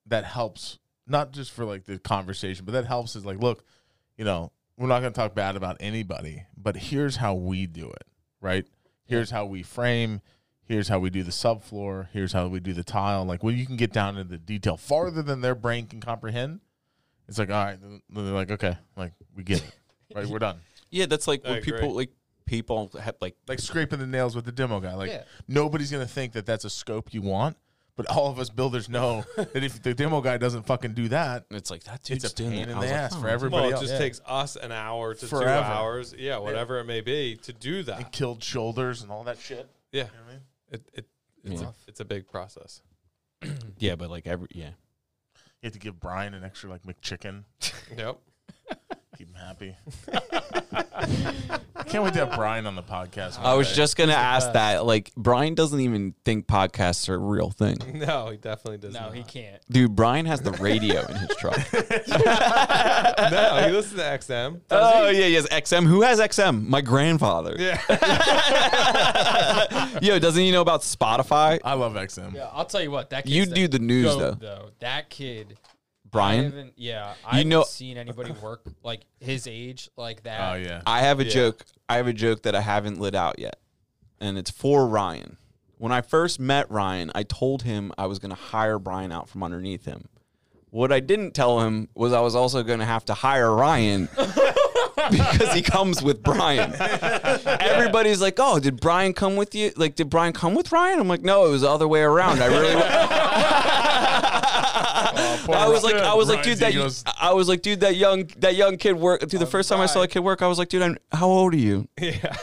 D: that helps not just for like the conversation, but that helps is like look, you know, we're not going to talk bad about anybody, but here's how we do it, right? Here's how we frame. Here's how we do the subfloor. Here's how we do the tile. Like when you can get down into the detail farther than their brain can comprehend, it's like all right. They're like okay, like we get it, right? We're done.
A: yeah, that's like
B: I
A: when
B: agree.
A: people like people have like
D: Like scraping the nails with the demo guy. Like
C: Yeah.
D: nobody's gonna think that that's a scope you want, but all of us builders know that if the demo guy doesn't fucking do that,
A: it's like that dude's
D: it's a pain
A: it.
D: in the
A: was like,
D: ass
A: oh,
D: for everybody
B: Well, it
D: else.
B: just
C: Yeah.
B: takes us an hour to two
D: Forever.
B: hours. Yeah, whatever it may be to do that.
D: and killed shoulders and all that shit.
B: Yeah,
D: You know what I mean?
B: it, it it's,
A: Yeah.
B: a, it's a big process.
A: Yeah, but like every yeah.
D: You have to give Brian an extra like McChicken.
B: Yep.
D: Keep him happy. I can't wait to have Brian on the podcast.
A: I was
D: day.
A: just gonna ask that. Like Brian doesn't even think podcasts are a real thing.
B: No, he definitely does.
C: No,
B: not.
C: he can't.
A: Dude, Brian has the radio in his truck.
B: no, he listens to XM.
A: oh yeah, he has XM. Who has XM? My grandfather.
B: Yeah.
A: Yo, doesn't he know about Spotify?
D: I love XM.
C: Yeah, I'll tell you what. That kid's
A: You
C: the
A: do the news,
C: goat,
A: though.
C: That kid. I
A: Brian.
C: haven't, yeah, I haven't
A: know-
C: seen anybody work like his age like that.
D: Oh yeah.
A: I have a
B: Yeah.
A: joke. I have a joke that I haven't lit out yet, and it's for Ryan. When I first met Ryan, I told him I was going to hire Brian out from underneath him. What I didn't tell him was I was also going to have to hire Ryan because he comes with Brian. Everybody's like, "Oh, did Brian come with you? Like, did Brian come with Ryan?" I'm like, "No, it was the other way around. I really."
D: poor
A: I was like, I was like, dude, that
D: egos-
A: I was like, dude, that young, that young kid work. Dude, the first time I saw that kid work, I was like, dude, I'm, how old are you?
B: yeah.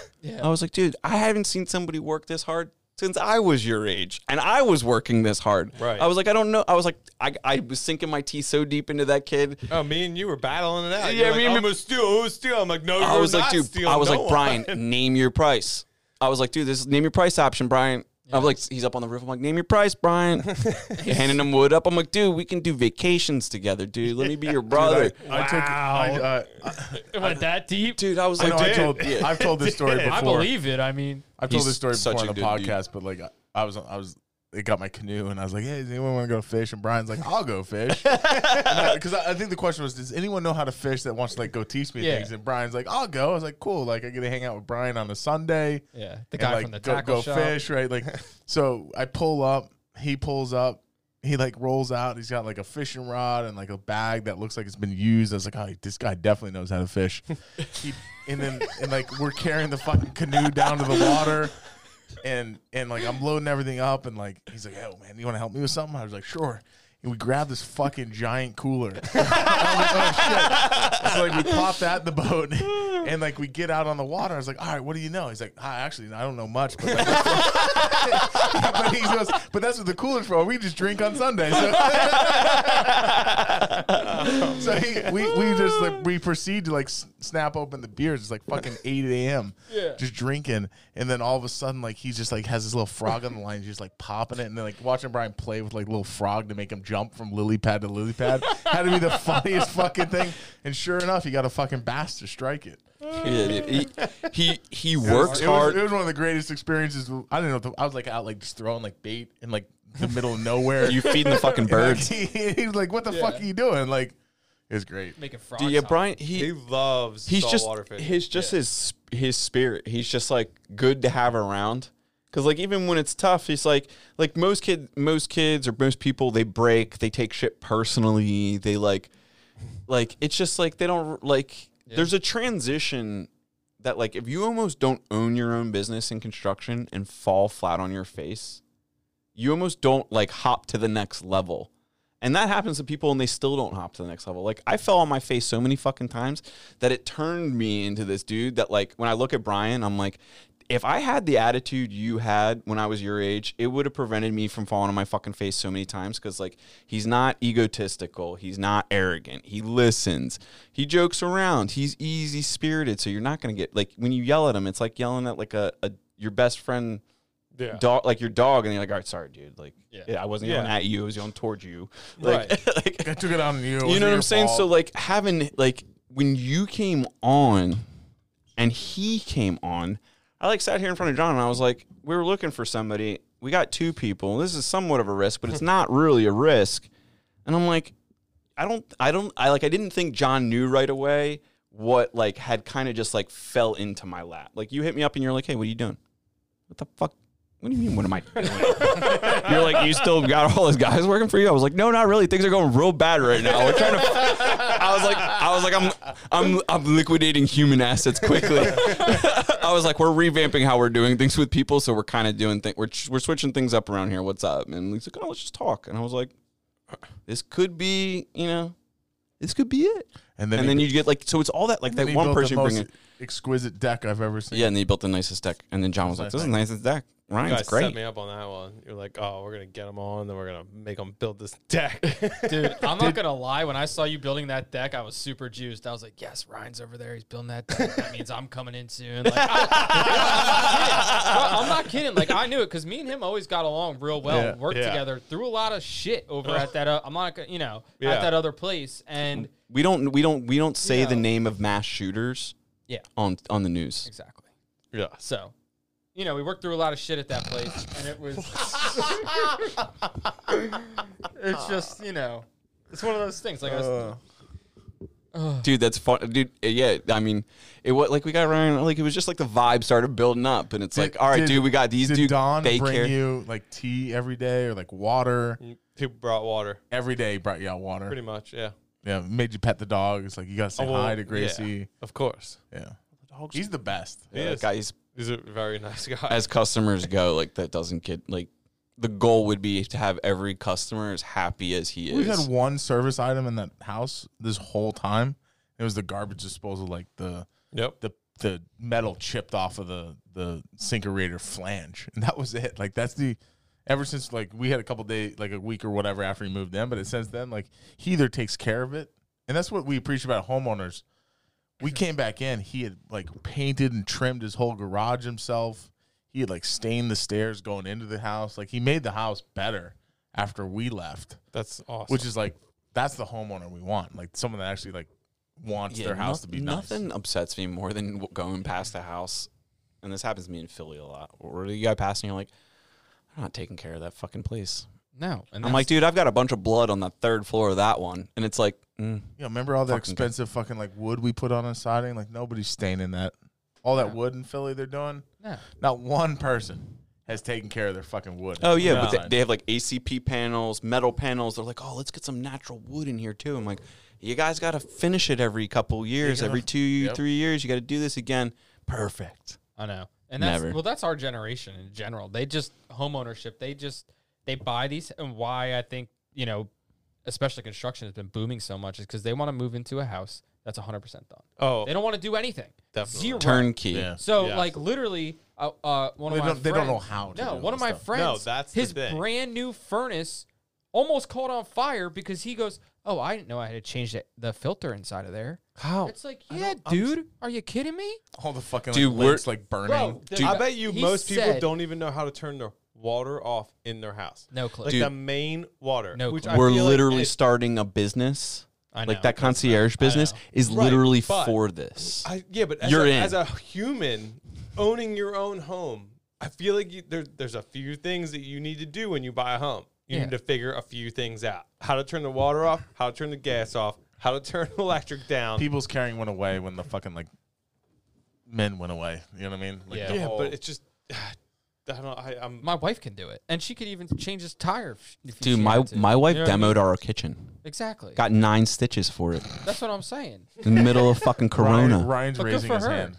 A: I was like, dude, I haven't seen somebody work this hard since I was your age, and I was working this hard.
B: Right.
A: I was like, I don't know. I was like, I, I was sinking my teeth so deep into that kid.
B: Oh, me and you were battling it out.
A: Yeah,
B: You're
A: me
B: like,
A: and
B: I'm
A: me-
B: gonna steal. I'm steal. I'm like, no,
A: I
B: you're
A: was like, dude,
B: stealing.
A: I was
B: no
A: like, Brian,
B: one."
A: name your price. I was like, dude, this is name your price option, Brian. I was like, he's up on the roof. I'm like, name your price, Brian. Handing him wood up. I'm like, dude, we can do vacations together, dude. Let me be your brother.
D: I took. I, uh,
C: It went that deep.
A: dude, I was
D: I
A: like,
D: know I
A: dude,
D: told. I've told this story before.
C: I believe it. I mean,
D: I've told this story before on the
A: good dude.
D: podcast, but like I, I was, I was, it got my canoe, and I was like, "Hey, does anyone want to go fish?" And Brian's like, "I'll go fish," because I, I think the question was, "Does anyone know how to fish that wants to like go teach me
C: Yeah.
D: things?" And Brian's like, "I'll go." I was like, "Cool." Like I get to hang out with Brian on a Sunday.
C: yeah, the
D: and,
C: guy
D: like,
C: from the
D: go,
C: tackle
D: go
C: shop.
D: fish, right? Like, so I pull up, he pulls up, he like rolls out. He's got like a fishing rod and like a bag that looks like it's been used. I was like, oh, this guy definitely knows how to fish. he, and then and like we're carrying the fucking canoe down to the water. And and like I'm loading everything up, and like he's like, "Oh man, you want to help me with something?" I was like, "Sure." And we grabbed this fucking giant cooler. I was like, "Oh shit!" So like we pop that in the boat, and like we get out on the water. I was like, "All right, what do you know?" He's like, "Hi, actually, I don't know much, but like, but he goes, but that's what the cooler's for. We just drink on Sunday. So, so he, we we just like we proceed to like s- snap open the beers. It's like fucking eight a.m.
C: Yeah.
D: just drinking, and then all of a sudden like he just like has this little frog on the line, he's just like popping it, and then like watching Brian play with like little frog to make him jump from lily pad to lily pad had to be the funniest fucking thing. And sure enough, he got a fucking bass to strike it.
A: Yeah, dude. He, he he
D: It was-
A: works
D: it
A: hard.
D: Was, it was one of the greatest experiences. I didn't know. The, I was like out, like just throwing like bait in like the middle of nowhere.
A: you feeding the fucking
D: And, like,
A: birds.
D: he, he was like, "What the fuck are you doing?" Like, it was great.
C: making frogs.
A: Dude, yeah. Brian.
B: He
A: He
B: loves
A: he's just
B: fish.
A: his just his his spirit. He's just like good to have around. Cause like even when it's tough, he's like like most kid most kids or most people they break, they take shit personally. They like like it's just like they don't like there's a transition that like if you almost don't own your own business in construction and fall flat on your face, you almost don't like hop to the next level. And that happens to people and they still don't hop to the next level. Like I fell on my face so many fucking times that it turned me into this dude that like when I look at Brian, I'm like, if I had the attitude you had when I was your age, it would have prevented me from falling on my fucking face so many times because like he's not egotistical, he's not arrogant, he listens, he jokes around, he's easy spirited. So you're not gonna get like when you yell at him, it's like yelling at like a, a your best friend
B: yeah.
A: dog like your dog and you're like all right sorry dude like
C: Yeah.
A: yeah. i wasn't yelling at you i was yelling towards you like, like
D: I took it on you.
A: You know what i'm saying so like having like when you came on and he came on i like sat here in front of john and i was like we were looking for somebody we got two people this is somewhat of a risk but it's not really a risk and i'm like i don't i don't i like i didn't think john knew right away what like had kind of just like fell into my lap like you hit me up and you're like hey what are you doing what the fuck what do you mean? What am I doing? You're like, you still got all those guys working for you? I was like, no, not really. Things are going real bad right now. We're trying to. I was like, I was like, I'm, I'm, I'm liquidating human assets quickly. I was like, we're revamping how we're doing things with people, so we're kind of doing things. We're, we're switching things up around here. What's up? And he's like, oh, let's just talk. And I was like, this could be, you know, This could be it.
D: And then,
A: And then you get like so it's all that like that one person you
D: most
A: bring in.
D: Exquisite deck I've ever seen.
A: Yeah, and they built the nicest deck. And then John was like, "This is the nicest deck."
B: You
A: Ryan's
B: great." set
A: great.
B: me up on that one. You're like, oh, we're gonna get them on, then we're gonna make them build this deck.
C: Dude, I'm not gonna lie. When I saw you building that deck, I was super juiced. I was like, "Yes, Ryan's over there. He's building that deck. That means I'm coming in soon." Like, I, am not kidding. Like, I knew it because me and him always got along real well.
D: Yeah.
C: Worked
B: Yeah.
C: together through a lot of shit over at that. Uh, I'm not, gonna, you know,
B: Yeah.
C: at that other place. And
A: We don't we don't we don't say the name of mass shooters
C: yeah,
A: on on the news.
C: exactly.
B: yeah.
C: So, you know, we worked through a lot of shit at that place, and it was. it's just, you know, it's one of those things. Like, I was,
A: Dude, that's fun. Dude, uh, yeah, I mean, it was like we got Ryan like it was just like the vibe started building up and it's
D: Did-
A: like, "All right,
D: did-
A: dude, we got these
D: Did
A: dude
D: Don
A: they
D: bring
A: care."
D: you like tea every day or like water?
B: People brought water,
D: Every day brought you out water.
B: pretty much. Yeah,
D: Yeah, made you pet the dog. It's Like you gotta say
B: Oh, well,
D: hi to
B: yeah.
D: Gracie.
B: of course.
D: Yeah, he's the best.
B: He
A: Yeah,
B: is.
A: guys
B: He's a very nice guy.
A: as customers go, like that doesn't get like the goal would be to have every customer as happy as he is.
D: We
A: is.
D: had one service item in that house this whole time. It was the garbage disposal, like the
B: yep.
D: the the metal chipped off of the the sinkerator flange, and that was it. Like that's the ever since like we had a couple days, like a week or whatever after he moved in, but it since then like he either takes care of it, and that's what we appreciate about homeowners. We came back in, he had like painted and trimmed his whole garage himself. He had like stained the stairs going into the house. Like he made the house better after we left,
B: That's awesome.
D: which is like that's the homeowner we want, like someone that actually like wants their house
A: noth-
D: to be nice.
A: Nothing upsets me more than w- going past a house, and this happens to me in Philly a lot. Where you guy passing, you're like, "I'm not taking care of that fucking place."
C: no. And
A: I'm like, dude, I've got a bunch of blood on the third floor of that one, and it's like, mm,
D: Yeah, remember all that
A: Fucking
D: expensive fucking like wood we put on the siding? Like nobody's staining that. All that
C: Yeah.
D: wood in Philly they're doing.
C: no.
D: Not one person has taken care of their fucking wood.
A: oh yeah, but they, they have like ACP panels, metal panels. They're like, oh, let's get some natural wood in here too. I'm like, you guys got to finish it every couple years,
D: gotta-
A: every two,
D: Yep.
A: three years. You got to do this again. Perfect.
C: I know. And that's
A: Never.
C: well, that's our generation in general. They just home ownership. They just they buy these, and why I think you know, especially construction has been booming so much is because they want to move into a house that's 100 percent done.
B: oh,
C: They don't want to do anything.
B: Definitely.
C: Zero.
A: Turnkey.
D: Yeah.
C: So
B: Yes.
C: like literally, uh, uh, one
D: They
C: of my
D: don't- they don't know
C: friends-
D: how to
C: No,
D: do
C: one of my
D: stuff.
C: friends.
B: No, that's
C: his brand new furnace almost caught on fire because he goes, "Oh, I didn't know I had to change the, the filter inside of there."
B: how?
C: It's like, yeah, dude, are you kidding me?
D: all the fucking
A: Dude,
D: like,
A: we're-
D: links like burning.
C: Bro, the-
B: I bet you
C: he
B: most people
C: said-
B: don't even know how to turn their water off in their house.
C: No clue.
B: Like
A: Dude.
B: the main water.
C: No clue.
B: I
A: We're
B: feel like
A: literally
B: it-
A: starting a business.
C: I know.
A: Like that concierge business
C: know.
A: is
B: Right,
A: literally
B: but-
A: for this.
B: I, yeah, but as
A: You're
B: a,
A: in.
B: as a human owning your own home, I feel like you, there, there's a few things that you need to do when you buy a home. You
C: Yeah.
B: need to figure a few things out: how to turn the water off, how to turn the gas off, how to turn electric down.
D: People's carrying went away when the fucking like men went away. You know what I mean? Like
C: Yeah.
B: yeah,
D: whole-
B: but it's just I don't know. I, I'm
C: My wife can do it, and she could even change his tire. If, if
A: Dude, my my wife
C: You know what I
A: demoed
C: mean?
A: our kitchen.
C: exactly.
A: Got nine stitches for it
C: That's what I'm saying.
A: in the middle of fucking Corona.
D: Ryan, Ryan's
C: But
D: raising
C: for
D: his
C: her.
D: hand.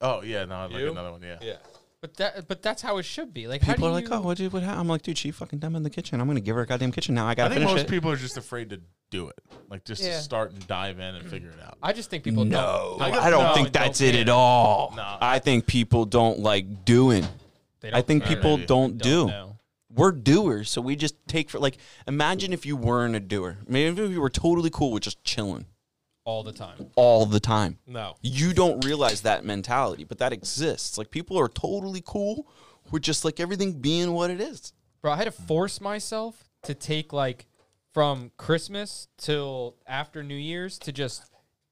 D: Oh yeah, no, I'd like
B: You?
D: another one. Yeah.
B: yeah.
C: But that but that's how it should be. Like
A: People
C: how
A: are
C: do
A: like, "Oh, what? Dude, what? happened?" I'm like, dude, she fucking dumb in the kitchen. I'm gonna give her a goddamn kitchen now. I
D: I
A: gotta I
D: think
A: finish
D: most
A: it.
D: people are just afraid to do it, like just
C: Yeah.
D: to start and dive in and figure it out.
C: I just think people
A: no,
C: don't.
A: I don't
C: know
A: think that's
C: don't
A: it at all.
D: No,
A: I think people don't like doing.
C: They
A: I
C: don't
A: think
C: care.
A: people
D: maybe.
A: don't do.
C: know.
A: We're doers, so we just take for like. Imagine if you weren't a doer. Maybe if you were totally cool with just chilling
C: all the time.
A: all the time.
B: No.
A: You don't realize that mentality, but that exists. Like people are totally cool with just like everything being what it is.
C: Bro, I had to force myself to take like from Christmas till after New Year's to just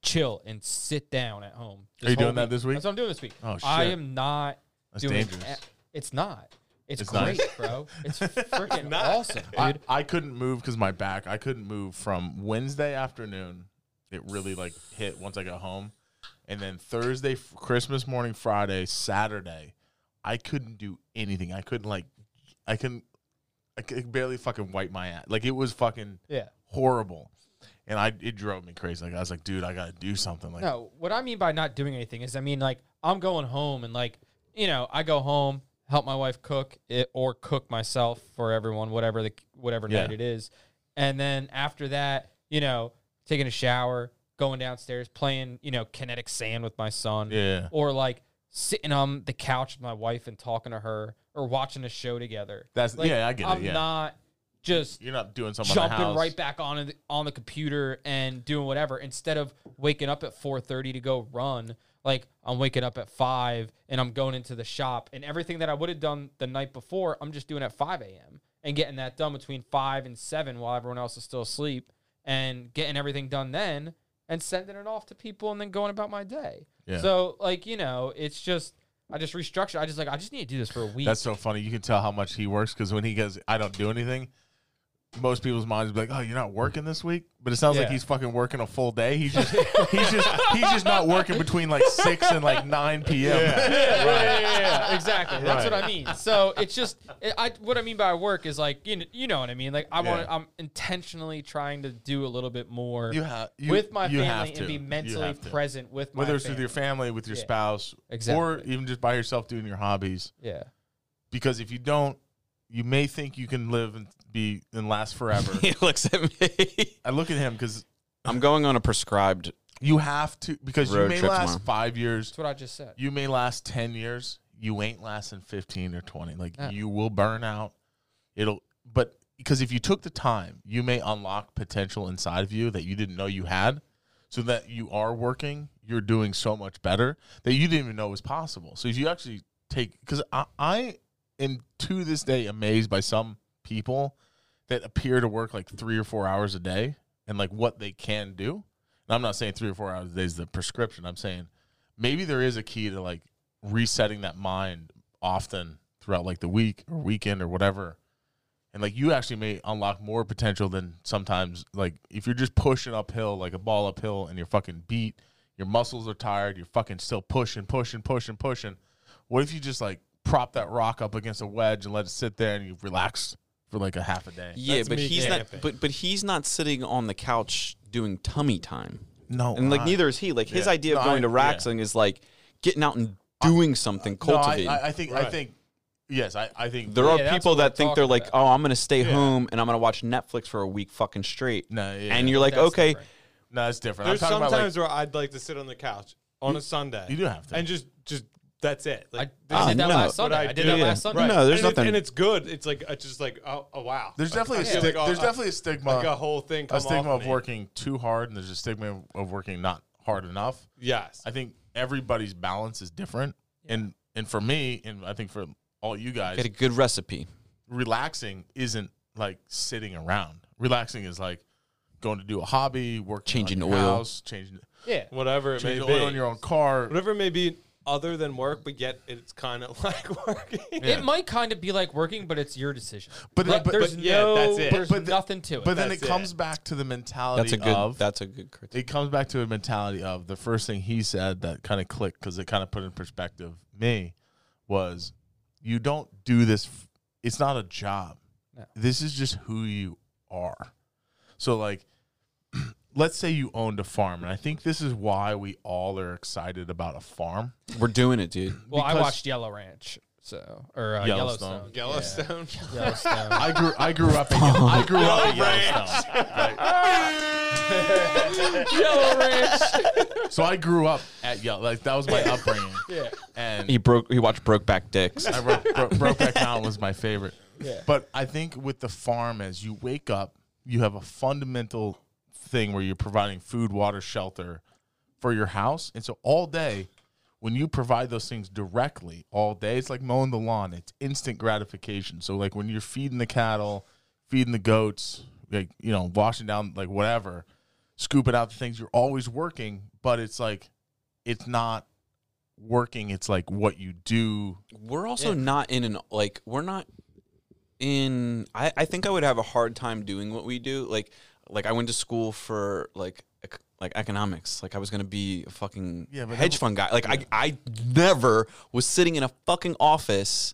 C: chill and sit down at home.
D: Are you
C: whole
D: doing that this week?
C: That's what I'm doing this week.
D: Oh, shit.
C: I am not
D: That's
C: doing
D: dangerous.
C: a- It's not. It's,
D: It's
C: great,
D: nice.
C: bro. It's freaking awesome, dude.
D: I, I couldn't move because my back. I couldn't move from Wednesday afternoon. It really like hit once I got home, and then Thursday, Christmas morning, Friday, Saturday, I couldn't do anything. I couldn't like, I couldn't, I could barely fucking wipe my ass. Like it was fucking
C: yeah.
D: horrible, and I it drove me crazy. Like I was like, dude, I gotta do something. Like
C: No, what I mean by not doing anything is I mean like I'm going home and like you know I go home help my wife cook it or cook myself for everyone whatever the whatever
D: Yeah.
C: night it is, and then after that you know taking a shower, going downstairs, playing, you know, kinetic sand with my son,
D: Yeah.
C: or like sitting on the couch with my wife and talking to her, or watching a show together.
D: That's
C: Like,
D: yeah, I get
C: I'm
D: it. Yeah.
C: not just
D: You're not doing something
C: jumping
D: house.
C: right back on the, on the computer and doing whatever instead of waking up at 4:30 to go run like I'm waking up at 5 and I'm going into the shop and everything that I would have done the night before I'm just doing at 5 a.m. and getting that done between 5 and 7 while everyone else is still asleep and getting everything done then and sending it off to people and then going about my day
D: Yeah.
C: so like you know it's just I just restructured I just like I just need to do this for a week
D: That's so funny. You can tell how much he works because when he goes, I don't do anything. Most people's minds be like, "Oh, you're not working this week," but it sounds like he's fucking working a full day. He's just, he's just, he's just not working between like six and like nine p.m.
C: yeah, yeah, yeah, yeah, exactly. That's what I mean. So it's just, it, I what I mean by work is like you know, you know what I mean. Like I want,
D: Yeah.
C: to I'm intentionally trying to do a little bit more
D: You have you,
C: with my
D: you have
C: family
D: to.
C: and be mentally present with my
D: whether it's
C: family.
D: with your family, with your
C: Yeah.
D: spouse, or even just by yourself doing your hobbies.
C: yeah.
D: Because if you don't, you may think you can live and be and last forever.
A: he looks at me.
D: I look at him because
A: I'm going on a prescribed.
D: you have to because you
A: Road
D: may
A: trip
D: last
A: tomorrow.
D: five years.
C: That's what I just said.
D: You may last 10 years. You ain't lasting 15 or 20. Like
C: Yeah.
D: you will burn out. It'll, but because if you took the time, you may unlock potential inside of you that you didn't know you had. So that you are working, you're doing so much better that you didn't even know was possible. So if you actually take, because I, I am to this day amazed by some people that appear to work like three or four hours a day and like what they can do. And I'm not saying three or four hours a day is the prescription. I'm saying maybe there is a key to like resetting that mind often throughout like the week or weekend or whatever. And like you actually may unlock more potential than sometimes like if you're just pushing uphill like a ball uphill and you're fucking beat, your muscles are tired, you're fucking still pushing, pushing, pushing, pushing. What if you just like prop that rock up against a wedge and let it sit there and you relax for like a half a day?
A: Yeah,
B: That's
A: but
B: me
A: he's not.
B: camping.
A: But but he's not sitting on the couch doing tummy time,
D: No,
A: and like
D: I-
A: neither is he. Like his
D: Yeah.
A: idea of
D: No,
A: going to
D: I-
A: wrestling is like getting out and doing something,
D: No, I,
A: cultivating.
D: I, I think I
B: Right.
D: think yes, I, I think
A: there
C: Yeah,
A: are
C: that's
A: people
C: what we're
A: that think they're
C: talking
A: like,
C: about.
A: oh, I'm gonna stay
D: Yeah.
A: home and I'm gonna watch Netflix for a week fucking straight.
D: no, yeah,
A: And you're like,
C: That's
A: okay,
C: different.
D: no, it's different.
B: There's
D: I'm talking about like
B: sometimes where I'd like to sit on the couch on a Sunday.
D: you do have to.
B: and just just that's it.
C: I,
B: Like
C: I did that
A: no.
C: last Sunday. I,
B: I
C: did that
A: Yeah.
C: last Sunday.
B: right.
A: No, there's
B: and it's-
A: nothing-
B: and it's good. It's like it's just like oh, oh wow.
D: There's
B: I-
D: definitely
B: I
D: a
B: feel
D: stig-
B: like, oh,
D: there's
B: uh,
D: definitely a stigma
B: like a whole thing. Come
D: a stigma
B: off
D: of
B: me.
D: working too hard and there's a stigma of, of working not hard enough.
B: Yes.
D: I think everybody's balance is different. And and for me and I think for all you guys,
A: get a good recipe.
D: relaxing isn't like sitting around. Relaxing is like going to do a hobby, working
A: Changing
D: on your
A: oil.
D: house, changing
C: Yeah.
B: Whatever it may
D: changing
B: be.
D: oil in your own car.
B: Whatever it may be other than work, but yet it's kind of like working.
D: Yeah.
C: It might kind of be like working, but it's your decision.
D: But-
C: Like,
D: but-
C: there's
B: but yeah,
C: no,
B: that's it.
C: there's
D: But the-
C: nothing to it.
D: But then
B: That's
D: it comes
B: it.
D: back to the mentality
A: That's a good.
D: of
A: that's a good critique.
D: it comes back to a mentality of the first thing he said that kind of clicked because it kind of put in perspective me was you don't do this f- it's not a job
C: No.
D: this is just who you are so like let's say you owned a farm and i think this is why we all are excited about a farm
A: We're doing it, dude.
C: well, I
D: because-
C: watched Yellow Ranch, so or uh,
D: Yellowstone.
C: Yellowstone.
B: Yellowstone.
C: Yeah. Yellowstone.
D: i grew i grew up in Yell- i grew up in yellowstone
C: Yellow Ranch.
D: so i grew up at yellow like that was my upbringing
C: Yeah.
D: and
A: He broke. He watched Brokeback Dicks.
D: I wrote, Bro- Brokeback Mountain was my favorite.
C: Yeah.
D: But I think with the farm, as you wake up, you have a fundamental thing where you're providing food, water, shelter for your house. And so all day, when you provide those things directly all day, it's like mowing the lawn. It's instant gratification. So like when you're feeding the cattle, feeding the goats, like you know, washing down like whatever, scooping out the things, you're always working, but it's like it's not working, it's like what you do.
A: We're also not in an like we're not in I, I think I would have a hard time doing what we do. Like like I went to school for like ec- like economics. Like I was gonna be a fucking
D: Yeah, but
A: hedge
D: that-
A: fund guy. Like I I never was sitting in a fucking office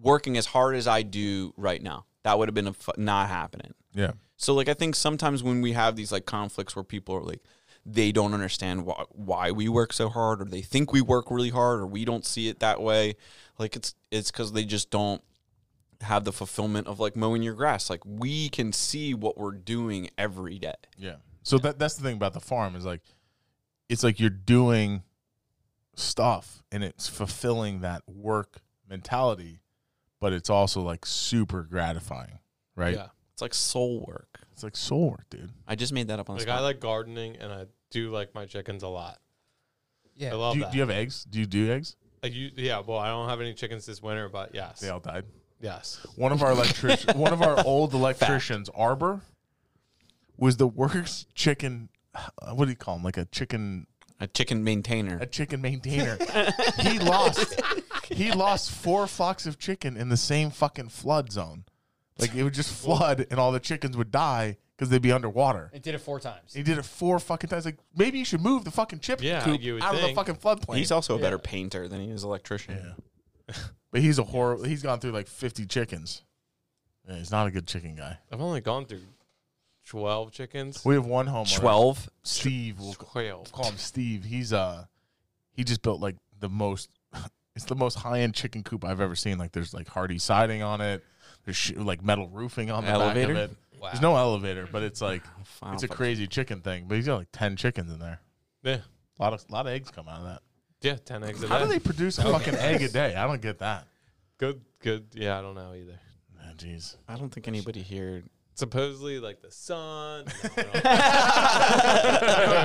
A: working as hard as I do right now. That would have been a fu- not happening.
D: Yeah.
A: So like I think sometimes when we have these like conflicts where people are like they don't understand why why we work so hard or they think we work really hard or we don't see it that way, like it's it's cuz they just don't have the fulfillment of like mowing your grass. Like we can see what we're doing every day.
D: Yeah. So that that's the thing about the farm is like, it's like you're doing stuff and it's fulfilling that work mentality, but it's also like super gratifying, right?
B: Yeah.
A: It's like soul work.
D: It's like soul work, dude.
A: I just made that up on the
B: Like
A: spot.
B: I like gardening and I do like my chickens a lot.
C: Yeah.
B: I love
D: Do you,
B: that.
D: do you have eggs? Do you do eggs?
B: Like you, yeah. Well, I don't have any chickens this winter, but yes,
D: They all died.
B: Yes.
D: One of our electric, one of our old electricians, Arbor, was the worst chicken. uh, What do you call him? Like a chicken,
A: a chicken maintainer.
D: a chicken maintainer. he lost, he lost four flocks of chicken in the same fucking flood zone. Like it would just flood, and all the chickens would die because they'd be underwater.
C: It did it four times.
D: He did it four fucking times. Like maybe you should move the fucking chip
B: Yeah,
D: coop
B: you would
D: out of the
B: think.
D: fucking floodplain.
A: He's also a better painter than he is electrician.
D: yeah, but he's a horrible. He's gone through like fifty chickens. Yeah, he's not a good chicken guy.
B: I've only gone through twelve chickens.
D: We have one homeowner.
A: Twelve.
D: Steve. We'll
B: Twelve.
D: call him Steve. He's uh, he just built like the most. It's the most high end chicken coop I've ever seen. Like there's like Hardie siding on it. There's sh- like metal roofing on the
A: Elevator?
D: back of it.
C: Wow.
D: There's no elevator, but it's like
A: I don't
D: it's a
A: fuck-
D: crazy chicken thing. But he's got like ten chickens in there.
B: Yeah,
D: A lot of lot of eggs come out of that.
B: Yeah. Ten eggs a day.
D: How do they produce a fucking egg a day? I don't get that.
B: Good, good. Yeah, I don't know either.
D: Ah, Jeez.
A: I don't think anybody here.
B: Supposedly, like the sun.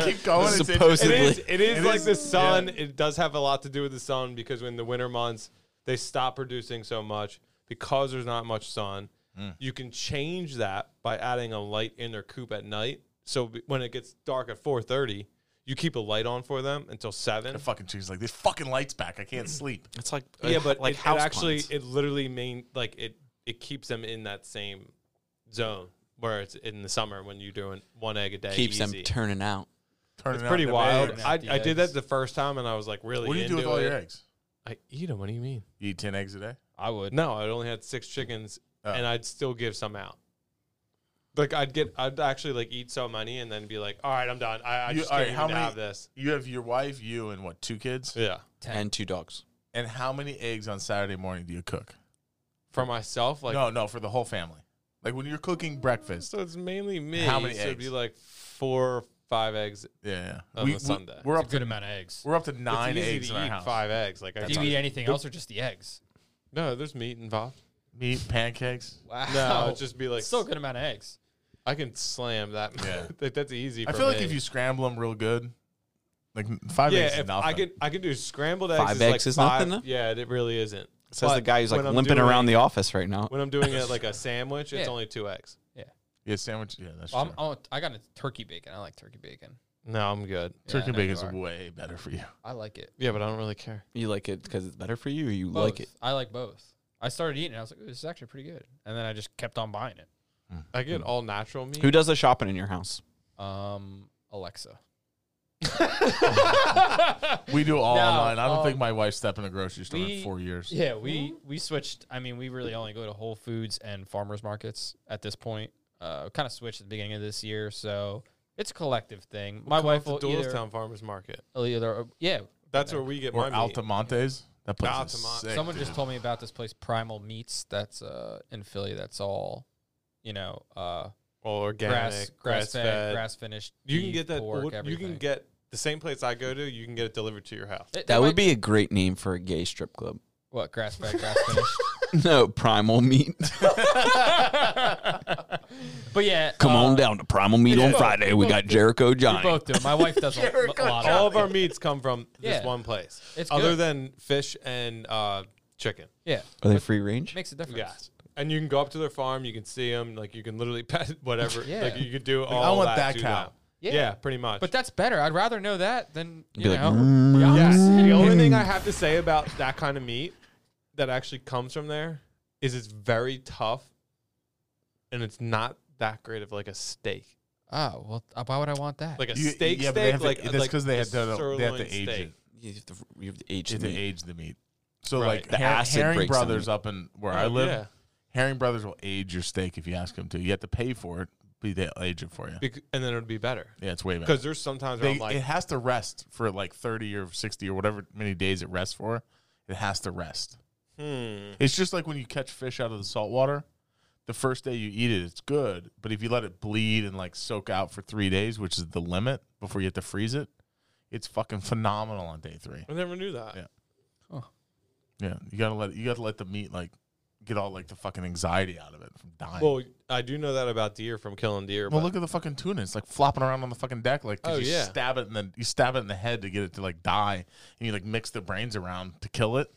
D: Keep going. It's
A: Supposedly.
B: It is. It is
D: It
B: like
D: is-
B: the sun.
D: yeah.
B: It does have a lot to do with the sun because when the winter months they stop producing so much because there's not much sun.
D: Mm.
B: You can change that by adding a light in their coop at night. So b- when it gets dark at 4:30, you keep a light on for them until seven.
D: The fucking cheese like this fucking lights back. I can't sleep.
A: It's like
B: yeah, but
A: like
B: it, it
A: house
B: actually
A: plants.
B: it literally main like it it keeps them in that same zone where it's in the summer when you're doing one egg a day.
A: keeps them turning out.
D: Turning
B: It's
D: out
B: pretty
D: them
B: wild. I, I did that the first time and I was like really.
D: What do you do with
B: into
D: all
B: it.
D: your eggs?
B: I eat them. What do you mean?
D: You eat ten eggs a day.
C: I would.
B: No, I only had six chickens,
D: Oh.
B: and I'd still give some out. Like I'd get, I'd actually like eat so many, and then be like, "All right, I'm done. I, I
D: You-
B: just
D: all
B: can't
D: right, how
B: even
D: many-
B: have this."
D: You have your wife, you, and what? Two kids.
B: Yeah,
C: Ten.
A: And two dogs.
D: And how many eggs on Saturday morning do you cook?
B: for myself, like
D: no, no, for the whole family. Like when you're cooking breakfast.
B: so it's mainly me.
D: How many
B: so It'd be
D: eggs?
B: like four or five eggs.
D: Yeah, yeah.
B: On
D: we,
B: a Sunday.
D: We, are
C: It's
D: up
C: a good
D: to
C: amount of eggs.
D: we're up to nine
B: it's easy
D: eggs
B: to
D: in our
B: eat
D: house.
B: five eggs. Like I
C: Do you eat anything else or just the eggs?
B: No, there's meat involved.
D: Meat, pancakes.
C: Wow.
B: No, it'd just be like
C: still a good amount of eggs.
B: I can slam that.
D: Yeah.
B: that that's easy.
D: I
B: for
D: feel like
B: me.
D: if you scramble them real good, like five
B: yeah,
D: eggs is
B: if
D: nothing.
B: I could I could do scrambled eggs.
A: Five
B: is
A: eggs
B: like
A: is
B: five,
A: nothing, though?
B: Yeah, it really isn't.
A: Says
B: But
A: the guy who's like
B: when I'm
A: limping
B: doing-
A: around the office right now.
B: When I'm doing it like a sandwich, it's
C: Yeah.
B: only two eggs.
D: yeah, Yeah, sandwich. Yeah, that's
C: Well,
D: true.
C: I'm, I'm, I got a turkey bacon. I like turkey bacon.
B: No, I'm good.
C: Yeah,
D: Turkey
C: I know
D: bacon
C: you
D: is
C: are.
D: way better for you.
C: I like it.
B: Yeah, but I don't really care.
A: You like it because it's better for you, or you
C: Both.
A: like it?
C: I like both. I started eating it. I was like, this is actually pretty good. And then I just kept on buying it.
B: I get all natural meat.
A: Who does the shopping in your house?
C: Um, Alexa.
D: We do all
C: No,
D: online. I don't
C: um,
D: think my wife stepped in a grocery store in
C: we-
D: four years.
C: Yeah, we we switched. I mean, we really only go to Whole Foods and farmers markets at this point. Uh, kind of switched at the beginning of this year, so it's a collective thing. My wife will
B: to
C: either,
B: Doylestown Farmers Market.
C: will either yeah.
B: That's where we get
D: Or
B: my meat.
D: Altomonte's. That place is
B: Altomont-
D: sick.
C: Someone
D: dude.
C: just told me about this place, Primal Meats. That's uh in Philly. That's all, you know, uh,
B: All organic,
C: grass grass fed, grass finished.
B: You can get that.
C: Pork,
B: or- you
C: everything.
B: can get the same place I go to. You can get it delivered to your house.
C: They- they
A: That would
C: might-
A: be a great name for a gay strip club.
C: what grass fed, grass finished.
A: no, Primal Meat.
C: But yeah,
A: Come
C: uh,
A: on down to Primal Meat on. Friday. We got Jericho
C: We
A: Johnny.
C: both do. My wife does a, a lot
B: All
C: of
B: of our meats come from this one place.
C: It's
B: other
C: good.
B: than fish and uh, chicken.
C: Yeah,
A: Are they free range?
C: makes a difference.
B: Yes. And you can go up to their farm. You can see them. Like you can literally pet whatever.
C: Yeah.
B: Like you could do all
D: I want
B: that.
D: that
B: to
D: cow.
B: them.
C: Yeah.
B: Yeah. pretty much.
C: But that's better. I'd rather know that than you
A: Be like,
C: know.
A: "Mm."
C: the.
B: Yes. The only thing I have to say about that kind of meat that actually comes from there is it's very tough, and it's not that great of like a steak.
C: Oh well, uh, why would I want that?
B: Like a
D: You-
B: steak
D: yeah, but they
B: steak.
D: have to-
B: like
D: that's
B: like
D: 'cause they
B: a
D: have to- they have to
B: sirloin
D: age
B: steak.
D: it.
A: You have to, you have to age
D: You have
A: the
D: to
A: meat.
D: age the meat. So
B: Right.
D: like
A: The
D: Her-
A: acid
D: Herring
A: breaks the
D: Brothers
A: meat.
D: up in where
B: Oh,
D: I live,
B: yeah.
D: Herring Brothers will age your steak if you ask them to. You have to pay for it, but they'll age it for you.
B: Bec- and then it would be better
D: Yeah, it's way better.
B: because there's sometimes where
D: They,
B: I'm like,
D: it has to rest for like 30 or 60 or whatever many days it rests for. It has to rest.
B: Hmm.
D: It's just like when you catch fish out of the salt water. the first day you eat it, it's good. But if you let it bleed and like soak out for three days, which is the limit before you have to freeze it, it's fucking phenomenal on day three.
B: I never knew that.
D: Yeah. Yeah, you gotta let you gotta let the meat like get all like the fucking anxiety out of it from dying.
B: Well, I do know that about deer from killing deer.
D: Well,
B: but
D: look at the fucking tuna. It's like flopping around on the fucking deck. Like,
B: Oh,
D: you
B: yeah.
D: stab it and then you stab it in the head to get it to like die, and you like mix the brains around to kill it,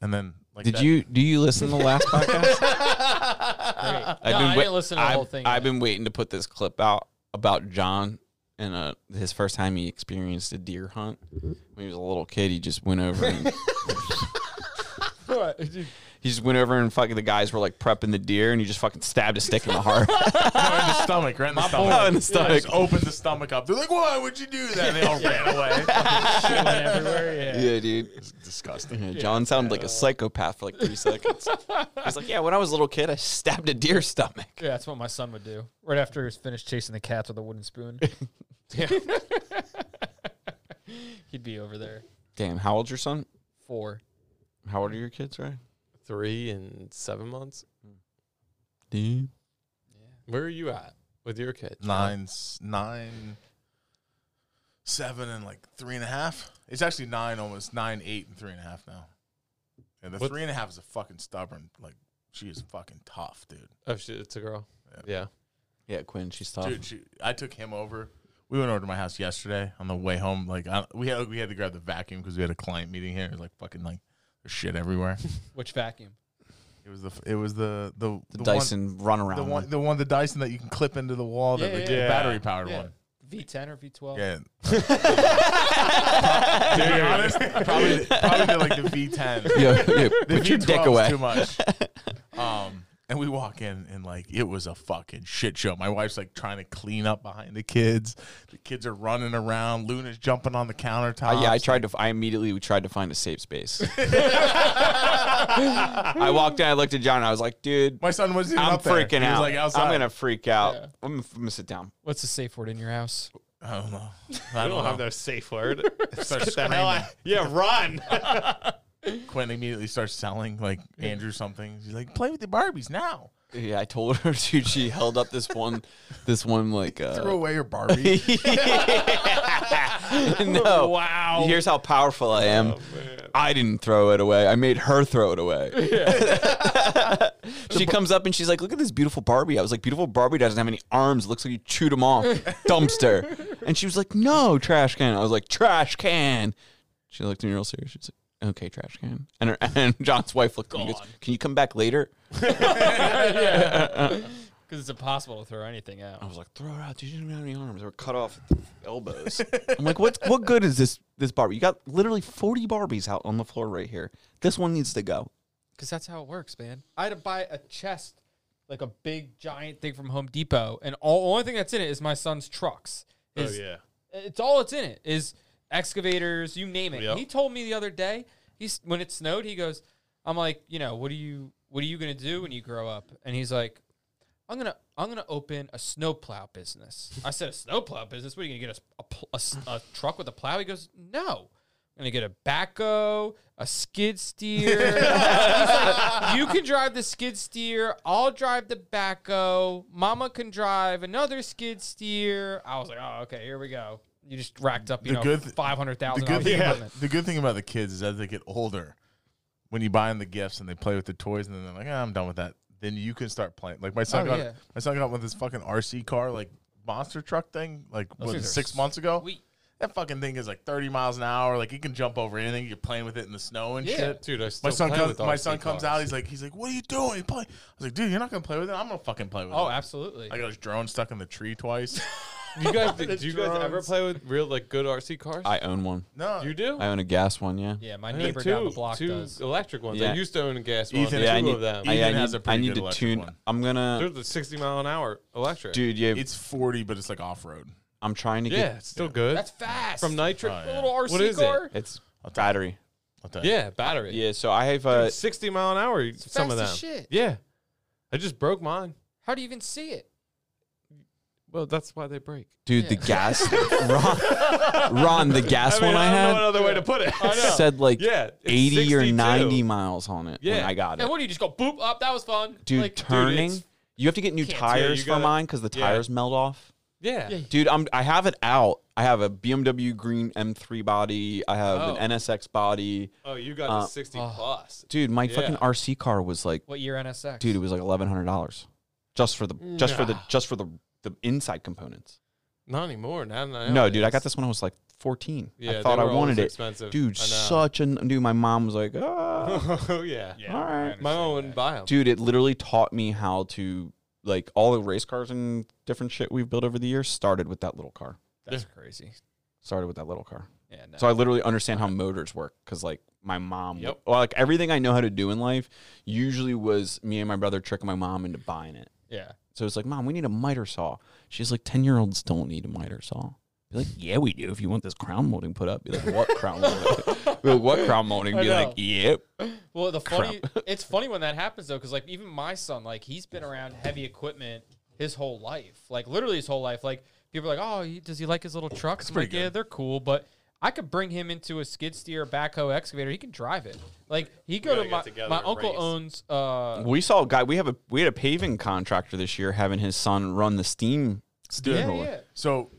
D: and then like
A: Did
D: that-
A: you do you listen to the last podcast?
C: Great.
A: I've
C: no,
A: been
C: I
A: wait-
C: didn't listen to the
A: I've,
C: whole thing.
A: I've
C: yet.
A: been waiting to put this clip out about John and uh, his first time he experienced a deer hunt. When he was a little kid, he just went over and he just went over and fucking the guys were like prepping the deer, and he just fucking stabbed a stick in the heart.
D: No, in the stomach, right in the stomach.
A: Oh, in the
D: Yeah,
A: stomach.
D: just opened the stomach up. They're like, "Why would you do that?" And they all ran away.
C: Shit went everywhere. Yeah.
A: yeah, dude.
D: It's disgusting.
A: Yeah, John sounded like a psychopath for like three seconds. He's like, yeah, when I was a little kid, I stabbed a deer stomach.
C: Yeah, that's what my son would do. Right after he was finished chasing the cats with a wooden spoon. He'd be over there.
A: Damn, how old's your son?
C: Four.
A: How old are your kids, right?
B: Three and seven months.
A: Dude.
B: Where are you at with your kid?
D: Nine, s- nine, seven, and like three and a half. It's actually nine, almost nine, eight, and three and a half now. And the
B: What-
D: three and a half is a fucking stubborn. Like she is fucking tough, dude.
B: Oh shit, it's a girl. Yeah.
A: Yeah, Quinn, she's tough.
D: Dude, she, I took him over. We went over to my house yesterday on the way home. Like I, we had we had to grab the vacuum because we had a client meeting here. It was like fucking like there's shit everywhere.
C: Which vacuum?
D: it was the it was the the,
A: the,
D: one-
A: Dyson run around
D: the
A: one.
D: one the one the Dyson that you can clip into the wall. that
C: Yeah,
D: like,
C: yeah,
D: the
B: yeah.
D: battery powered
C: Yeah.
D: one.
C: V10 or V12?
D: Yeah. to be honest, probably probably the, like the V10.
A: Yo, yo,
D: The
A: put your dick away.
D: Too much. Um, and we walk in and like it was a fucking shit show. My wife's like trying to clean up behind the kids. The kids are running around. Luna's jumping on the countertop.
A: Uh, yeah, I tried to. I immediately tried to find a safe space. I walked in. I looked at John. and I was like, "Dude,
D: My son wasn't even
A: I'm
D: up there.
A: freaking
D: He was
A: out.
D: like.
A: I'm gonna freak out.
C: Yeah.
A: I'm, gonna, I'm gonna sit down."
C: What's the safe word in your house?
D: I don't know.
B: I
D: I
B: don't
D: don't
B: have
D: know.
B: no safe word.
D: Start
B: Get the hell
D: screaming.
B: out- Yeah, run.
D: Quinn immediately starts selling like Andrew something. She's like, "Play with the Barbies now."
A: Yeah, I told her, dude. She held up this one, this one like.
D: Throw
A: Uh,
D: away your Barbie.
A: no.
C: Wow.
A: Here's how powerful I am.
B: Oh.
A: I didn't throw it away. I made her throw it away. she comes up and she's like, "Look at this beautiful Barbie." I was like, "Beautiful Barbie doesn't have any arms. Looks like you chewed them off." Dumpster. And she was like, "No, trash can." I was like, "Trash can." She looked at me real serious. She's like, "Okay, trash can." And her, and John's wife looked at me and goes,
C: Gone.
A: "Can you come back later?"
C: Because it's impossible to throw anything out.
A: I was like, "Throw it out. dude. You don't have any arms. They were cut off at the elbows." I'm like, "What? What good is this? This Barbie? You got literally 40 Barbies out on the floor right here. This one needs to go."
C: Because that's how it works, man. I had to buy a chest, like a big giant thing from Home Depot, and all only thing that's in it is my son's trucks.
B: Oh
C: His-
B: yeah.
C: It's all it's in it is excavators, you name it.
B: Yep.
C: He told me the other day, he's when it snowed, he goes, I'm like, you know, what are you what are you gonna do when you grow up? And he's like, I'm gonna I'm gonna open a snowplow business. I said a snowplow business. What are you gonna get a, a a a truck with a plow? He goes, no. I'm gonna get a backhoe, a skid steer. He's like, you can drive the skid steer. I'll drive the backhoe. Mama can drive another skid steer. I was like, oh, okay, here we go. You just racked up, you
D: The
C: know,
D: good th-
C: five hundred
D: the
C: thousand
D: good
C: dollars
D: thing about the good thing about the kids is as they get older, when you buy them the gifts and they play with the toys and then they're like, ah, I'm done with that. Then you can start playing. Like my son
C: Oh,
D: got
C: yeah.
D: my son got with this fucking RC car, like monster truck thing, like
C: Those
D: what, six months ago.
C: Sweet.
D: That fucking thing is like 30 miles an hour. Like he can jump over anything. You're playing with it in the snow and
C: Yeah.
D: shit.
B: Dude, I still
D: My son
B: play
D: comes.
B: with
D: My
B: RC
D: son comes
B: cars.
D: out. He's like, he's like, what are you doing? Play. I was like, dude, you're not gonna play with it. I'm gonna fucking play with
C: Oh,
D: it.
C: Oh, absolutely.
D: I got his drone stuck in the tree twice.
B: You guys,
D: The
B: do you guys ever play with real like good RC cars?
A: I own one.
D: no,
B: you do?
A: I own a gas one. Yeah.
C: yeah, my
B: I have
C: neighbor
B: two,
C: down the block
B: two
C: does.
B: electric ones.
A: Yeah.
B: I used to own a gas one.
D: Ethan-
B: two
A: Yeah, I
B: of
A: need,
B: them.
A: I,
D: Ethan
A: I need,
D: has a
A: I
D: pretty
A: need
D: good
A: to
D: electric
A: tune.
D: one.
A: I'm gonna,
B: There's a 60 mile an hour electric.
A: dude. Yeah,
D: it's 40, but it's like off road.
A: I'm trying to
B: yeah,
A: get.
B: it's still good.
C: That's fast.
B: From nitric.
D: Oh, yeah.
C: little RC
B: What is it?
C: car.
A: It's battery.
D: I'll tell you.
B: Yeah, battery.
A: Yeah. So I have
B: Dude,
A: uh,
B: 60 mile an hour. Some of them.
C: as shit.
B: Yeah, I just broke mine.
C: How do you even see it?
B: Well, that's why they break.
A: Dude, the gas, Ron, Ron, the gas one I
B: don't know another way to put it. I know.
A: said like
B: Yeah, it's
A: 80 or
B: 62.
A: 90 miles on it when
B: Yeah.
A: I got it.
C: And what do you just go boop up? That was fun,
A: Dude,
C: Like,
A: turning.
B: it's-
A: you have to get new
C: Can't-
A: tires
B: you
A: for
B: gotta-
A: mine because the
B: yeah.
A: tires melt off.
B: Yeah.
C: Yeah.
A: Dude, I'm I have it out. I have a BMW green M3 body. I have
B: Oh.
A: an NSX body.
B: Oh, you got
A: Uh,
B: the 60
C: oh.
B: plus.
A: Dude, my
B: Yeah.
A: fucking RC car was like,
C: what year NSX?
A: dude, it was like eleven hundred dollars just for the just for the just for the the inside components.
B: Not anymore. Now, now
A: No, dude, I got this when I was like fourteen.
B: Yeah,
A: I thought I wanted it.
B: Expensive.
A: Dude, such a dude. My mom was like,
B: oh yeah.
C: Yeah,
A: All right.
B: My mom
C: understand
B: wouldn't buy them.
A: dude, it literally taught me how to like all the race cars and different shit we've built over the years started with that little car.
C: That's crazy.
A: Started with that little car.
C: Yeah, no.
A: So I literally understand how motors work because like my mom,
B: Yep.
A: well, like everything I know how to do in life usually was me and my brother tricking my mom into buying it.
C: yeah.
A: So it's like, mom, we need a miter saw. She's like, ten year olds don't need a miter saw. Be like, yeah, we do. If you want this crown molding put up, be like, what crown molding? Be like, what crown molding?
C: I
A: Be
C: know.
A: like, yep.
C: Well, the funny, it's funny when that happens though, because like even my son, like he's been around heavy equipment his whole life, like literally his whole life. Like people are like, oh, he, does he like his little trucks? I'm like,
D: pretty
C: yeah,
D: good.
C: they're cool, but I could bring him into a skid steer, backhoe, excavator. He can drive it. Like he go
B: gotta
C: my my uncle
B: race.
C: owns. uh
A: We saw a guy. We have a we had a paving contractor this year having his son run the steam steam
C: Yeah, yeah.
D: So,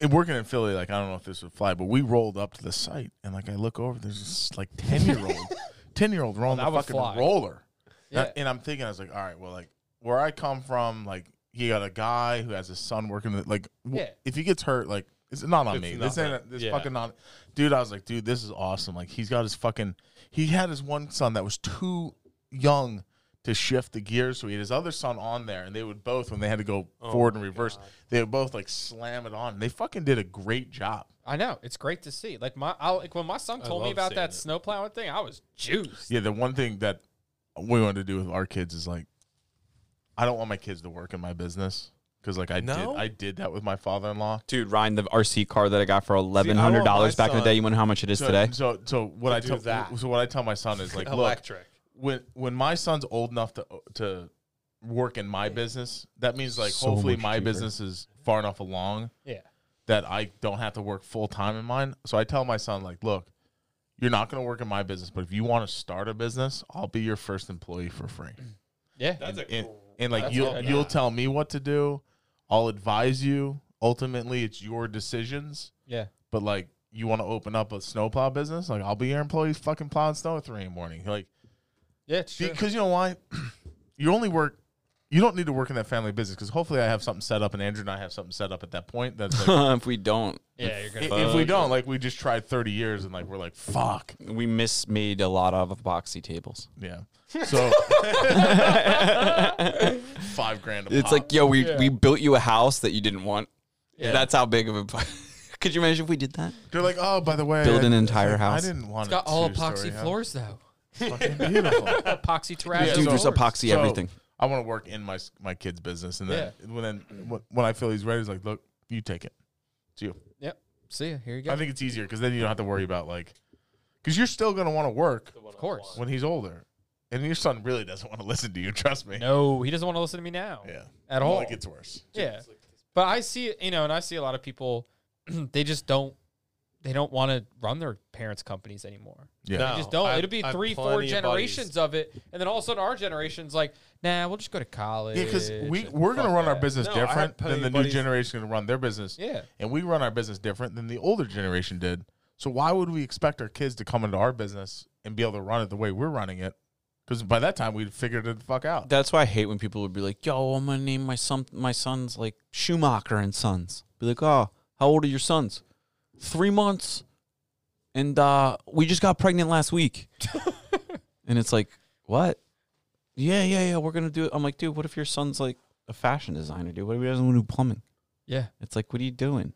D: in working in Philly, like I don't know if this would fly, but we rolled up to the site and like I look over, there's this like ten year old, ten year old rolling
C: that
D: the fucking
C: fly.
D: roller.
C: Yeah.
D: And, and I'm thinking, I was like, all right, well, like where I come from, like he got a guy who has a son working. the- Like, w-
C: Yeah.
D: if he gets hurt, like it's not on
B: It's
D: me. This ain't this
B: Yeah.
D: fucking not, dude. I was like, dude, this is awesome. Like he's got his fucking. He had his one son that was too young to shift the gears, so he had his other son on there, and they would both when they had to go forward and reverse, they would both like slam it on. They fucking did a great job.
C: I know it's great to see. Like my, I, like when my son told me about that
B: it.
C: snow plowing thing, I was juiced.
D: Yeah, the one thing that we wanted to do with our kids is like, I don't want my kids to work in my business because like I
B: No?
D: did, I did that with my father-in-law.
A: Dude, Ryan, the RC car that I got for eleven hundred dollars back in the day. You want know how much it is
D: So,
A: today?
D: so, so what
B: To
D: I
B: do
D: tell
B: that.
D: so what I tell my son is like, look,
B: Electric.
D: when when my son's old enough to uh, to work in my business, that means like
A: So
D: hopefully
A: much
D: my
A: cheaper.
D: business is far enough along
C: Yeah.
D: that I don't have to work full time in mine. So I tell my son like, look, you're not going to work in my business, but if you want to start a business, I'll be your first employee for free.
C: Yeah.
B: That's a
D: And,
B: cool.
D: and like
C: That's
D: you'll
C: good.
D: you'll tell me what to do. I'll advise you. Ultimately, it's your decisions.
C: yeah.
D: But like, you want to open up a snowplow business? Like, I'll be your employee, fucking plowing snow at three in the morning. Like,
C: Yeah.
D: Because you know why? you only work. You don't need to work in that family business because hopefully I have something set up and Andrew and I have something set up at that point. That's like,
A: if we don't,
C: yeah, you're gonna.
D: if we don't, like we just tried thirty years and like we're like fuck,
A: we mismade a lot of epoxy tables.
D: yeah. So five grand. A
A: It's
D: pop.
A: like, yo, we,
C: Yeah.
A: we built you a house that you didn't want.
C: Yeah.
A: That's how big of a. Could you imagine if we did that?
D: they're like, oh, by the way,
A: Build
D: I-
A: an entire
D: like,
A: house.
D: I didn't want
C: It's got
D: a
C: all
D: two-story
C: epoxy
D: house.
C: floors though.
D: Fucking beautiful.
C: epoxy terrazzo.
D: Yeah,
A: Dude, there's epoxy
D: So,
A: everything.
D: I want to work in my my kid's business, and then when then when- when I feel he's ready, he's like, look, you take it. It's you.
C: Yep. See ya. Here you go.
D: I think it's easier because then you don't have to worry about like, because you're still gonna want to work
C: of course.
D: when he's older, and your son really doesn't want to listen to you. Trust me.
C: No, he doesn't want to listen to me now.
D: Yeah.
C: At
D: Well,
C: all.
D: it gets worse.
C: Yeah. But I see, you know, and I see a lot of people, they just don't, they don't want to run their parents' companies anymore.
D: Yeah.
B: No.
C: They just don't.
B: I-
C: It'll be
B: I
C: three, four
B: plenty of
C: generations
B: buddies.
C: of it, and then all of a sudden our generation's like, nah, we'll just go to college.
D: Yeah, because we we're gonna
C: fuck
D: run our business
B: No,
D: different than the
B: of
D: new
B: buddies-
D: generation gonna run their business,
C: Yeah.
D: and we run our business different than the older generation did. So why would we expect our kids to come into our business and be able to run it the way we're running it? Because by that time we'd figured it the fuck out.
A: That's why I hate when people would be like, "Yo, I'm gonna name my son my sons like Schumacher and Sons." Be like, "Oh, how old are your sons?" Three months, and uh, we just got pregnant last week. and it's like, what? Yeah, yeah, yeah. We're gonna do it. I'm like, dude, what if your son's like a fashion designer, dude? What if he doesn't want to do plumbing?
C: Yeah.
A: It's like, what are you doing?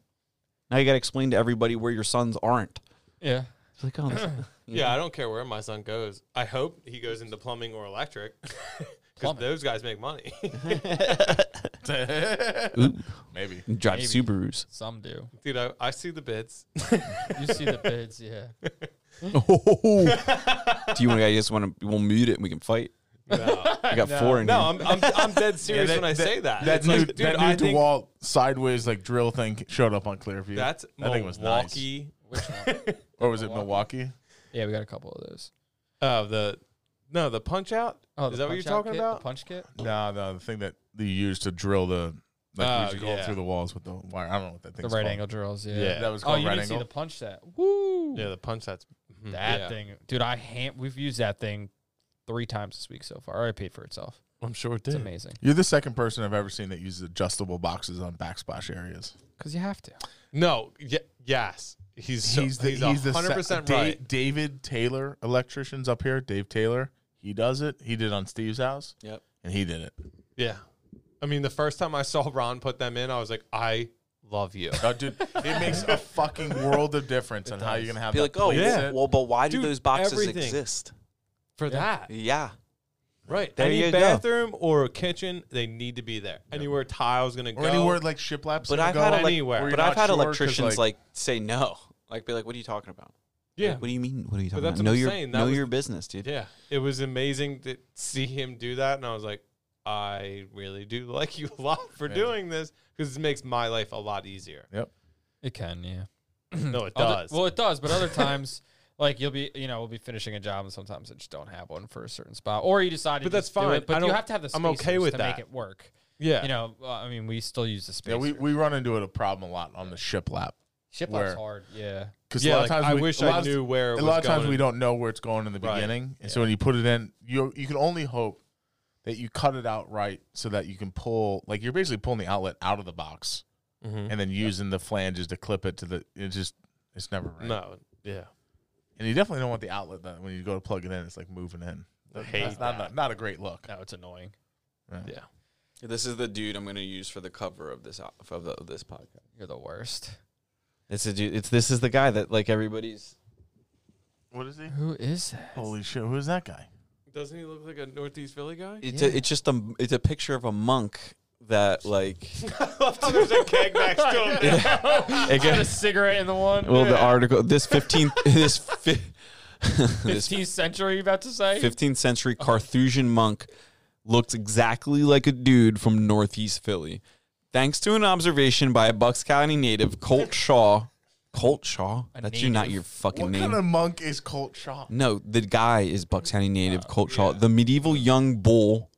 A: Now you gotta explain to everybody where your sons aren't.
C: Yeah.
A: It's like, oh, this-
B: Yeah, I don't care where my son goes. I hope he goes into plumbing or electric because those guys make money.
A: Ooh,
D: Maybe.
A: drive
C: Maybe.
A: Subarus.
C: Some do.
B: Dude, I, I see the bids.
C: You see the bids, yeah.
A: do you want to? I just want to. We'll mute it and we can fight.
B: No,
A: I got four in
B: no
A: here.
B: I'm, I'm I'm dead serious
D: that-
B: when I
D: that-
B: say that.
D: That
B: It's
D: new,
B: like, dude,
D: that new
B: I think
D: DeWalt sideways like drill thing showed up on Clearview.
B: that's
D: that thing was nice.
B: Milwaukee.
C: Which one?
D: Or was it Milwaukee?
C: yeah, we got a couple of those.
B: Uh, the no, the punch out.
C: Oh,
B: Is that what you're talking
C: kit,
B: about?
C: The punch kit.
D: No, no, the thing that you use to drill the like
B: Oh,
D: we used to go
B: yeah.
D: through the walls with the wire. I don't know what that
C: thing.
D: The
C: right
D: called.
C: angle drills. Yeah.
B: Yeah.
D: That was
C: Oh,
D: called
C: you
D: right
C: didn't see
D: angle.
C: the punch set. Woo.
B: Yeah, the punch that's mhm,
C: That
B: yeah.
C: thing, dude. I ham- We've used that thing three times this week so far. Already paid for itself.
B: I'm sure it
C: It's
B: did.
C: amazing
D: You're the second person I've ever seen that uses adjustable boxes on backsplash areas.
C: because you have to.
B: No, y- yes, he's so,
D: he's the
B: he's
D: he's the
B: 100
D: se-
B: percent
D: Da-
B: right.
D: David Taylor electricians up here. Dave Taylor, he does it. He did it on Steve's house,
A: Yep.
D: and he did it.
B: Yeah, I mean, the first time I saw Ron put them in, I was like, I love you.
D: Oh, dude, it makes a fucking world of difference on how you're gonna have
A: Be
D: that
A: like, oh,
B: Yeah.
D: sit.
A: well, but why do
B: Dude,
A: those boxes
B: everything.
A: exist?
B: For that,
A: Yeah.
B: Right?
A: There
B: Any
A: you go.
B: bathroom or a kitchen, they need to be there. Anywhere tile's gonna go.
D: or anywhere like shiplaps.
A: But
D: gonna
A: I've
D: go,
A: had elec-
B: anywhere.
D: where
A: but
D: you're
A: I've
D: not
A: had
D: sure 'cause,
A: electricians like, say no. Like be like, what are you talking about?
B: yeah,
A: What do you mean? What are you talking
B: that's
A: about?
B: what
A: Know
B: I'm
A: your
B: saying. That
A: know
B: was-
A: your business, dude.
B: yeah. It was amazing to see him do that, and I was like, I really do like you a lot for
D: Yeah.
B: doing this because it makes my life a lot easier.
D: Yep.
C: It can, yeah.
B: No, it
C: Other-
B: does.
C: well, it does, but other times, like you'll be, you know, we'll be finishing a job, and sometimes I just don't have one for a certain spot, or you decide. to
B: But that's fine.
C: It, but you have to have the.
B: I'm okay with
C: to
B: that.
C: make it work.
B: yeah,
C: You know, uh, I mean, we still use the space.
D: Yeah, we, we run into it a problem a lot on the shiplap
C: Shiplap's
D: where-
C: hard. Yeah.
D: because
B: yeah.
D: a lot
B: like,
D: of times
B: I
D: we,
B: wish
D: a
B: I knew where. It
D: a
B: was
D: lot of times we don't know where it's going in the
B: Right.
D: beginning, and so when you put it in, you you can only hope that you cut it out right so that you can pull like you're basically pulling the outlet out of the box
B: Mhm.
D: and then using the flanges to clip it to the. It just it's never right.
B: No, yeah.
D: And you definitely don't want the outlet that when you go to plug it in, it's like moving in.
B: I
D: That's not,
B: that.
D: not a great look.
C: No, it's annoying.
B: Yeah.
A: This is the dude I'm going to use for the cover of this of, the, of this podcast.
C: You're the worst.
A: It's a dude. It's this is the guy that like everybody's.
D: What is he?
C: Who is that?
D: Holy shit! Who is that guy?
B: Doesn't he look like a Northeast Philly guy?
A: It's
C: Yeah.
A: a, it's just a it's a picture of a monk that like.
B: I love how there's a keg next to him.
A: It
C: Got a
A: gets-
C: cigarette in the one.
A: well, the article this 15th this fi- this
C: 15th century, you about to say?
A: 15th century Carthusian monk looks exactly like a dude from Northeast Philly. Thanks to an observation by a Bucks County native, Colt Shaw. Colt Shaw?
C: A
A: That's you, not your fucking
D: What
A: name.
D: kind of monk is Colt Shaw?
A: no, the guy is Bucks County native,
C: Oh,
A: Colt Shaw. The medieval young bull.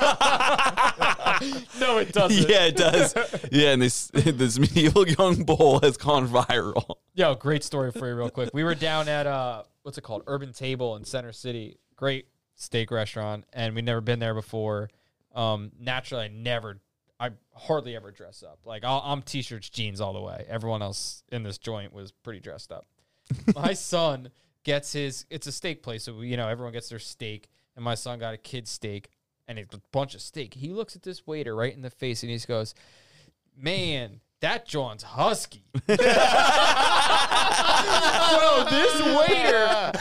C: no, it doesn't.
A: yeah, it does. Yeah, and this this medieval young bull has gone viral.
C: Yo, great story for you, real quick. We were down at uh, what's it called, Urban Table in Center City. Great steak restaurant, and we'd never been there before. Um, naturally, I never, I hardly ever dress up. Like I'll, I'm t-shirts, jeans all the way. Everyone else in this joint was pretty dressed up. my son gets his. It's a steak place, so you know everyone gets their steak, and my son got a kid steak and a bunch of steak. He looks at this waiter right in the face, and he goes, "Man." That John's husky. Bro, this waiter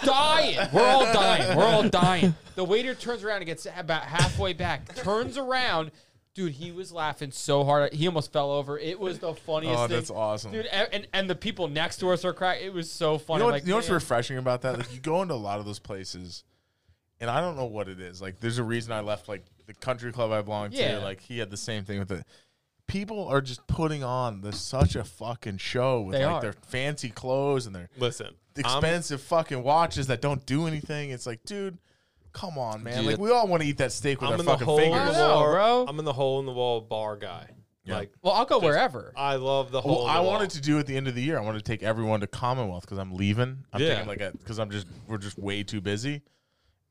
C: dying. We're all dying. We're all dying. The waiter turns around and gets about halfway back, turns around. Dude, he was laughing so hard. He almost fell over. It was the funniest
D: Oh,
C: thing.
D: that's awesome.
C: Dude, and, and the people next to us are crying. It was so funny.
D: You know, what,
C: like,
D: you know what's
C: man.
D: refreshing about that? Like you go into a lot of those places, and I don't know what it is. Like there's a reason I left like the country club I belonged
C: Yeah.
D: to. Like he had the same thing with it. People are just putting on this such a fucking show with
C: They
D: like
C: are.
D: their fancy clothes and their
B: Listen, I'm-
D: expensive fucking watches that don't do anything. It's like, dude, come on, man.
A: Dude,
D: like we all want to eat that steak with
B: I'm
D: our
B: in the
D: fucking
B: hole in the
C: I know,
B: wall,
C: bro.
B: I'm in the hole in the wall bar guy.
D: Yeah.
B: Like
C: Well, I'll go
B: Just-
C: wherever.
B: I love the hole.
D: Well,
B: in the
D: I
B: wall.
D: wanted to do at the end of the year. I wanted to take everyone to Commonwealth because I'm leaving. I'm
B: Yeah.
D: taking like a because I'm just we're just way too busy,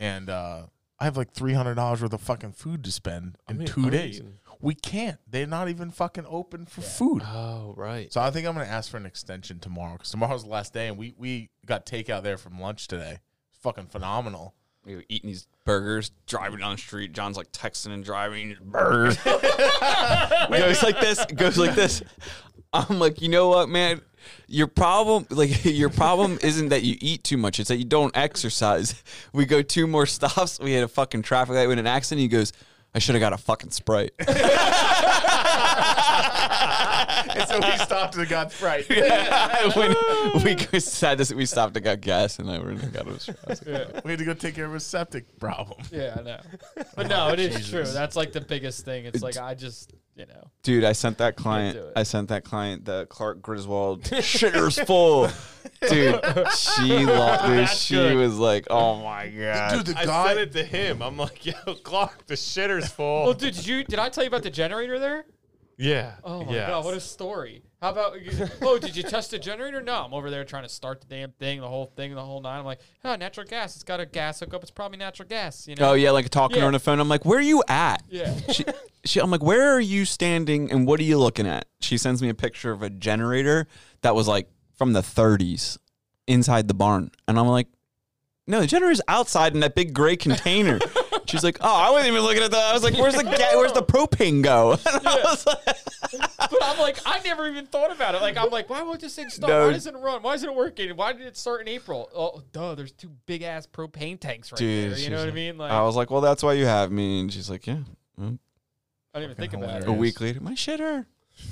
D: and uh, I have like three hundred dollars worth of fucking food to spend in
B: I mean,
D: 2
B: I'm
D: days.
B: eating.
D: We can't. They're not even fucking open for food.
B: Oh right.
D: So I think I'm gonna ask for an extension tomorrow because tomorrow's the last day, and we we got takeout there from lunch today. It's fucking phenomenal.
A: We were eating these burgers, driving down the street. John's like texting and driving just burgers. goes like this. Goes like this. I'm like, you know what, man? Your problem, like your problem, isn't that you eat too much. It's that you don't exercise. We go two more stops. We had a fucking traffic light with an accident. He goes, I should have got a fucking sprite.
D: and so we stopped and got Sprite.
A: when we had this, we stopped and got gas, and I went and got a Sprite.
D: We had to go take care of a septic problem.
C: Yeah, I know. But no, it is true. That's like the biggest thing. It's like I just, you know.
A: Dude, I sent that client. I sent that client the Clark Griswold shitter's full. Dude, she lo- dude, she
B: good.
A: was like, "Oh my god."
D: Dude, the
B: I
D: guy.
B: sent it to him. I'm like, yo, Clark, the shitter's full.
C: Well, dude, did you did I tell you about the generator there?
B: yeah.
C: Oh my
B: yes.
C: god, what a story! How about? Oh, did you test the generator? No, I'm over there trying to start the damn thing, the whole thing, the whole nine. I'm like, oh, natural gas. It's got a gas hookup. It's probably natural gas. You know?
A: Oh yeah, like talking
C: Yeah.
A: on the phone. I'm like, "Where are you at?"
C: Yeah.
A: She, she, I'm like, "Where are you standing and what are you looking at?" She sends me a picture of a generator that was like from the 30s inside the barn, and I'm like, "No, the generator's outside in that big gray container." She's like, "Oh, I wasn't even looking at that." I was like, "Where's the ga- where's the propane go?" And I was like,
C: But I'm like, I never even thought about it. Like, I'm like, why won't this thing start?
A: No.
C: Why doesn't it run? Why isn't it working? Why did it start in April? Oh, duh, there's two big ass propane tanks right
A: Dude,
C: there. You know what I
A: like-
C: mean? Like,
A: I was like, "Well, that's why you have me." And she's like, "Yeah." Well,
C: I didn't even think about it.
D: A
A: week later, my shitter.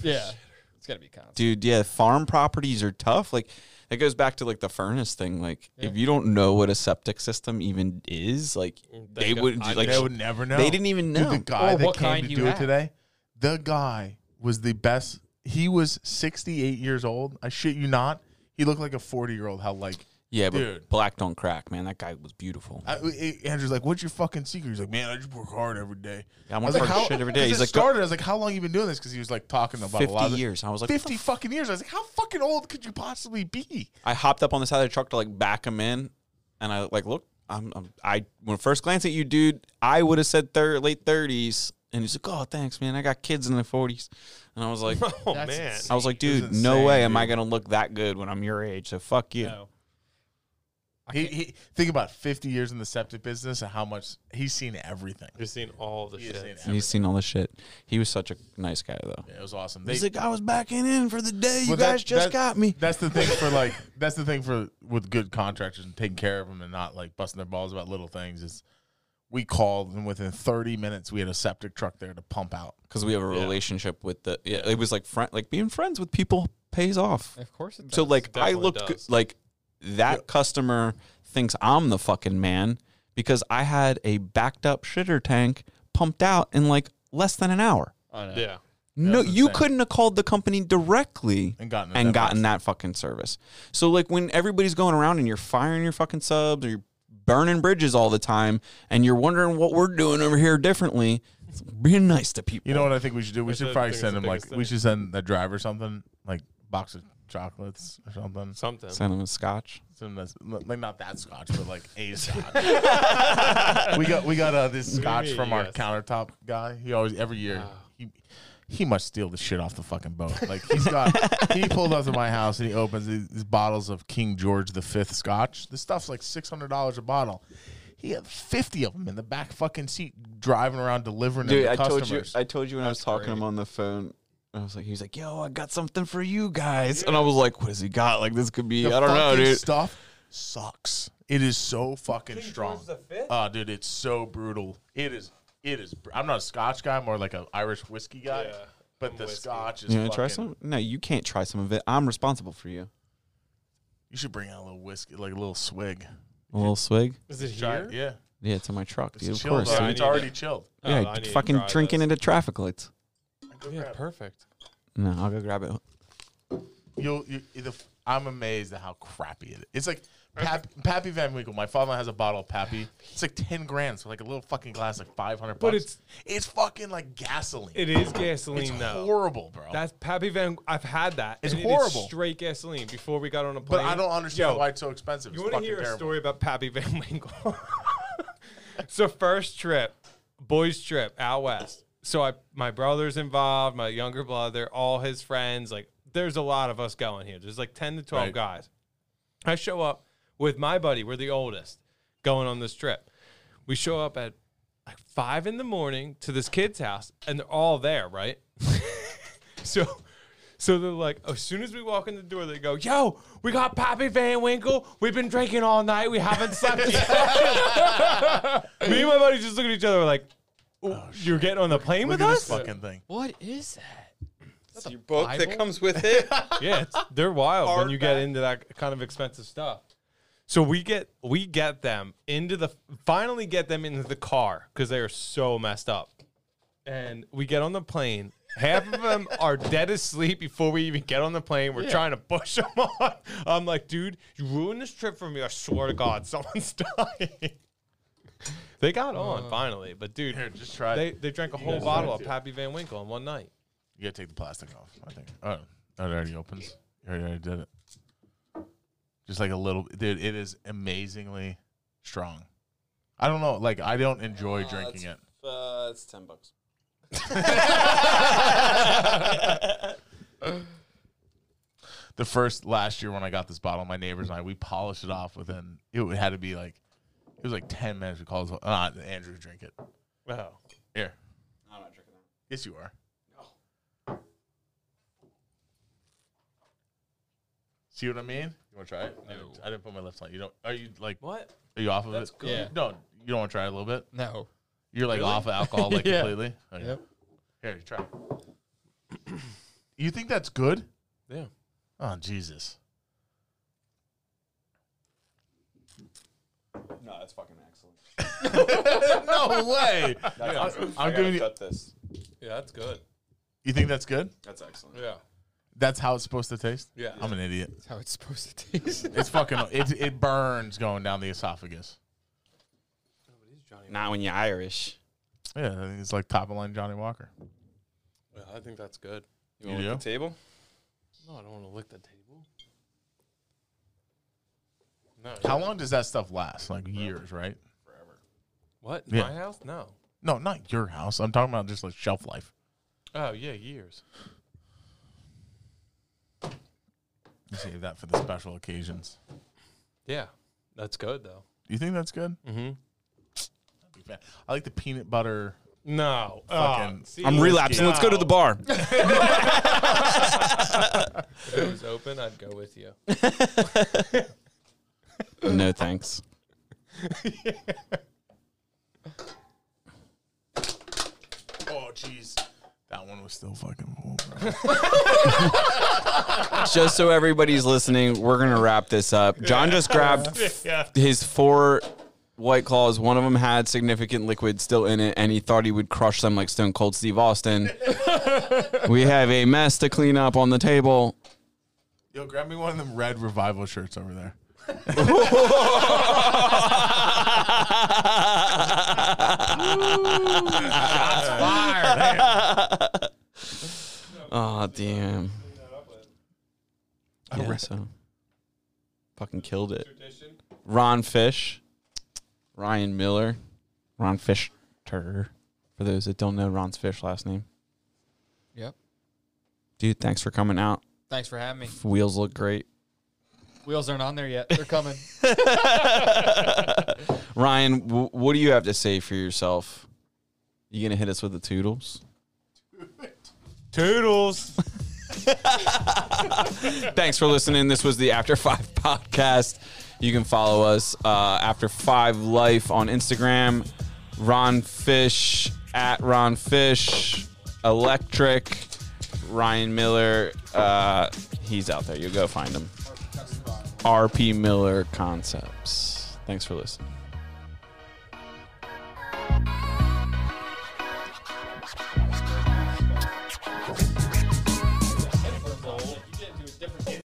C: Yeah, it's gotta be constant.
A: dude yeah farm properties are tough like it goes back to like the furnace thing like if you don't know what a septic system even is like they
B: go-
A: wouldn't
B: I
A: like
D: they would never know.
A: they didn't even
D: Dude,
A: know
D: the guy
C: Or
D: that
C: what
D: came to do
C: have.
D: it today, the guy was the best. He was 68 years old. I shit you not. He looked like a 40 year old. How like
A: yeah but
D: Dude.
A: black don't crack man that guy was beautiful
D: I, I- Andrew's like, "What's your fucking secret?" He's like, "Man, I just work hard every day."
A: Yeah, I
D: I
A: want
D: was like,
A: to shit every day
D: 'cause
A: he's
D: it
A: like
D: started. I was like, "How long you been doing this?" Because he was like talking about a
A: 50
D: lot of
A: years i was like
D: 50 fucking years. I was like, "How fucking old could you possibly be?"
A: i hopped up on the side of the truck to like back him in and i like look i'm, I'm i when first glance at you dude i would have said thir- late 30s and he's like oh thanks man i got kids in their 40s and i was like
B: Oh
C: That's
B: man.
C: insane.
A: i was like
D: was
A: dude no
D: insane,
A: way am i
D: dude.
A: gonna look that good when i'm your age so fuck you
C: No.
D: He, he think about 50 years in the septic business and how much he's seen everything.
B: You've seen all the
D: He
B: shit.
D: seen
A: He's seen all this shit. He was such a nice guy, though.
D: Yeah, it was awesome.
A: He's
D: They-
A: like, I was backing in for the day. You
D: Well, that-
A: guys just
D: that-
A: got me.
D: That's the thing for like that's the thing for with good contractors and taking care of them and not like busting their balls about little things is we called and within 30 minutes we had a septic truck there to pump out.
A: Because we have a
B: Yeah.
A: relationship with the. Yeah, it was like friend, like being friends with people pays off.
C: Of course it does.
A: So like, I
B: definitely
A: look
B: does.
A: good, like that customer thinks I'm the fucking man because I had a backed up shitter tank pumped out in like less than an hour.
C: I know.
B: Yeah.
A: No, you
D: insane.
A: couldn't have called the company directly
D: And gotten
A: and
D: that
A: gotten that fucking service. So like when everybody's going around and you're firing your fucking subs or you're burning bridges all the time and you're wondering what we're doing over here differently, being nice to people.
D: You know what I think we should do? We
B: That's
D: should
B: the-
D: probably send
B: it's
D: him like
B: biggest
D: we should send the driver something like box of chocolates or something.
B: Something.
A: Send them a scotch.
D: Something that's like not that scotch, but like a scotch. we got we got uh, this scotch from our
B: yes.
D: countertop guy. He always every year
B: Ah.
D: he he must steal the shit off the fucking boat. Like he's got he pulled up to my house and he opens these, these bottles of King George the Fifth scotch. This stuff's like six hundred dollars a bottle. He had fifty of them in the back fucking seat, driving around delivering
A: Dude,
D: to
A: I told you. I told you when I was
C: That's
A: talking to him on the phone. I was like, he was like, "Yo, I got something for you guys," and I was like, "What has he got? Like this could be,
D: The
A: I don't know,
D: fucking
A: dude."
D: Stuff sucks. It is so fucking strong. Oh, dude, it's so brutal. It is. It is. br- I'm not a Scotch guy. I'm more like an Irish whiskey guy.
B: Yeah,
D: but
B: I'm
D: the
B: whiskey.
D: Scotch is.
A: You want to try
D: fucking-
A: some? No, you can't try some of it. I'm responsible for you.
D: You should bring out a little whiskey, like a little swig.
A: A little swig.
B: Is it
D: Try
B: here?
D: Yeah,
A: Yeah, it's in my truck,
D: it's
A: dude. Of
D: chilled.
A: course.
B: Yeah,
D: already.
A: dude.
D: it's
B: need
D: already
B: it.
D: chilled.
B: Oh,
A: Yeah,
B: I need to
A: fucking
B: try
A: drinking
B: this.
A: into traffic lights.
B: Yeah, perfect.
A: No, I'll go grab it.
D: You'll. You, the, I'm amazed at how crappy it is. It's like Pap, Pappy Van Winkle. My father has a bottle of Pappy. It's like ten grand, so like a little fucking glass, like five hundred bucks.
E: But it's-
D: it's fucking like gasoline.
E: It is gasoline
D: it's
E: though.
D: horrible, bro.
E: That's Pappy Van. I've had that.
D: It's
E: and it is
D: horrible.
E: straight gasoline before we got on a plane. but.
D: I don't understand
E: Yo,
D: why it's so expensive.
E: You want to
D: fucking
E: hear a story about Pappy Van Winkle? so first trip, boys trip out west. So I, my brother's involved, my younger brother, all his friends. Like, there's a lot of us going here. There's like ten to twelve
D: Right.
E: guys. I show up with my buddy. We're the oldest going on this trip. We show up at like five in the morning to this kid's house, and they're all there, right? so. So they're like, as soon as we walk in the door, they go, "Yo, we got Pappy Van Winkle. We've been drinking all night. We haven't slept yet." Me and my buddy just look at each other. We're like, Oh,
B: You're getting on the plane
D: Look
B: with
D: at
B: us?
D: this fucking thing.
C: What is that?
A: It's your book
C: Bible?
A: that comes with it.
B: yeah, it's, they're wild when you get
A: Hardback.
B: into that kind of expensive stuff. So we get we get them into the finally get them into the car because they are so messed up, and we get on the plane. Half of them are dead asleep before we even get on the plane. We're trying to push them on. I'm like, dude, you ruined this trip for me. I swear to God, someone's dying. they got on finally, but dude,
D: Here, just try.
B: they they drank a whole bottle of? Pappy Van Winkle in one night.
D: You gotta take the plastic off. I think. Oh, oh, it already opens. You already, already did it. Just like a little, dude. It is amazingly strong. I don't know. Like I don't enjoy drinking it.
A: Uh, it's ten bucks.
D: The first last year when I got this bottle, my neighbors and I we polished it off within. It had to be like, it was like ten minutes. We called it. Uh, Andrew, drink it.
B: Wow.
D: Here.
A: I'm not drinking that.
D: Yes, you are. No. See what I mean? You want to try it? I didn't, I didn't put my lips on. You don't? Are you like?
B: What?
D: Are you off of
B: That's
D: it?
B: good.
C: Yeah.
D: No, you don't want to try it a little bit.
C: No.
D: You're like
B: Really?
D: off of alcohol like
C: Yeah.
D: completely. Okay.
C: Yep.
D: Here, you try. you think that's good?
B: Yeah.
D: Oh Jesus!
A: No, that's fucking excellent.
D: no way.
A: That's
D: I'm- I'm giving you-
A: cut this.
B: Yeah, that's good.
D: You think that's good?
A: That's excellent.
B: Yeah.
D: That's how it's supposed to taste.
B: Yeah.
D: I'm an idiot.
C: That's how it's supposed to taste.
D: It's fucking. It it burns going down the esophagus.
A: Not when you're Irish.
D: Yeah, I think it's like top of line Johnnie Walker.
B: Yeah, I think that's good.
A: You,
D: You
A: want
D: do?
A: the table?
B: No, I don't want to lick the table. No.
D: How long does that stuff last? Like years, right?
B: Forever. What?
D: Yeah.
B: My house? No.
D: No, not your house. I'm talking about just like shelf life.
B: Oh yeah, years.
D: You save that for the special occasions.
B: Yeah, that's good though.
D: Do you think that's good?
B: Mm-hmm.
D: I like the peanut butter.
B: No.
D: Fucking-
B: Oh, see,
A: I'm relapsing. Let's go to the bar.
B: If it was open, I'd go with you.
A: no thanks.
D: Oh, jeez. That one was still fucking bro.
A: Just so everybody's listening, we're gonna wrap this up. John just grabbed his four white claws. One of them had significant liquid still in it, and he thought he would crush them like Stone Cold Steve Austin. we have a mess to clean up on the table.
D: Yo, grab me one of them red revival shirts over there.
A: Oh damn!
D: A
A: Yeah, so fucking killed it. Ron Fish, Ryan Miller, Ron Fish For those that don't know Ron's Fish last name,
C: Yep.
A: dude. Thanks for coming out.
C: Thanks for having me.
A: Wheels look great.
C: Wheels aren't on there yet. They're coming.
A: Ryan, w- what do you have to say for yourself? You gonna hit us with the toodles?
B: Toodles.
A: Thanks for listening. This was the After Five podcast. You can follow us uh, After Five Life on Instagram. Ron Fish at Ron Fish Electric. Ryan Miller. Uh, he's out there. You go find him. RP Miller Concepts. Thanks for listening.